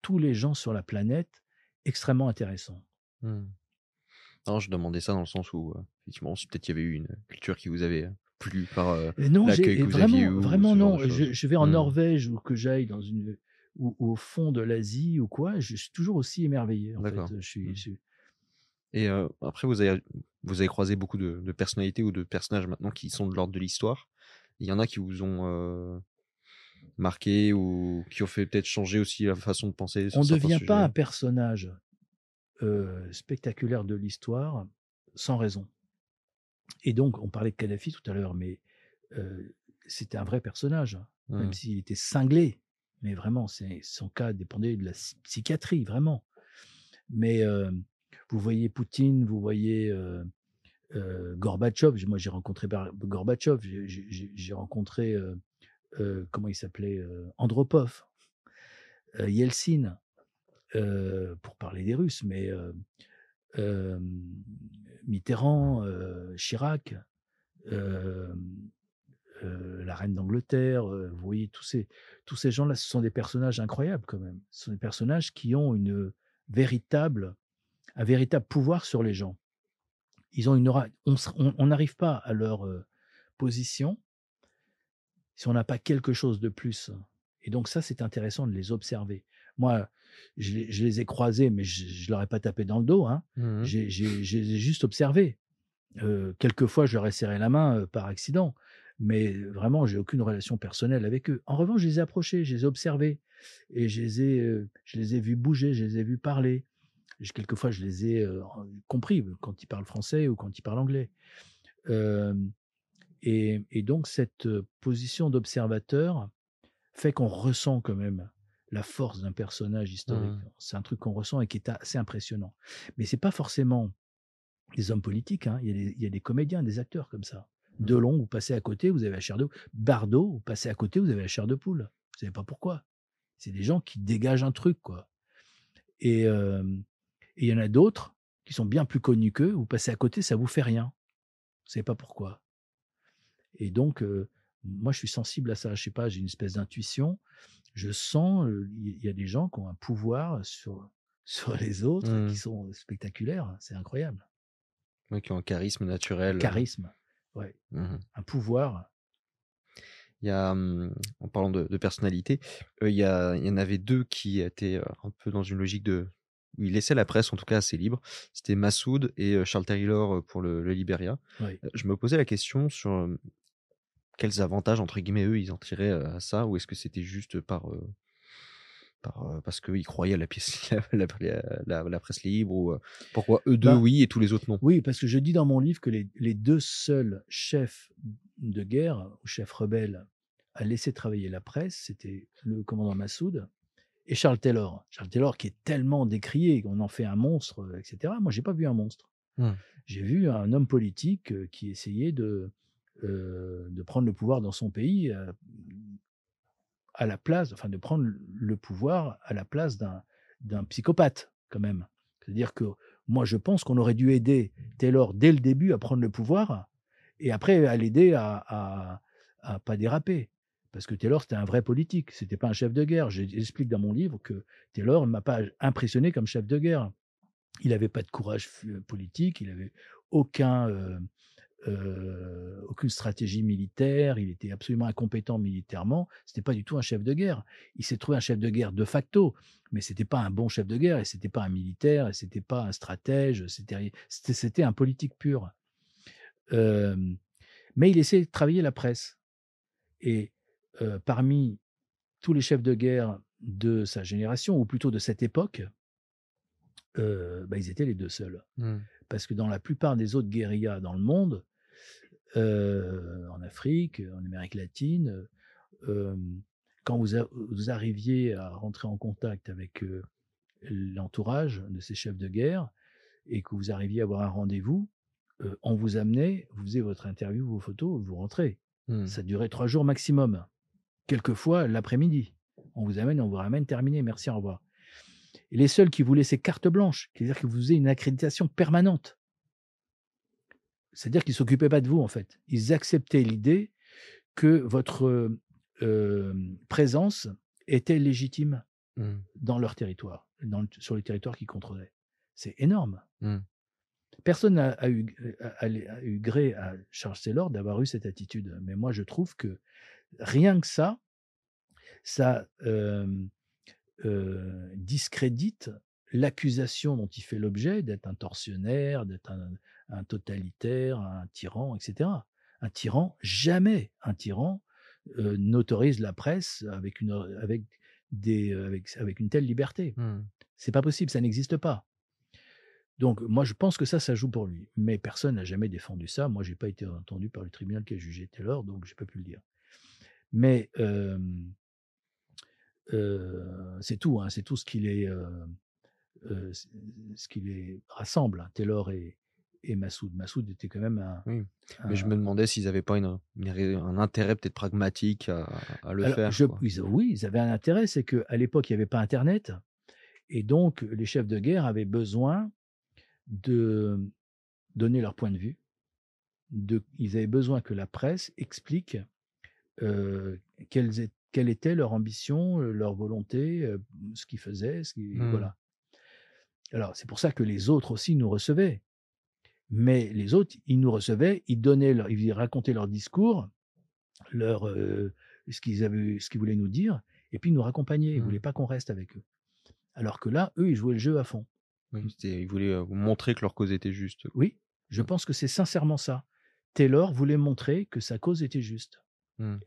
tous les gens sur la planète extrêmement intéressants. Mmh. Non, je demandais ça dans le sens où, effectivement, si peut-être il y avait eu une culture qui vous avait plu par non, l'accueil que vous vraiment, aviez. Vraiment, non. Je, vais en mmh. Norvège ou que j'aille dans une ou, au fond de l'Asie ou quoi, je suis toujours aussi émerveillé. En fait. je, suis, mmh. Et euh, après, vous avez, vous avez croisé beaucoup de, de personnalités ou de personnages maintenant qui sont de l'ordre de l'histoire. Il y en a qui vous ont euh, marqué ou qui ont fait peut-être changer aussi la façon de penser. On ne devient pas un personnage euh, spectaculaire de l'histoire sans raison. Et donc, on parlait de Kadhafi tout à l'heure, mais euh, c'était un vrai personnage, hein, même Mhm. s'il était cinglé. Mais vraiment, son cas dépendait de la psy- psychiatrie, vraiment. Mais euh, vous voyez Poutine, vous voyez Gorbatchev. Moi, j'ai rencontré Gorbatchev. J'ai rencontré, euh, comment il s'appelait euh, Andropov, euh, Yeltsin, pour parler des Russes. Mais Mitterrand, Chirac, la reine d'Angleterre, vous voyez, tous ces, tous ces gens-là, ce sont des personnages incroyables quand même. Ce sont des personnages qui ont une véritable, un véritable pouvoir sur les gens. Ils ont une. On n'arrive pas à leur position si on n'a pas quelque chose de plus. Et donc ça, c'est intéressant de les observer. Moi, je, les- je les ai croisés, mais je ne leur ai pas tapé dans le dos. Hein. Mhm. J'ai j'ai- je les ai juste observés. Euh, quelquefois, je leur ai serré la main euh, par accident, mais vraiment, j'ai aucune relation personnelle avec eux. En revanche, je les ai approchés, je les ai observés, et je les ai, euh, je les ai vus bouger, je les ai vus parler. Je- quelquefois, je les ai compris quand ils parlent français ou quand ils parlent anglais. Et, et donc, cette position d'observateur fait qu'on ressent quand même la force d'un personnage historique. Mhm. C'est un truc qu'on ressent et qui est assez impressionnant. Mais c'est pas forcément des hommes politiques. hein. Il, y a des, il y a des comédiens, des acteurs comme ça. Mhm. Delon, vous passez à côté, vous avez la chair de Bardot, vous passez à côté, vous avez la chair de poule. Vous savez pas pourquoi. C'est des gens qui dégagent un truc, quoi. Et euh, et il y en a d'autres qui sont bien plus connus qu'eux. Vous passez à côté, ça vous fait rien. Vous savez pas pourquoi. Et donc, euh, moi, je suis sensible à ça. Je sais pas, j'ai une espèce d'intuition. Je sens, euh, il y a des gens qui ont un pouvoir sur, sur les autres qui sont spectaculaires. C'est incroyable. Ouais, qui ont un charisme naturel. Charisme, ouais. Mhm. un pouvoir. Il y a, hum, en parlant de, de personnalité, euh, il, y a, il y en avait deux qui étaient euh, un peu dans une logique de. où ils laissaient la presse, en tout cas, assez libre. C'était Massoud et euh, Charles Taylor euh, pour le, le Liberia. Euh, Je me posais la question sur euh, quels avantages, entre guillemets, eux, ils en tiraient à ça, ou est-ce que c'était juste par. par, parce qu'ils croyaient à la, pièce, la, la, la- la presse libre, ou pourquoi eux deux Ben, oui et tous les autres non? Oui, parce que je dis dans mon livre que les, les deux seuls chefs de guerre ou chefs rebelles à laisser travailler la presse, c'était le commandant Massoud et Charles Taylor. Charles Taylor qui est tellement décrié qu'on en fait un monstre, etc. Moi, j'ai pas vu un monstre. Hmm. J'ai vu un homme politique qui essayait de, euh, de prendre le pouvoir dans son pays euh, à la place, enfin de prendre le pouvoir à la place d'un psychopathe quand même. C'est-à-dire que moi, je pense qu'on aurait dû aider Taylor dès le début à prendre le pouvoir et après à l'aider à, à, pas déraper. Parce que Taylor, c'était un vrai politique, c'était pas un chef de guerre. J'explique dans mon livre que Taylor ne m'a pas impressionné comme chef de guerre. Il n'avait pas de courage f- politique, il n'avait aucun, euh, euh, aucune stratégie militaire, il était absolument incompétent militairement. C'était pas du tout un chef de guerre. Il s'est trouvé un chef de guerre de facto, mais c'était pas un bon chef de guerre, et c'était pas un militaire, et c'était pas un stratège, c'était un politique pur. Euh, mais il essayait de travailler la presse. Et euh, parmi tous les chefs de guerre de sa génération, ou plutôt de cette époque, euh, bah, ils étaient les deux seuls. Hmm. Parce que dans la plupart des autres guérillas dans le monde, euh, en Afrique, en Amérique latine, euh, quand vous, a- vous arriviez à rentrer en contact avec euh, l'entourage de ces chefs de guerre et que vous arriviez à avoir un rendez-vous, euh, on vous amenait, vous faisiez votre interview, vos photos, vous rentrez. Hmm. Ça durait trois jours maximum. Quelquefois l'après-midi. On vous amène, on vous ramène, terminé, merci, au revoir. Et les seuls qui vous laissaient carte blanche, c'est-à-dire que vous faisiez une accréditation permanente. C'est-à-dire qu'ils ne s'occupaient pas de vous, en fait. Ils acceptaient l'idée que votre euh, euh, présence était légitime Hmm. dans leur territoire, dans le- sur les territoires qu'ils contrôlaient. C'est énorme. Hmm. Personne n'a a eu, a- a- a eu gré à Charles Taylor d'avoir eu cette attitude. Mais moi, je trouve que rien que ça, ça euh, euh, discrédite l'accusation dont il fait l'objet d'être un tortionnaire, d'être un, un totalitaire, un tyran, etc. Un tyran, jamais un tyran euh, n'autorise la presse avec une, avec des, euh, avec, avec une telle liberté. Mmh. C'est pas possible, ça n'existe pas. Donc, moi, je pense que ça, ça joue pour lui. Mais personne n'a jamais défendu ça. Moi, j'ai pas été entendu par le tribunal qui a jugé Taylor, donc j'ai pas pu le dire. Mais euh, euh, c'est tout, hein, c'est tout ce qui les, euh, euh, ce qui les rassemble, hein, Taylor et, et Massoud. Massoud était quand même un. Oui. Mais je me demandais s'ils n'avaient pas une, une rai- un intérêt peut-être pragmatique à, à le Alors, faire. je- quoi. ils- oui, ils avaient un intérêt, c'est qu'à l'époque, il n'y avait pas Internet. Et donc, les chefs de guerre avaient besoin de donner leur point de vue. De, ils avaient besoin que la presse explique euh, quelles quelle était leur ambition, euh, leur volonté, euh, ce qu'ils faisaient. Ce qui, Hmm. voilà. Alors, c'est pour ça que les autres aussi nous recevaient. Mais les autres, ils nous recevaient, ils donnaient, leur, ils racontaient leur discours, leur, euh, ce qu'ils avaient, ce qu'ils voulaient nous dire, et puis ils nous raccompagnaient. Ils ne Hmm. voulaient pas qu'on reste avec eux. Alors que là, eux, ils jouaient le jeu à fond. Oui, c'était- ils voulaient euh, montrer que leur cause était juste. Oui, je pense que c'est sincèrement ça. Taylor voulait montrer que sa cause était juste.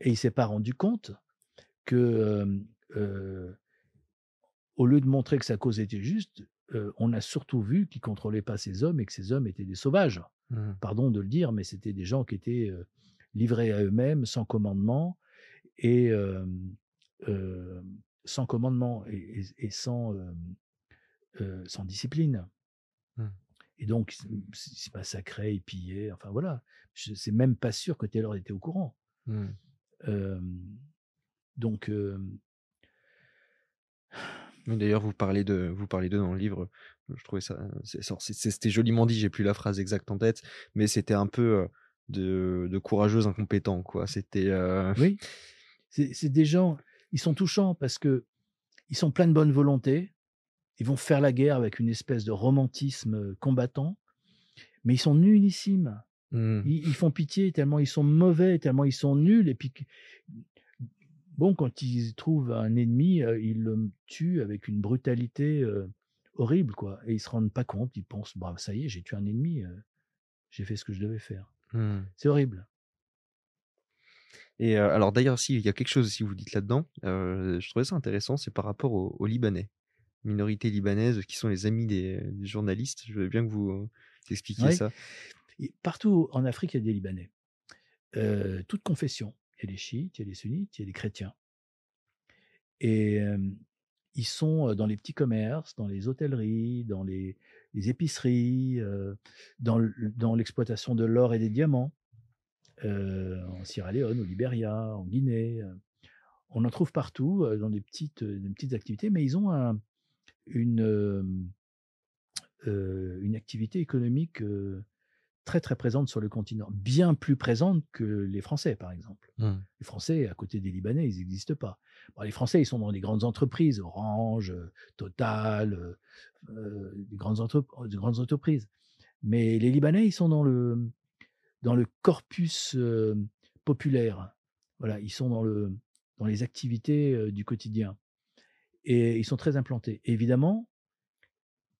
Et il s'est pas rendu compte que, euh, au lieu de montrer que sa cause était juste, euh, on a surtout vu qu'il contrôlait pas ses hommes et que ces hommes étaient des sauvages. Hmm. Pardon de le dire, mais c'était des gens qui étaient euh, livrés à eux-mêmes, sans commandement et euh, sans commandement et, et- et sans, sans discipline. Hmm. Et donc, ils se massacraient, ils pillaient, enfin voilà. Je sais même pas sûr que Taylor était au courant. Donc, D'ailleurs, vous parlez de, vous parlez d'eux dans le livre. Je trouvais ça, c'était joliment dit. J'ai plus la phrase exacte en tête, mais c'était un peu euh, de, de courageux incompétents, quoi. C'était. euh, oui, c'est des gens, ils sont touchants parce que ils sont pleins de bonne volonté. Ils vont faire la guerre avec une espèce de romantisme combattant, mais ils sont nullissimes. hmm. Ils, ils font pitié tellement ils sont mauvais, tellement ils sont nuls. Et puis, bon, quand ils trouvent un ennemi, euh, ils le tuent avec une brutalité euh, horrible, quoi. Et ils se rendent pas compte. Ils pensent, bah, ça y est, j'ai tué un ennemi, euh, j'ai fait ce que je devais faire. Hmm. C'est horrible. Et alors d'ailleurs, si il y a quelque chose aussi vous dites là-dedans, je trouvais ça intéressant, c'est par rapport aux, aux Libanais, minorités libanaises qui sont les amis des, des journalistes. Je veux bien que vous expliquiez ça. Et partout en Afrique, il y a des Libanais. Euh, toute confession. Il y a des chiites, il y a des sunnites, il y a des chrétiens. Et ils sont dans les petits commerces, dans les hôtelleries, dans les, les épiceries, dans l'exploitation de l'or et des diamants, en Sierra Leone, au Libéria, en Guinée. On en trouve partout dans des petites, activités, mais ils ont un- une, une activité économique très très présente sur le continent, bien plus présente que les Français, par exemple. Hmm. Les Français, à côté des Libanais, ils n'existent pas. Bon, les Français, ils sont dans des grandes entreprises, Orange, Total, euh, euh, des, grandes entrep- des grandes entreprises. Mais les Libanais, ils sont dans le, dans le corpus euh, populaire. Voilà, ils sont dans, le, dans les activités euh, du quotidien. Et ils sont très implantés. Évidemment,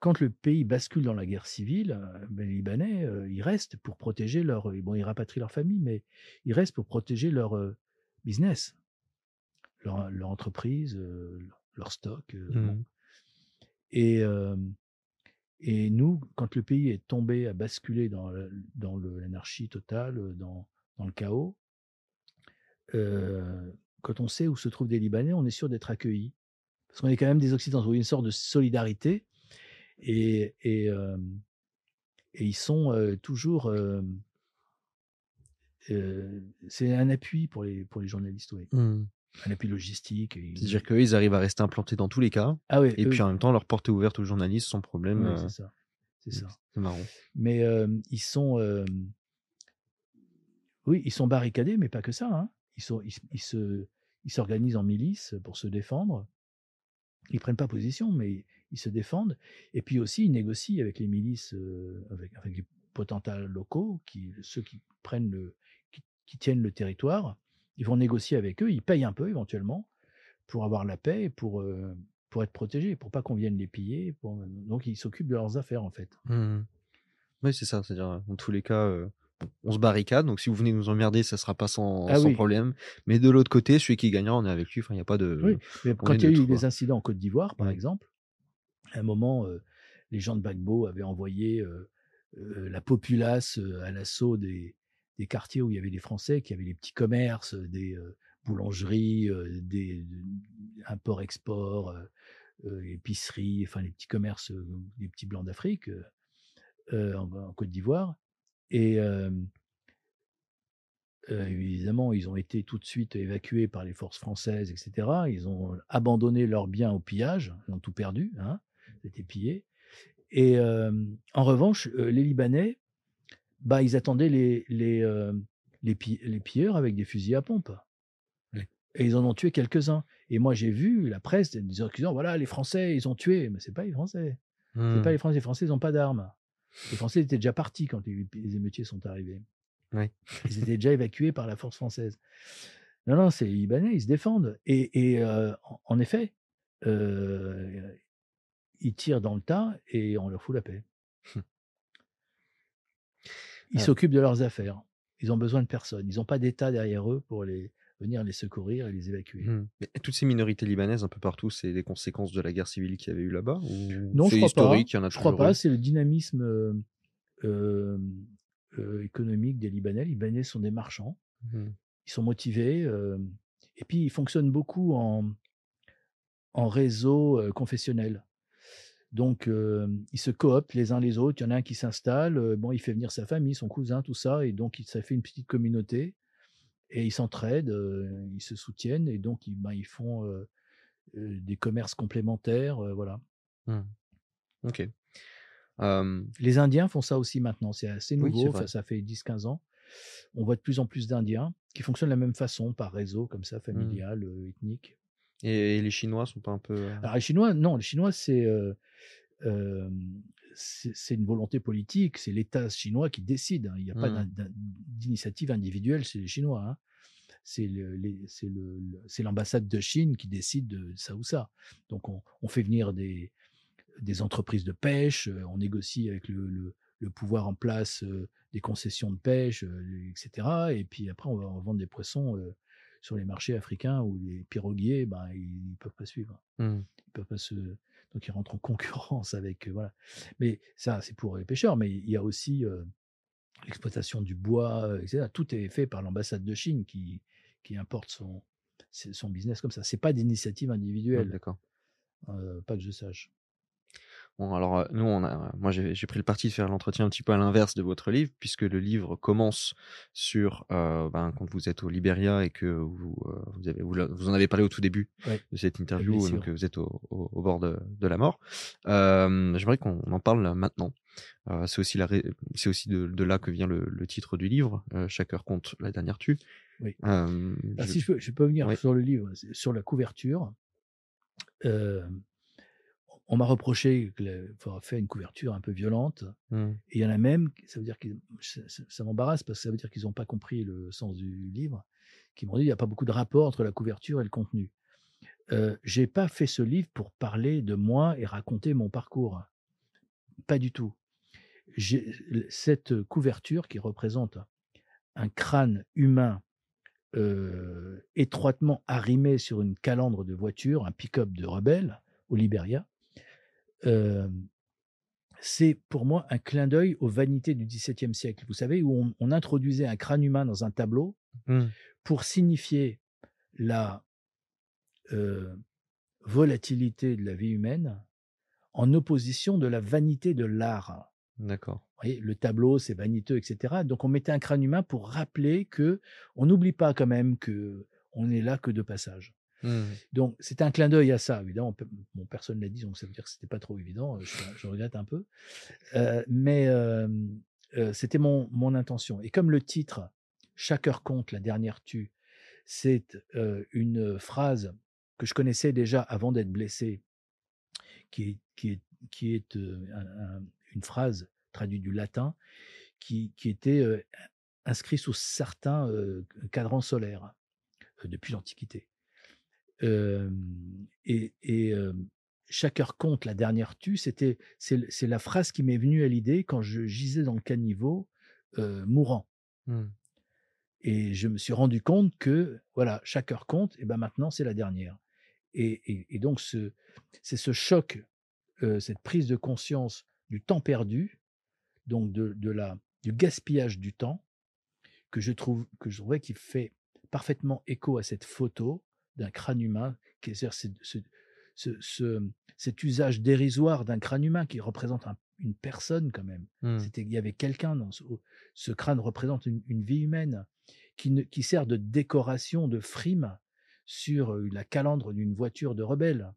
quand le pays bascule dans la guerre civile, euh, ben, les Libanais, euh, ils restent pour protéger leur. Bon, ils rapatrient leur famille, mais ils restent pour protéger leur euh, business, leur, leur entreprise, euh, leur, stock. euh, bon. Et, euh, et nous, quand le pays est tombé, a basculé dans, dans l'anarchie totale, euh, dans, dans le chaos, euh, quand on sait où se trouvent des Libanais, on est sûr d'être accueillis. Parce qu'on est quand même des Occidentaux, il y a une sorte de solidarité. Et, et, euh, et ils sont euh, toujours. c'est un appui pour les, pour les journalistes, oui. Hmm. Un appui logistique. et C'est-à-dire qu'eux, ils arrivent à rester implantés dans tous les cas, Ah oui, et eux, puis en même temps, leur porte est ouverte aux journalistes sans problème. c'est ça. C'est ça. C'est marrant. Mais ils sont, oui, ils sont barricadés, mais pas que ça. hein. Ils sont, ils, ils se, ils s'organisent en milices pour se défendre. Ils prennent pas position, mais ils se défendent. Et puis aussi, ils négocient avec les milices, euh, avec, avec les potentats locaux, qui, ceux qui prennent le, qui, qui tiennent le territoire. Ils vont négocier avec eux. Ils payent un peu éventuellement pour avoir la paix, pour, euh, pour être protégés, pour pas qu'on vienne les piller. Pour... Donc ils s'occupent de leurs affaires en fait. Mmh Oui, c'est ça. C'est-à-dire, dans tous les cas, on se barricade. Donc si vous venez nous emmerder, ça sera pas sans, Ah sans oui. problème. Mais de l'autre côté, celui qui gagnera, on est avec lui. Enfin, il n'y a pas de. Oui, mais on quand il y a eu des incidents en Côte d'Ivoire, par Ouais. exemple, un moment, les gens de Gbagbo avaient envoyé la populace à l'assaut des, quartiers où il y avait des Français, qui avaient les petits commerces, des boulangeries, des import-export, épiceries, enfin les petits commerces, des petits blancs d'Afrique en, Côte d'Ivoire. Et évidemment, ils ont été tout de suite évacués par les forces françaises, etc. Ils ont abandonné leurs biens au pillage, ils ont tout perdu, hein, c'était pillé. Et euh, en revanche, euh, les Libanais, bah, ils attendaient les, les, euh, les, pi- les pilleurs avec des fusils à pompe. Oui. Et ils en ont tué quelques-uns. Et moi, j'ai vu la presse disant, voilà, les Français, ils ont tué. Mais c'est pas les Français. C'est Mmh. pas les Français. Les Français, ils n'ont pas d'armes. Les Français étaient déjà partis quand les, les émeutiers sont arrivés. Ils étaient déjà évacués par la force française. Non, non, c'est les Libanais, ils se défendent. Et, et, euh, en, en effet, euh, ils tirent dans le tas et on leur fout la paix. Ils Ah. s'occupent de leurs affaires. Ils ont besoin de personne. Ils n'ont pas d'État derrière eux pour les, venir les secourir et les évacuer. Mmh. Mais toutes ces minorités libanaises un peu partout, c'est des conséquences de la guerre civile qu'il y avait eu là-bas Non, je crois historique, il y pas. en a Je crois pas. C'est le dynamisme euh, euh, euh, économique des Libanais. Les Libanais sont des marchands. Mmh. Ils sont motivés. et puis, ils fonctionnent beaucoup en, en réseau confessionnel. Donc, euh, ils se cooptent les uns les autres. Il y en a un qui s'installe. euh, bon, il fait venir sa famille, son cousin, tout ça. Et donc, ça fait une petite communauté. Et ils s'entraident, euh, ils se soutiennent. Et donc, ils, ben, ils font des commerces complémentaires. voilà. Mmh. Ok. Les Indiens font ça aussi maintenant. C'est assez nouveau. enfin, ça fait 10-15 ans. On voit de plus en plus d'Indiens qui fonctionnent de la même façon, par réseau, comme Mmh. ça, familial, euh, ethnique. Et, et les Chinois sont pas un peu. euh, Alors, les Chinois, non, les Chinois, c'est euh, euh, c'est c'est une volonté politique. C'est l'État chinois qui décide. hein. Il n'y a pas Mmh. d'in- d'in- d'initiative individuelle chez les Chinois. hein. C'est c'est le- le- l'ambassade de Chine qui décide de ça ou ça. Donc, on, on fait venir des, des entreprises de pêche, on négocie avec le, le- pouvoir en place euh, des concessions de pêche, euh, etc. Et puis après, on va vendre des poissons sur les marchés africains où les piroguiers, ben, ils ne peuvent pas suivre. mmh. Ils peuvent pas se... Donc, ils rentrent en concurrence avec. euh, voilà. Mais ça, c'est pour les pêcheurs. Mais il y a aussi euh, l'exploitation du bois, etc. Tout est fait par l'ambassade de Chine qui, qui importe son, son business comme ça. C'est pas d'initiative Ouais, individuelle, D'accord. euh, pas que je sache. Bon, alors, euh, nous, on a, moi, j'ai pris le parti de faire l'entretien un petit peu à l'inverse de votre livre, puisque le livre commence sur euh, ben, quand vous êtes au Libéria et que vous, euh, vous, avez, vous, l'a- vous en avez parlé au tout début Ouais. de cette interview, donc euh, vous êtes au, au- au bord de, de la mort. Euh, J'aimerais qu'on en parle maintenant. Euh, c'est aussi, la de, de là que vient le, le titre du livre, euh, Chaque heure compte, la dernière tue. Oui. Euh, Ah, je- si je peux, je peux venir Oui. sur le livre, sur la couverture. euh, on m'a reproché d'avoir fait une couverture un peu violente. Hmm. Et il y en a même, ça veut dire que ça, m'embarrasse parce que ça veut dire qu'ils n'ont pas compris le sens du livre, qui m'ont dit il n'y a pas beaucoup de rapport entre la couverture et le contenu. Euh, J'ai pas fait ce livre pour parler de moi et raconter mon parcours. Pas du tout. J'ai- Cette couverture qui représente un crâne humain euh, étroitement arrimé sur une calandre de voiture, un pick-up de rebelle au Liberia, euh, c'est pour moi un clin d'œil aux vanités du XVIIe siècle. Vous savez, où on, on introduisait un crâne humain dans un tableau Hmm. pour signifier la euh, volatilité de la vie humaine en opposition de la vanité de l'art. D'accord. Le tableau, c'est vaniteux, etc. Donc on mettait un crâne humain pour rappeler que on n'oublie pas quand même que on est là que de passage. Hmm. Donc c'est un clin d'œil à ça. Évidemment, bon, personne l'a dit, donc ça veut dire que c'était pas trop évident. Je, regrette un peu, Euh, mais euh, c'était mon, intention. Et comme le titre "Chaque heure compte, la dernière tue", c'est une phrase que je connaissais déjà avant d'être blessé, qui est, une phrase traduite du latin qui, était inscrite sous certains euh, cadrans solaires euh, depuis l'Antiquité. Euh, et et, euh, chaque heure compte, la dernière tue, c'était c'est c'est la phrase qui m'est venue à l'idée quand je gisais dans le caniveau, mourant. Mmh. Et je me suis rendu compte que, voilà, chaque heure compte et ben, maintenant c'est la dernière. Et et et donc ce c'est ce choc, cette prise de conscience du temps perdu, donc de de la du gaspillage du temps, que je trouve que je trouvais qui fait parfaitement écho à cette photo d'un crâne humain, qui est c'est ce ce ce cet usage dérisoire d'un crâne humain qui représente un une personne quand même. Mmh. C'était il y avait quelqu'un dans ce ce crâne représente une une vie humaine qui ne qui sert de décoration, de frime sur, heu, la calandre d'une voiture de rebelle.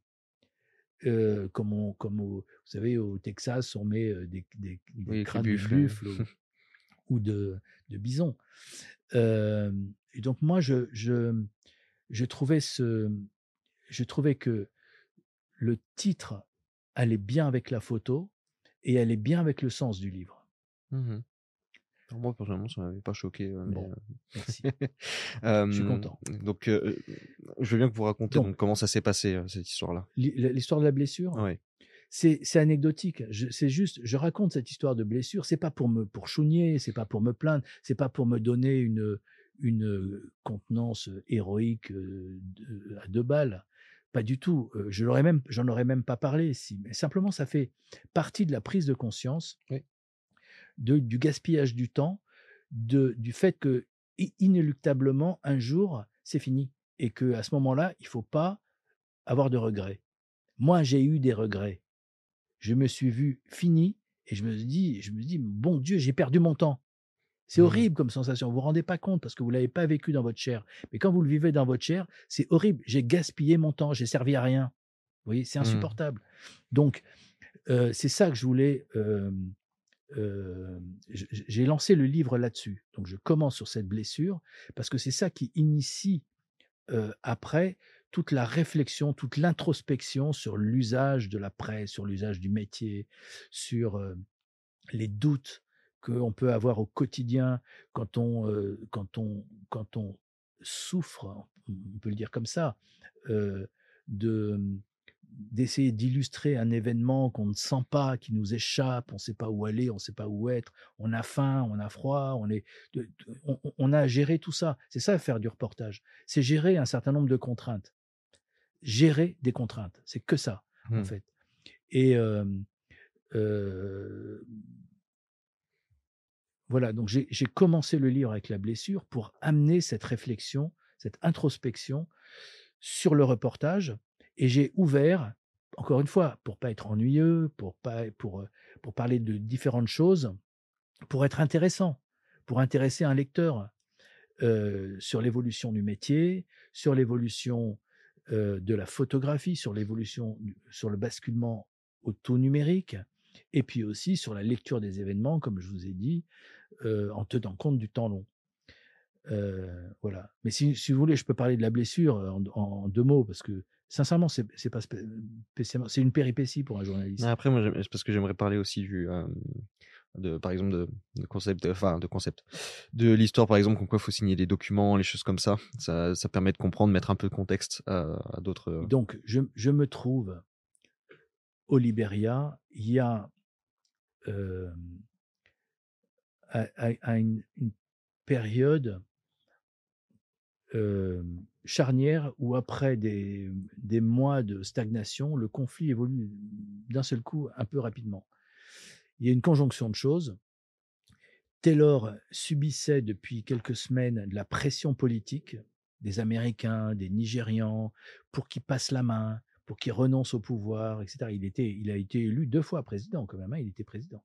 Heu, comme on comme au vous savez, au Texas, on met, heu, des des Oui, crânes de buffle ou ou de de bison. Hem et donc moi je je je trouvais ce je trouvais que le titre allait bien avec la photo et allait bien avec le sens du livre. Mmh. Alors moi personnellement ça m'avait pas choqué, mais, Bon, merci. heu, Je suis content. donc, je veux bien que vous racontiez Donc donc comment ça s'est passé, cette histoire-là? l'hi l'histoire de la blessure? Ouais. C'est anecdotique. Je c'est juste je raconte cette histoire de blessure, c'est pas pour me pour chougner, c'est pas pour me plaindre, c'est pas pour me donner une, une, contenance, héroïque, de à 2 balles. Pas du tout, je l'aurais même j'en aurais même pas parlé si mais simplement ça fait partie de la prise de conscience Oui. de du gaspillage du temps, de du fait que inéluctablement un jour, c'est fini et qu'à ce moment-là, il faut pas avoir de regrets. Moi, j'ai eu des regrets. Je me suis vu fini et je me dit je me dis: «Bon Dieu, j'ai perdu mon temps». C'est Mmh mh. horrible comme sensation, vous vous rendez pas compte parce que vous l'avez pas vécu dans votre chair. Mais quand vous le vivez dans votre chair, c'est horrible. J'ai gaspillé mon temps, j'ai servi à rien. Vous voyez? C'est Mmh. insupportable. Donc, c'est ça que je voulais, j'ai lancé le livre là-dessus. Donc je commence sur cette blessure parce que c'est ça qui initie, après toute la réflexion, toute l'introspection sur l'usage de la presse, sur l'usage du métier, sur, les doutes qu'on peut avoir au quotidien quand on, quand on quand on souffre, on peut le dire comme ça, de, mmh, d'essayer d'illustrer un événement qu'on ne sent pas, qui nous échappe, on ne sait pas où aller, on ne sait pas où être, on a faim, on a froid, on est on a à gérer tout ça. C'est ça faire du reportage, c'est gérer un certain nombre de contraintes. Gérer des contraintes, c'est que ça, en Mmh. fait et voilà, donc j'ai commencé le livre avec la blessure pour amener cette réflexion, cette introspection sur le reportage et j'ai ouvert, encore une fois, pour pas être ennuyeux, pour pas pour, pour parler de différentes choses, pour être intéressant, pour intéresser un lecteur, heu, sur l'évolution du métier, sur l'évolution, heu, de la photographie, sur l'évolution sur le basculement au tout numérique et puis aussi sur la lecture des événements, comme je vous ai dit, heu, en tenant compte du temps long. Heu, voilà. Mais si si vous voulez, je peux parler de la blessure, heu, en d en 2 mots parce que sincèrement, c'est pas c'est une péripétie pour un journaliste. après moi j'aime c'est parce que j'aimerais parler aussi du, de par exemple de de concept, enfin de concept, de l'histoire par exemple comme quoi il faut signer des documents, les choses comme ça. Ça ça permet de comprendre, mettre un peu de contexte à à d'autres, donc je je me trouve au Liberia, il y a, à une période charnière où après des mois de stagnation, le conflit évolue d'un seul coup un peu rapidement. Il y a une conjonction de choses. Taylor subissait depuis quelques semaines de la pression politique des Américains, des Nigérians, pour qu'il passe la main, pour qu'il renonce au pouvoir, et cetera. Il était il a été élu 2 fois président quand même, hein, il était président.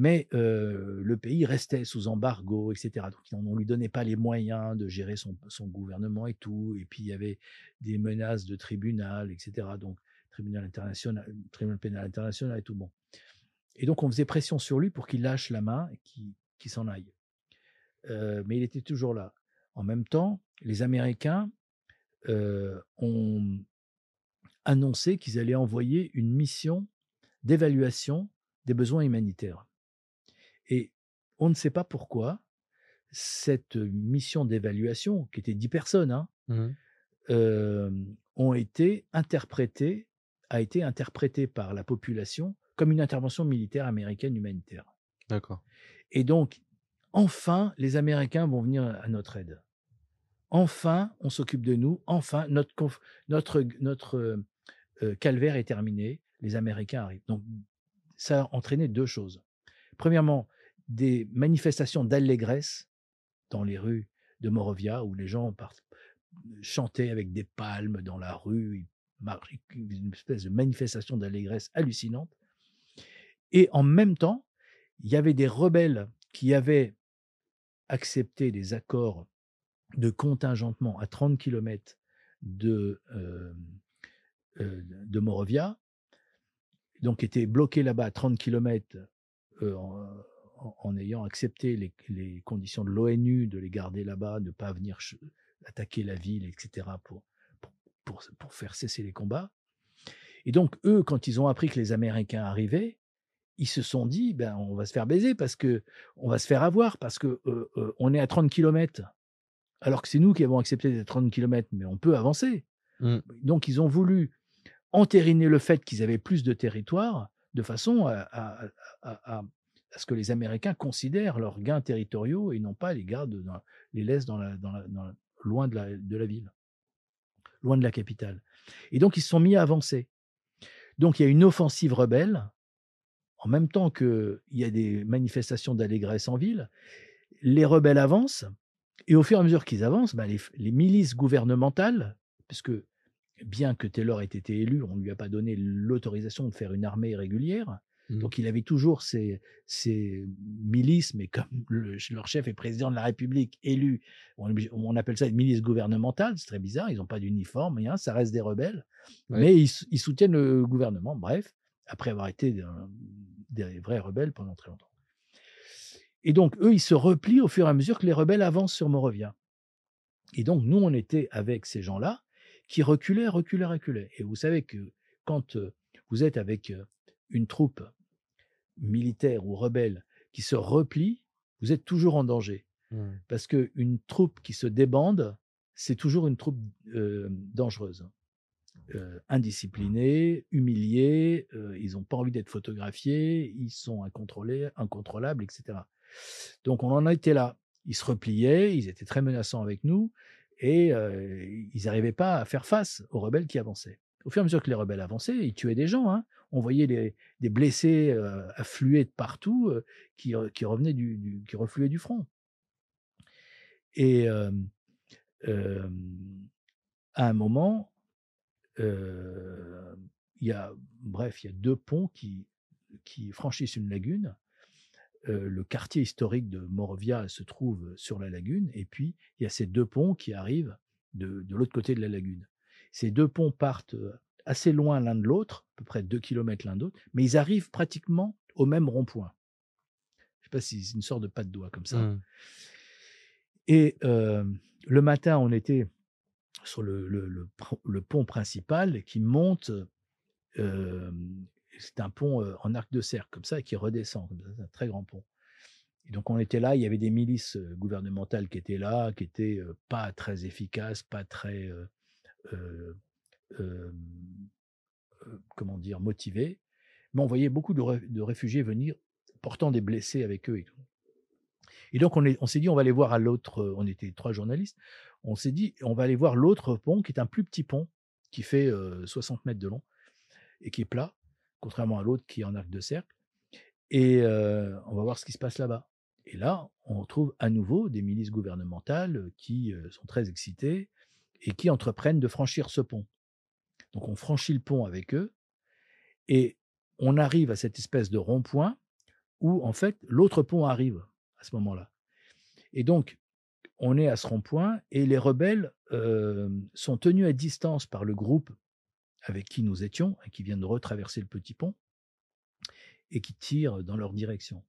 Mais le pays restait sous embargo, et cetera. Donc on ne lui donnait pas les moyens de gérer son gouvernement et tout. Et puis il y avait des menaces de tribunal, et cetera. Donc tribunal international tribunal pénal international et tout, bon. Et donc on faisait pression sur lui pour qu'il lâche la main et qu'il s'en aille. Mais il était toujours là. En même temps, les Américains, ont annoncé qu'ils allaient envoyer une mission d'évaluation des besoins humanitaires. On ne sait pas pourquoi cette mission d'évaluation, qui était 10 personnes, hein, Mmh mh. hem, ont été interprétées a été interprété par la population comme une intervention militaire américaine humanitaire. D'accord. Et donc, enfin, les Américains vont venir à notre aide. Enfin, on s'occupe de nous. Enfin, notre, notre, notre euh, calvaire est terminé. Les Américains arrivent. Donc, ça a entraîné deux choses. Premièrement, des manifestations d'allégresse dans les rues de Morovia où les gens chantaient avec des palmes dans la rue, une espèce de manifestation d'allégresse hallucinante. Et en même temps, il y avait des rebelles qui avaient accepté des accords de contingentement à 30 km de, euh, euh, de Morovia, donc étaient bloqués là-bas à 30 km euh, ayant accepté les, conditions de l'ONU de les garder là-bas, de ne pas venir attaquer la ville, etc., pour, pour, pour, faire cesser les combats. Et donc, eux, quand ils ont appris que les Américains arrivaient, ils se sont dit, ben, on va se faire baiser parce que on va se faire avoir parce que on est à 30 km. Alors que c'est nous qui avons accepté d'être 30 km, mais on peut avancer. Mmh. Donc, ils ont voulu entériner le fait qu'ils avaient plus de territoire de façon à, ce que les Américains considèrent leurs gains territoriaux et non pas les gardent, les laissent loin de la, ville, loin de la capitale. Et donc, ils se sont mis à avancer. Donc, il y a une offensive rebelle en même temps qu'il y a des manifestations d'allégresse en ville, les rebelles avancent, et au fur et à mesure qu'ils avancent, bah, les, milices gouvernementales, puisque bien que Taylor ait été élu, on ne lui a pas donné l'autorisation de faire une armée régulière, mmh. donc il avait toujours ses, milices, mais comme leur chef est président de la République élu, on, appelle ça une milice gouvernementale, c'est très bizarre, ils n'ont pas d'uniforme, rien, ça reste des rebelles, mais ils, ils, soutiennent le gouvernement, bref après avoir été des vrais rebelles pendant très longtemps. Et donc, eux, ils se replient au fur et à mesure que les rebelles avancent sur Morovia. Et donc, nous, on était avec ces gens-là qui reculaient, reculaient, reculaient. Et vous savez que quand euh, vous êtes avec euh, une troupe militaire ou rebelle qui se replie, vous êtes toujours en danger. Mmh. Parce qu'une troupe qui se débande, c'est toujours une troupe euh, dangereuse. Euh, indisciplinés, humiliés, euh, ils n'ont pas envie d'être photographiés, ils sont incontrôlés, incontrôlables, etc. Donc on en était là. Ils se repliaient, ils étaient très menaçants avec nous et euh, ils n'arrivaient pas à faire face aux rebelles qui avançaient. Au fur et à mesure que les rebelles avançaient, ils tuaient des gens. Hein. On voyait des blessés affluer de partout qui, qui, revenaient du, qui refluaient du front. Et à un moment, il y a, bref, il y a deux ponts qui, franchissent une lagune. le quartier historique de Morovia se trouve sur la lagune, et puis il y a ces deux ponts qui arrivent de l'autre côté de la lagune. Ces deux ponts partent assez loin l'un de l'autre, à peu près deux kilomètres l'un d'autre, mais ils arrivent pratiquement au même rond-point. Je ne sais pas si c'est une sorte de pas de doigt comme ça. Mmh. Et le matin, on était sur le, le, pont principal qui monte. c'est un pont en arc de cercle, comme ça, qui redescend, un très grand pont. Et donc on était là, il y avait des milices gouvernementales qui étaient là, qui étaient pas très efficaces, pas très, comment dire, motivées. Mais on voyait beaucoup de, réfugiés venir portant des blessés avec eux. Et, donc on, on s'est dit, on va aller voir à l'autre, on était trois journalistes, on s'est dit, on va aller voir l'autre pont, qui est un plus petit pont, qui fait 60 mètres de long et qui est plat, contrairement à l'autre qui est en arc de cercle. Et on va voir ce qui se passe là-bas. Et là, on retrouve à nouveau des milices gouvernementales qui sont très excitées et qui entreprennent de franchir ce pont. Donc on franchit le pont avec eux et on arrive à cette espèce de rond-point où en fait l'autre pont arrive à ce moment-là. Et donc on est à ce rond-point et les rebelles sont tenus à distance par le groupe avec qui nous étions et qui vient de retraverser le petit pont et qui tirent dans leur direction.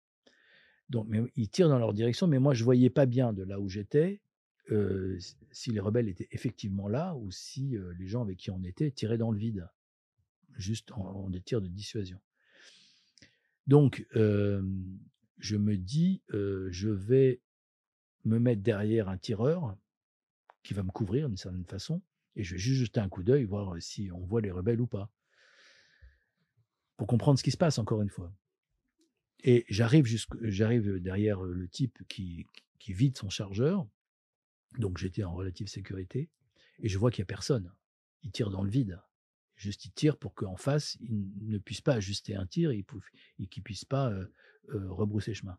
Donc, ils tirent dans leur direction, mais moi je voyais pas bien de là où j'étais si les rebelles étaient effectivement là ou si les gens avec qui on était tiraient dans le vide, juste en, des tirs de dissuasion. Donc, je me dis, je vais me mettre derrière un tireur qui va me couvrir d'une certaine façon, et je vais juste jeter un coup d'œil, voir si on voit les rebelles ou pas. pour comprendre ce qui se passe, encore une fois. Et j'arrive j'arrive derrière le type qui vide son chargeur. Donc j'étais en relative sécurité. Et je vois qu'il n'y a personne. Il tire dans le vide. Juste, il tire pour qu'en face, il ne puisse pas ajuster un tir et qu'il ne puisse pas rebrousser chemin.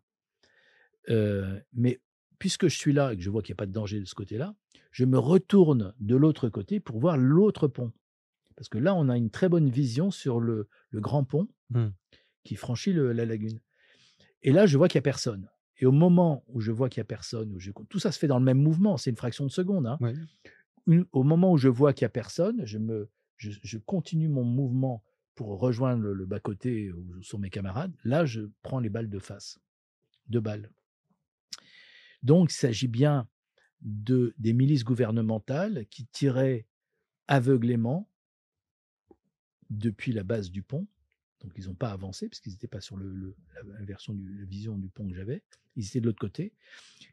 mais puisque je suis là et que je vois qu'il n'y a pas de danger de ce côté-là, je me retourne de l'autre côté pour voir l'autre pont. Parce que là, on a une très bonne vision sur le, grand pont mmh. qui franchit la lagune. Et là, je vois qu'il n'y a personne. Et au moment où je vois qu'il n'y a personne, où tout ça se fait dans le même mouvement, c'est une fraction de seconde. Hein. au moment où je vois qu'il n'y a personne, je, me, je, continue mon mouvement pour rejoindre le, bas-côté où sont mes camarades. Là, je prends les balles de face. Deux balles. Donc, il s'agit bien de, des milices gouvernementales qui tiraient aveuglément depuis la base du pont. Donc, ils n'ont pas avancé parce qu'ils n'étaient pas sur le, la version de la vision du pont que j'avais. Ils étaient de l'autre côté.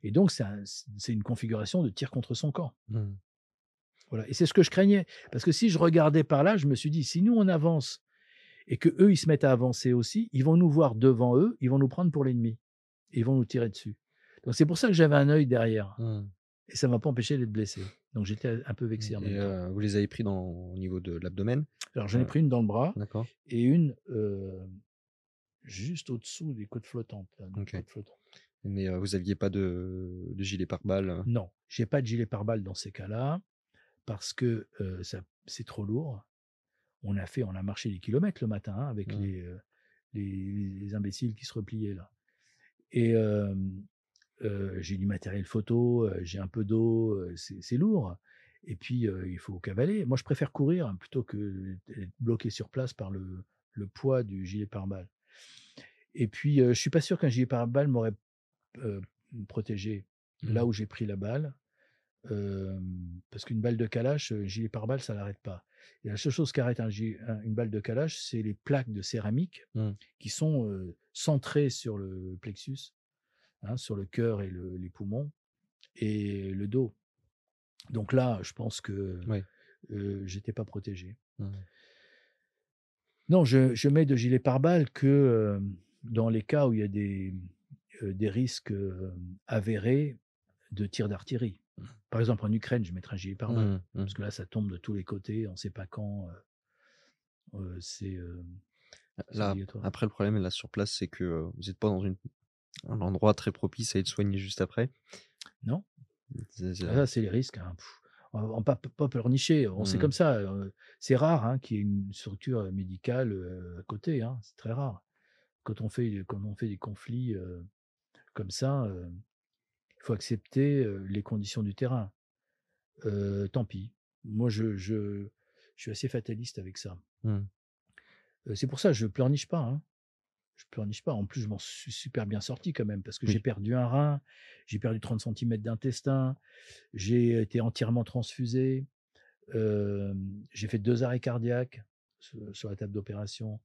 Et donc, c'est une configuration de tir contre son camp. Mmh. Voilà. Et c'est ce que je craignais. Parce que si je regardais par là, je me suis dit, si nous, on avance et que eux, ils se mettent à avancer aussi, ils vont nous voir devant eux, ils vont nous prendre pour l'ennemi. Et ils vont nous tirer dessus. Donc, c'est pour ça que j'avais un œil derrière. Mmh. Et ça ne m'a pas empêché d'être blessé. Donc j'étais un peu vexé. En et euh, vous les avez pris dans, au niveau de l'abdomen? Alors j'en ai euh, pris une dans le bras et une euh, juste au-dessous des côtes flottantes. Mais vous n'aviez pas de, de gilet pare-balles Non, j'ai pas de gilet pare-balles dans ces cas-là parce que ça, c'est trop lourd. On a fait, on a marché des kilomètres le matin hein, avec les, les, les, imbéciles qui se repliaient là. Et j'ai du matériel photo, j'ai un peu d'eau, c'est lourd. Et puis, il faut cavaler. Moi, je préfère courir plutôt que d'être bloqué sur place par le, le poids du gilet pare-balles. Et puis, je suis pas sûr qu'un gilet pare-balles m'aurait protégé là mmh. où j'ai pris la balle. parce qu'une balle de calache, un gilet pare-balles, ça l'arrête pas. Et la seule chose qui arrête un, une balle de calache, c'est les plaques de céramique mmh. qui sont centrées sur le plexus Hein, sur le cœur et les poumons et le dos. Donc là, je pense que j'étais pas protégé. Mmh. Non, je, mets de gilet pare-balles que dans les cas où il y a des, des risques avérés de tir d'artillerie. Mmh. Par exemple, en Ukraine, je mettrai un gilet pare-balles mmh, parce que là, ça tombe de tous les côtés, on ne sait pas quand. c'est Là, après, le problème là sur place, c'est que vous n'êtes pas dans une un endroit très propice à être soigné juste après. Non. Ça, c'est les risques. Hein. On pas, pas pleurnicher. On sait mmh. comme ça. C'est rare hein, qu'il y ait une structure médicale à côté. Hein. C'est très rare. Quand on fait, quand on fait des conflits comme ça, il faut accepter les conditions du terrain. tant pis. Moi, je, je, je, suis assez fataliste avec ça. Mmh. C'est pour ça que je pleurniche pas je pleurniche pas. En plus, je m'en suis super bien sorti quand même parce que j'ai perdu un rein, j'ai perdu 30 cm d'intestin, j'ai été entièrement transfusé, j'ai fait deux arrêts cardiaques sur, la table d'opération.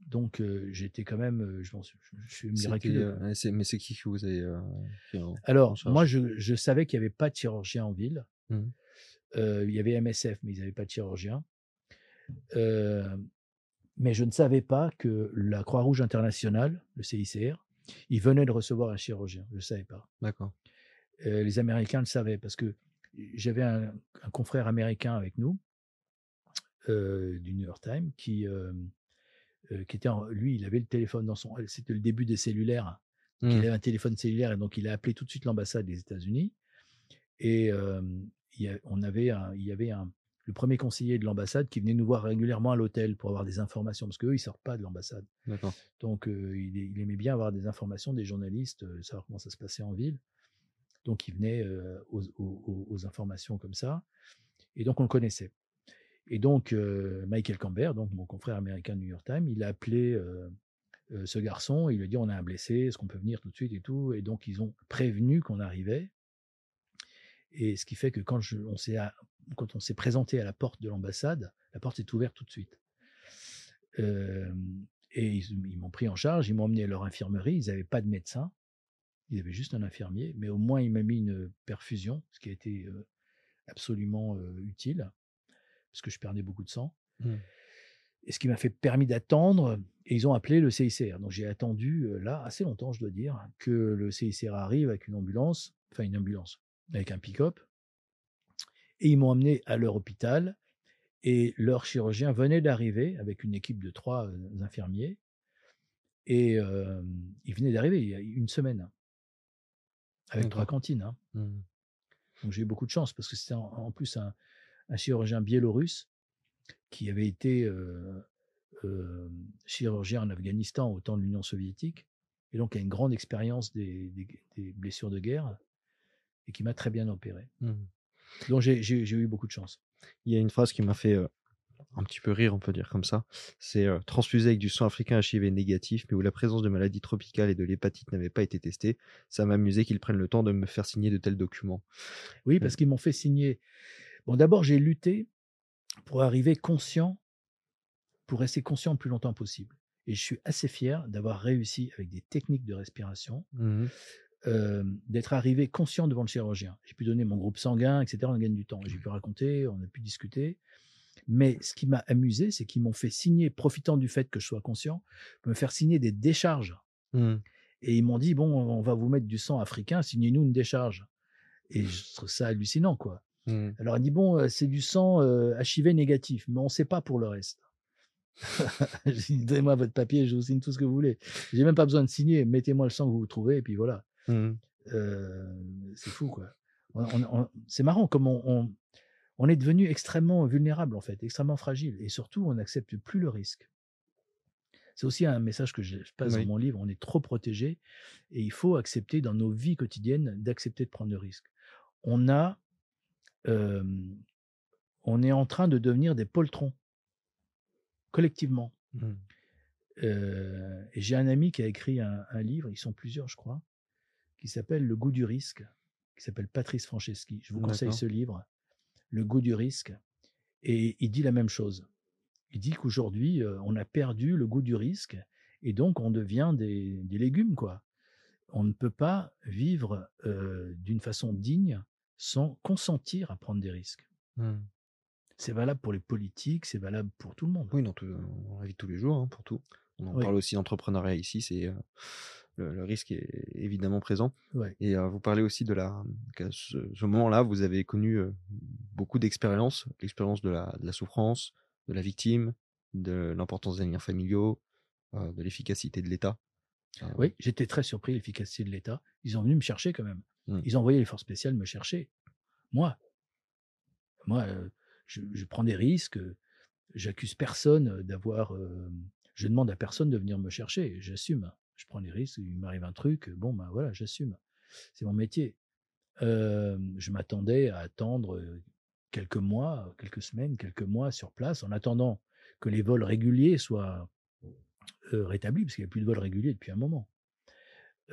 donc j'étais quand même, je, je, suis miraculeux. mais c'est qui que vous avez Alors, moi, je, savais qu'il n'y avait pas de chirurgien en ville. Mmh. il y avait MSF, mais ils n'avaient pas de chirurgien. Mais je ne savais pas que la Croix-Rouge internationale, le CICR, il venait de recevoir un chirurgien. Je ne savais pas. D'accord. Euh, les Américains le savaient parce que j'avais un, confrère américain avec nous euh, du New York Times qui, euh, qui était, lui, il avait le téléphone dans son. C'était le début des cellulaires. Il mmh. avait un téléphone cellulaire et donc il a appelé tout de suite l'ambassade des États-Unis. Et il, on avait il y avait un, le premier conseiller de l'ambassade qui venait nous voir régulièrement à l'hôtel pour avoir des informations, parce qu'eux, ils ne sortent pas de l'ambassade. Donc, il, aimait bien avoir des informations des journalistes, savoir comment ça se passait en ville. Donc, il venait aux, informations comme ça. Et donc, on le connaissait. Et donc, Michael Camber, donc mon confrère américain du New York Times, il a appelé ce garçon, il lui a dit on a un blessé, est-ce qu'on peut venir tout de suite et tout? Et donc, ils ont prévenu qu'on arrivait. Et ce qui fait que quand on s'est quand on s'est présenté à la porte de l'ambassade, la porte s'est ouverte tout de suite. et ils, m'ont pris en charge, ils m'ont emmené à leur infirmerie. Ils n'avaient pas de médecin, ils avaient juste un infirmier, mais au moins ils m'ont mis une perfusion, ce qui a été absolument utile, parce que je perdais beaucoup de sang. Mmh. Et ce qui m'a fait permis d'attendre, et ils ont appelé le CICR. Donc j'ai attendu là assez longtemps, je dois dire, que le CICR arrive avec une ambulance, enfin une ambulance, avec un pick-up. Et ils m'ont emmené à leur hôpital. Et leur chirurgien venait d'arriver avec une équipe de trois euh, infirmiers. Et euh, il venait d'arriver il y a une semaine, avec trois cantines. hein. Mmh. Donc j'ai eu beaucoup de chance parce que c'était en, en plus un, un chirurgien biélorusse qui avait été euh, euh, chirurgien en Afghanistan au temps de l'Union soviétique et donc a une grande expérience des, des- des blessures de guerre et qui m'a très bien opéré. Mmh. Donc j'ai eu beaucoup de chance. Il y a une phrase qui m'a fait euh, un petit peu rire, on peut dire comme ça. C'est euh, transfusé avec du sang africain HIV négatif, mais où la présence de maladies tropicales et de l'hépatite n'avait pas été testée. Ça m'a amusé qu'ils prennent le temps de me faire signer de tels documents. Oui, parce qu'ils m'ont fait signer. Bon, d'abord, j'ai lutté pour arriver conscient, pour rester conscient le plus longtemps possible. Et je suis assez fier d'avoir réussi avec des techniques de respiration, Mmh. Euh, d'être arrivé conscient devant le chirurgien. J'ai pu donner mon groupe sanguin, etc. On gagne du temps. J'ai pu raconter, on a pu discuter. Mais ce qui m'a amusé, c'est qu'ils m'ont fait signer, profitant du fait que je sois conscient, me faire signer des décharges. Mmh. Et ils m'ont dit, bon, on va vous mettre du sang africain, signez-nous une décharge. Et je trouve ça hallucinant, quoi. Mmh. Alors, elle dit, bon, c'est du sang euh, HIV négatif, mais on ne sait pas pour le reste. Donnez-moi votre papier, je vous signe tout ce que vous voulez. J'ai même pas besoin de signer, mettez-moi le sang que vous trouvez, et puis voilà. Mmh. Euh, c'est fou, quoi. C'est marrant comme on, on, on est devenu extrêmement vulnérable, en fait, extrêmement fragile, et surtout, on n'accepte plus le risque. C'est aussi un message que je passe Oui. dans mon livre. On est trop protégé et il faut accepter dans nos vies quotidiennes d'accepter de prendre le risque. On a, euh, on est en train de devenir des poltrons collectivement. Mmh. Euh, j'ai un ami qui a écrit un, un livre, ils sont plusieurs, je crois, qui s'appelle Le goût du risque, qui s'appelle Patrice Franceschi. Je vous conseille ce livre, Le goût du risque. Et il dit la même chose. Il dit qu'aujourd'hui, euh, on a perdu le goût du risque et donc on devient des, des légumes, quoi. On ne peut pas vivre euh, d'une façon digne sans consentir à prendre des risques. Mmh. C'est valable pour les politiques, c'est valable pour tout le monde. Oui, dans, tout, dans la de tous les jours, hein, pour tout. On en Oui. parle aussi d'entrepreneuriat ici, c'est euh, le, le risque est évidemment présent. Ouais. Et euh, vous parlez aussi de la qu'à ce, ce moment-là, vous avez connu euh, beaucoup d'expériences, l'expérience de la, de la souffrance, de la victime, de l'importance des liens familiaux, euh, de l'efficacité de l'État. Oui, j'étais très surpris de l'efficacité de l'État. Ils ont venu me chercher quand même. Mm. Ils ont envoyé les forces spéciales me chercher. Moi, moi, je, je prends des risques. J'accuse personne d'avoir. je demande à personne de venir me chercher. J'assume. Je prends des risques. Il m'arrive un truc. Bon, ben voilà, j'assume. C'est mon métier. Euh, je m'attendais à attendre quelques mois, quelques semaines, quelques mois sur place, en attendant que les vols réguliers soient euh, rétablis, parce qu'il n'y a plus de vols réguliers depuis un moment,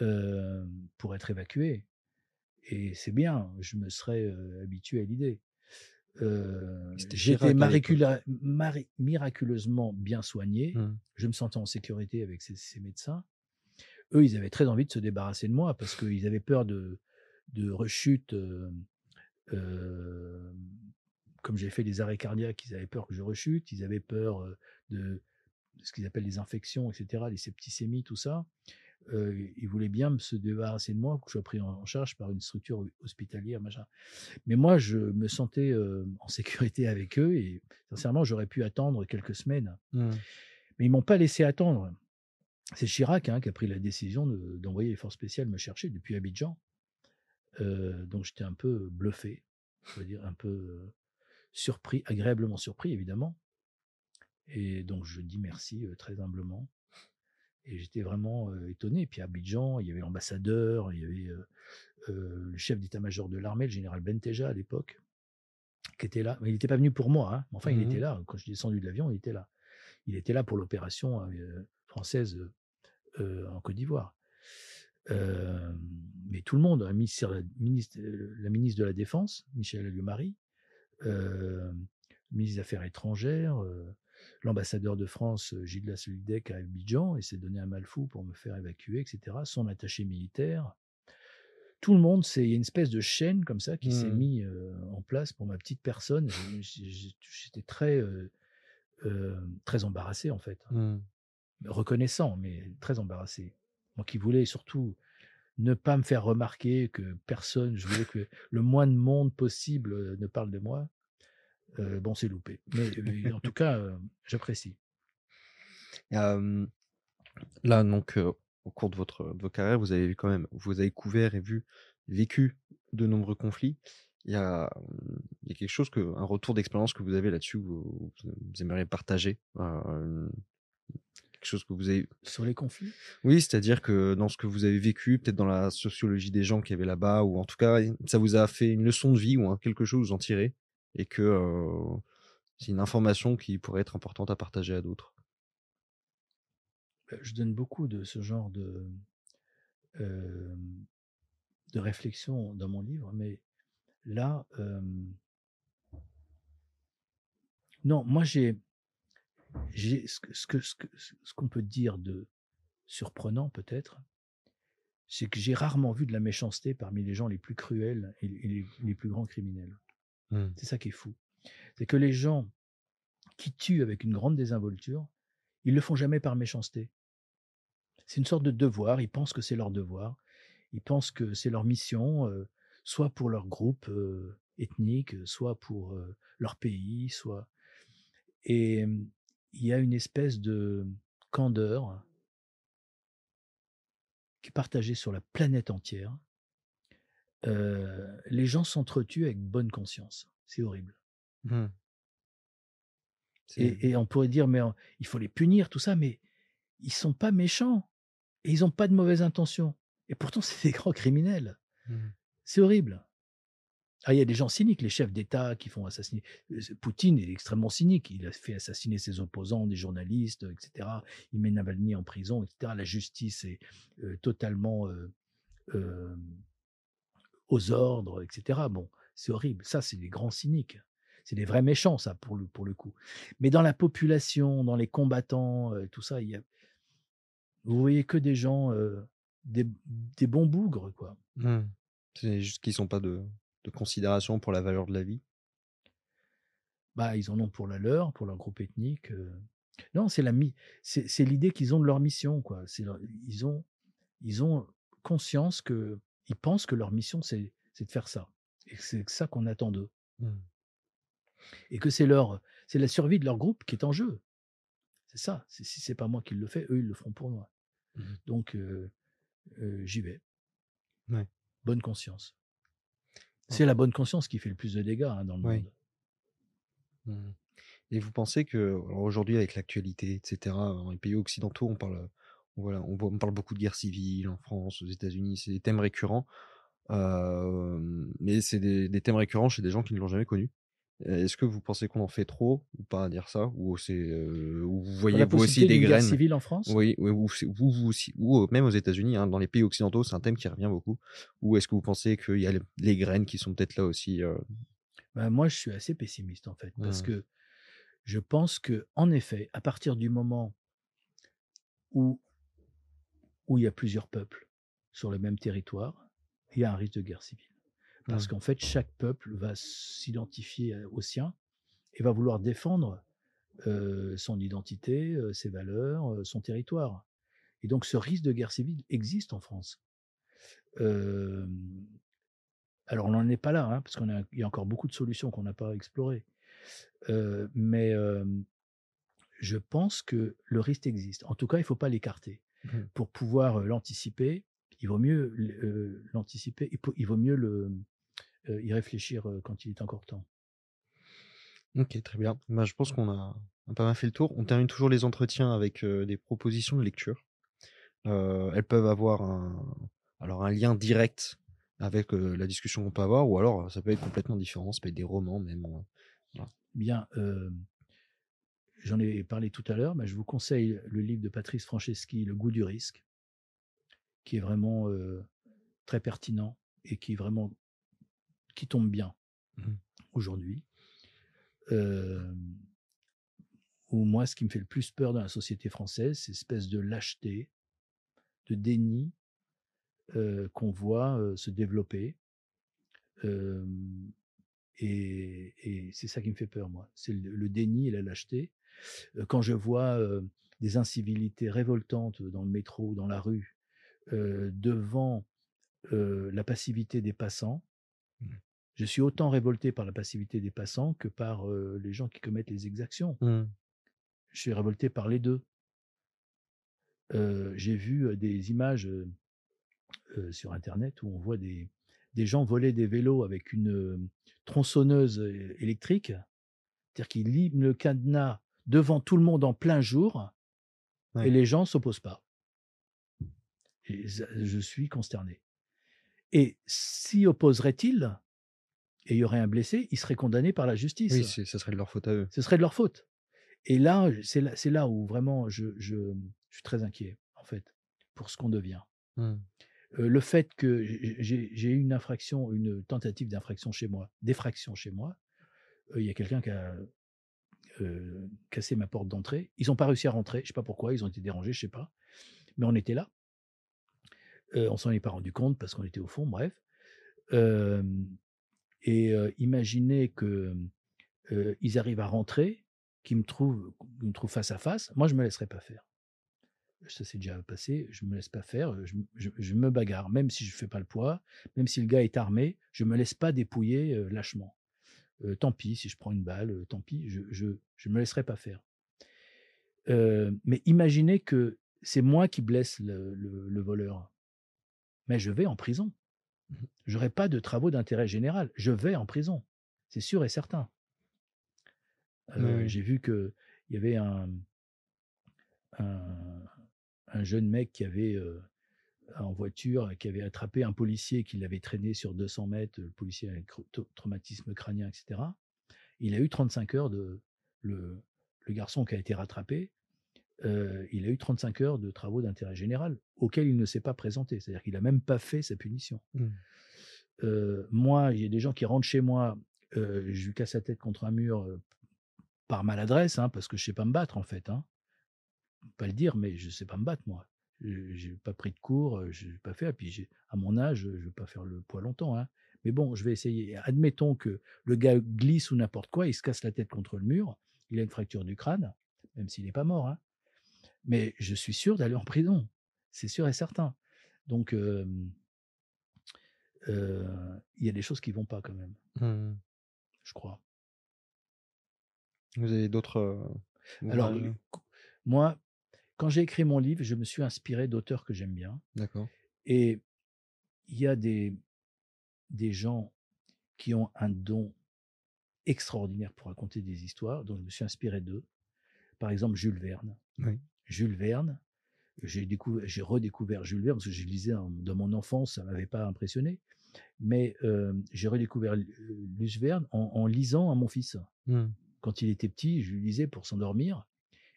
euh, pour être évacué. Et c'est bien, je me serais habitué à l'idée. J'étais maricula- mari- miraculeusement bien soigné. Mm. Je me sentais en sécurité avec ces, ces médecins. Eux, ils avaient très envie de se débarrasser de moi parce qu'ils avaient peur de, de rechute. euh, euh, comme j'ai fait des arrêts cardiaques, ils avaient peur que je rechute. Ils avaient peur euh, de ce qu'ils appellent les infections, etc., les septicémies, tout ça. Euh, ils voulaient bien me se débarrasser de moi, que je sois pris en charge par une structure hospitalière, machin. Mais moi, je me sentais euh, en sécurité avec eux et sincèrement, j'aurais pu attendre quelques semaines. Mm. Mais ils m'ont pas laissé attendre. C'est Chirac hein, qui a pris la décision de- d'envoyer les forces spéciales me chercher depuis Abidjan. Euh, donc j'étais un peu bluffé, je veux dire un peu surpris, agréablement surpris évidemment. Et donc je dis merci euh, très humblement. Et j'étais vraiment euh, étonné. Et puis à Abidjan, il y avait l'ambassadeur, il y avait le chef d'état-major de l'armée, le général Benteja à l'époque, qui était là. Mais il n'était pas venu pour moi. hein. Enfin, il Mhm. était là. Quand je suis descendu de l'avion, il était là. Il était là pour l'opération euh, française euh, en Côte d'Ivoire. Euh, mais tout le monde, la, ministre, la ministre de la Défense, Michel Alliot-Marie, euh, le ministre des Affaires étrangères, l'ambassadeur de France, Gilles Lassolidec à Abidjan, et s'est donné un mal fou pour me faire évacuer, etc. Son attaché militaire. Tout le monde, c'est il y a une espèce de chaîne comme ça qui s'est Mhm. mis euh, en place pour ma petite personne. J'étais très très embarrassé en fait. Mmh. Reconnaissant, mais très embarrassé. Moi qui voulais surtout ne pas me faire remarquer que personne, je voulais que le moins de monde possible ne parle de moi. bon, c'est loupé. Mais en tout cas, j'apprécie. là, donc, au cours de votre, de carrière, vous avez quand même, vous avez couvert et vu, vécu de nombreux conflits. Il y a, il y a quelque chose que, un retour d'expérience que vous avez là-dessus, vous, aimeriez partager, quelque chose que vous avez. Sur les conflits? Oui, c'est-à-dire que dans ce que vous avez vécu, peut-être dans la sociologie des gens qui avaient là-bas, ou en tout cas, ça vous a fait une leçon de vie ou hein, quelque chose vous en tirez, et que c'est une information qui pourrait être importante à partager à d'autres. Bah, je donne beaucoup de ce genre de, de réflexion dans mon livre, mais là, non, moi j'ai, j'ai ce que ce que ce qu'on peut dire de surprenant peut-être, c'est que j'ai rarement vu de la méchanceté parmi les gens les plus cruels et les, plus grands criminels. Mmh. C'est ça qui est fou. C'est que les gens qui tuent avec une grande désinvolture, ils le font jamais par méchanceté. C'est une sorte de devoir, ils pensent que c'est leur devoir, ils pensent que c'est leur mission, soit pour leur groupe ethnique, soit pour leur pays, soit... Et il y a une espèce de candeur qui est partagée sur la planète entière. les gens s'entretuent avec bonne conscience. C'est horrible. Mmh. Et, on pourrait dire, mais il faut les punir, tout ça, mais ils sont pas méchants et ils n'ont pas de mauvaises intentions. Et pourtant, c'est des grands criminels. Mmh. C'est horrible. Ah, il y a des gens cyniques, les chefs d'État qui font assassiner. Poutine est extrêmement cynique. Il a fait assassiner ses opposants, des journalistes, etc. Il met Navalny en prison, etc. La justice est totalement aux ordres, etc. Bon, c'est horrible. Ça, c'est des grands cyniques. C'est des vrais méchants, ça, pour le, pour le coup. Mais dans la population, dans les combattants, tout ça, il y a, vous voyez que des gens, des, des, bons bougres, quoi. Mmh. C'est juste qu'ils n'ont pas de, de, considération pour la valeur de la vie? Bah, ils en ont pour la leur, pour leur groupe ethnique. Non, c'est l'idée qu'ils ont de leur mission, quoi. Ils ont, ils ont conscience que, ils pensent que leur mission, c'est de faire ça. Et c'est ça qu'on attend d'eux. Mmh. Et que c'est leur, c'est la survie de leur groupe qui est en jeu. C'est ça. Si c'est pas moi qui le fais, eux, ils le feront pour moi. Mmh Donc, j'y vais. Bonne conscience. C'est la bonne conscience qui fait le plus de dégâts hein, dans le monde. Mmh Et vous pensez que aujourd'hui, avec l'actualité, etc., dans les pays occidentaux, on parle, voilà, on, parle beaucoup de guerre civile en France, aux États-Unis, c'est des thèmes récurrents. mais c'est des, des, thèmes récurrents chez des gens qui ne l'ont jamais connu. Est-ce que vous pensez qu'on en fait trop ou pas à dire ça? Ou c'est vous voyez vous aussi des graines? civile en France? Oui, ou vous, vous aussi ou même aux États-Unis hein, dans les pays occidentaux, c'est un thème qui revient beaucoup. Ou est-ce que vous pensez qu'il y a les graines qui sont peut-être là aussi bah, moi je suis assez pessimiste en fait parce mmh. que je pense que en effet, à partir du moment où où il y a plusieurs peuples sur le même territoire, il y a un risque de guerre civile. Parce mmh. qu'en fait, chaque peuple va s'identifier au sien et va vouloir défendre son identité, ses valeurs, son territoire. Et donc ce risque de guerre civile existe en France. alors on n'en est pas là, hein, parce qu'il y a encore beaucoup de solutions qu'on n'a pas explorées. mais je pense que le risque existe. En tout cas, il ne faut pas l'écarter. Mmh. Pour pouvoir l'anticiper, il vaut mieux l'anticiper, il vaut mieux le, y réfléchir quand il est encore temps. Ok, très bien. Bah, je pense qu'on a, pas mal fait le tour. On termine toujours les entretiens avec des propositions de lecture. elles peuvent avoir un, alors un lien direct avec la discussion qu'on peut avoir, ou alors ça peut être complètement différent, ça peut être des romans même. Bien, j'en ai parlé tout à l'heure, mais je vous conseille le livre de Patrice Franceschi, Le goût du risque, qui est vraiment très pertinent et qui est vraiment qui tombe bien mmh aujourd'hui. ou moi, ce qui me fait le plus peur dans la société française, c'est espèce de lâcheté, de déni qu'on voit se développer. Et, et c'est ça qui me fait peur, moi. C'est le, le déni et la lâcheté. Quand je vois des incivilités révoltantes dans le métro, dans la rue, devant la passivité des passants, Mmh. je suis autant révolté par la passivité des passants que par euh, les gens qui commettent les exactions. Mmh. Je suis révolté par les deux. Euh, J'ai vu des images euh, sur Internet où on voit des, des gens voler des vélos avec une tronçonneuse électrique, c'est-à-dire qu'ils liment le cadenas devant tout le monde en plein jour Ouais. et les gens s'opposent pas. Et je suis consterné. Et s'y opposerait-il et il y aurait un blessé, il serait condamné par la justice. Oui, ça serait de leur faute à eux. Ce serait de leur faute. Et là, c'est là, où vraiment je, je, je suis très inquiet, en fait, pour ce qu'on devient. Mmh. Euh, le fait que j'ai eu une infraction, une tentative d'infraction chez moi, d'effraction chez moi, euh, il y a quelqu'un qui a euh, cassé ma porte d'entrée. Ils n'ont pas réussi à rentrer, je ne sais pas pourquoi, ils ont été dérangés, je ne sais pas. Mais on était là. On s'en est pas rendu compte parce qu'on était au fond, bref. Et imaginez que ils arrivent à rentrer, qu'ils me trouvent, me trouvent face à face. Moi, je me laisserai pas faire. Ça s'est déjà passé. Je me laisse pas faire. Je, me bagarre, même si je fais pas le poids, même si le gars est armé, je me laisse pas dépouiller lâchement. Tant pis si je prends une balle, tant pis, je, je, je me laisserai pas faire. Mais imaginez que c'est moi qui blesse le, le- le voleur. Mais je vais en prison. Mhm. J'aurai pas de travaux d'intérêt général. Je vais en prison. C'est sûr et certain. Euh, Oui. J'ai vu que il y avait un, un, un jeune mec qui avait euh, en voiture, qui avait attrapé un policier qui l'avait traîné sur 200 mètres, le policier avec tra- traumatisme crânien, etc. Il a eu 35 heures de le, le garçon qui a été rattrapé. Euh, il a eu 35 heures de travaux d'intérêt général auxquels il ne s'est pas présenté. C'est-à-dire qu'il n'a même pas fait sa punition. Mmh. Euh, moi, il y a des gens qui rentrent chez moi, euh, je lui casse la tête contre un mur par maladresse, hein, parce que je sais pas me battre en fait. Hein. Pas le dire, mais je sais pas me battre moi. Je- J'ai pas pris de cours, je n'ai pas fait. Et puis à mon âge, je vais pas faire le poids longtemps. Hein. Mais bon, je vais essayer. Admettons que le gars glisse ou n'importe quoi, il se casse la tête contre le mur, il a une fracture du crâne, même s'il n'est pas mort. Hein. Mais je suis sûr d'aller en prison, c'est sûr et certain. Donc euh, euh, il y a des choses qui vont pas quand même, Mmh. je crois. Vous avez d'autres euh, Alors, moi, quand j'ai écrit mon livre, je me suis inspiré d'auteurs que j'aime bien. D'accord. Et il y a des, des gens qui ont un don extraordinaire pour raconter des histoires, donc je me suis inspiré d'eux. Par exemple, Jules Verne. Oui. Jules Verne, j'ai découvert, j'ai redécouvert Jules Verne parce que je lisais en- dans mon enfance, ça m'avait pas impressionné. Mais euh, j'ai redécouvert Jules Verne en, en lisant à mon fils. Mmh. Quand il était petit, je lui lisais pour s'endormir.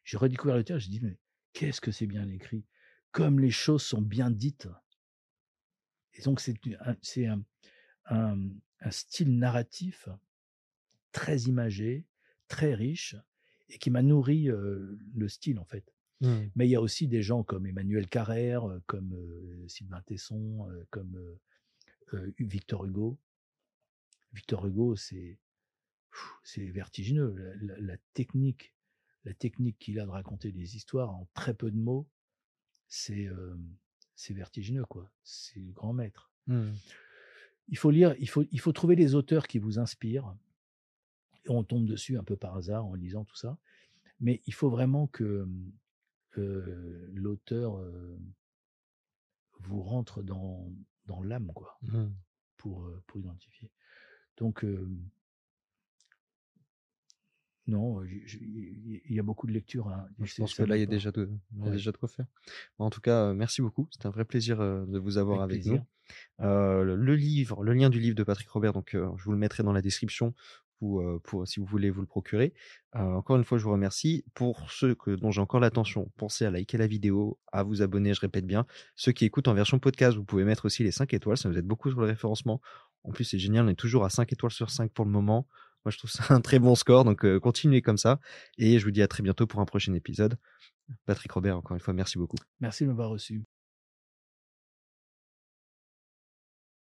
J'ai redécouvert le texte, je dis mais qu'est-ce que c'est bien écrit? Comme les choses sont bien dites. Et donc c'est un, c'est un, un- un style narratif très imagé, très riche, et qui m'a nourri euh, le style en fait. Mmh. Mais il y a aussi des gens comme Emmanuel Carrère, comme euh, Sylvain Tesson, euh, comme euh, Victor Hugo. Victor Hugo, c'est vertigineux. La, la- la technique, la technique qu'il a de raconter des histoires en très peu de mots, c'est c'est vertigineux quoi. C'est le grand maître. Mmh. Il faut lire, il faut, il faut trouver les auteurs qui vous inspirent. Et on tombe dessus un peu par hasard en lisant tout ça. Mais il faut vraiment que euh, l'auteur euh, vous rentre dans, dans l'âme, quoi, Mmh. pour, pour identifier. Donc, euh, non, il y a beaucoup de lectures. hein. Je C'est pense que là, il y a déjà de, Ouais. déjà de quoi faire. Bon, en tout cas, merci beaucoup. C'était un vrai plaisir de vous avoir Avec nous. Euh, le- le livre, le lien du livre de Patrick Robert, donc euh, je vous le mettrai dans la description euh, pour si vous voulez vous le procurer. Euh, encore une fois, je vous remercie. Pour ceux que, dont j'ai encore l'attention, pensez à liker la vidéo, à vous abonner, je répète bien. Ceux qui écoutent en version podcast, vous pouvez mettre aussi les 5 étoiles, ça nous aide beaucoup sur le référencement. En plus, c'est génial, on est toujours à 5 étoiles sur 5 pour le moment. Moi, je trouve ça un très bon score, donc euh, continuez comme ça. Et je vous dis à très bientôt pour un prochain épisode. Patrick Robert, encore une fois, merci beaucoup. Merci de m'avoir reçu.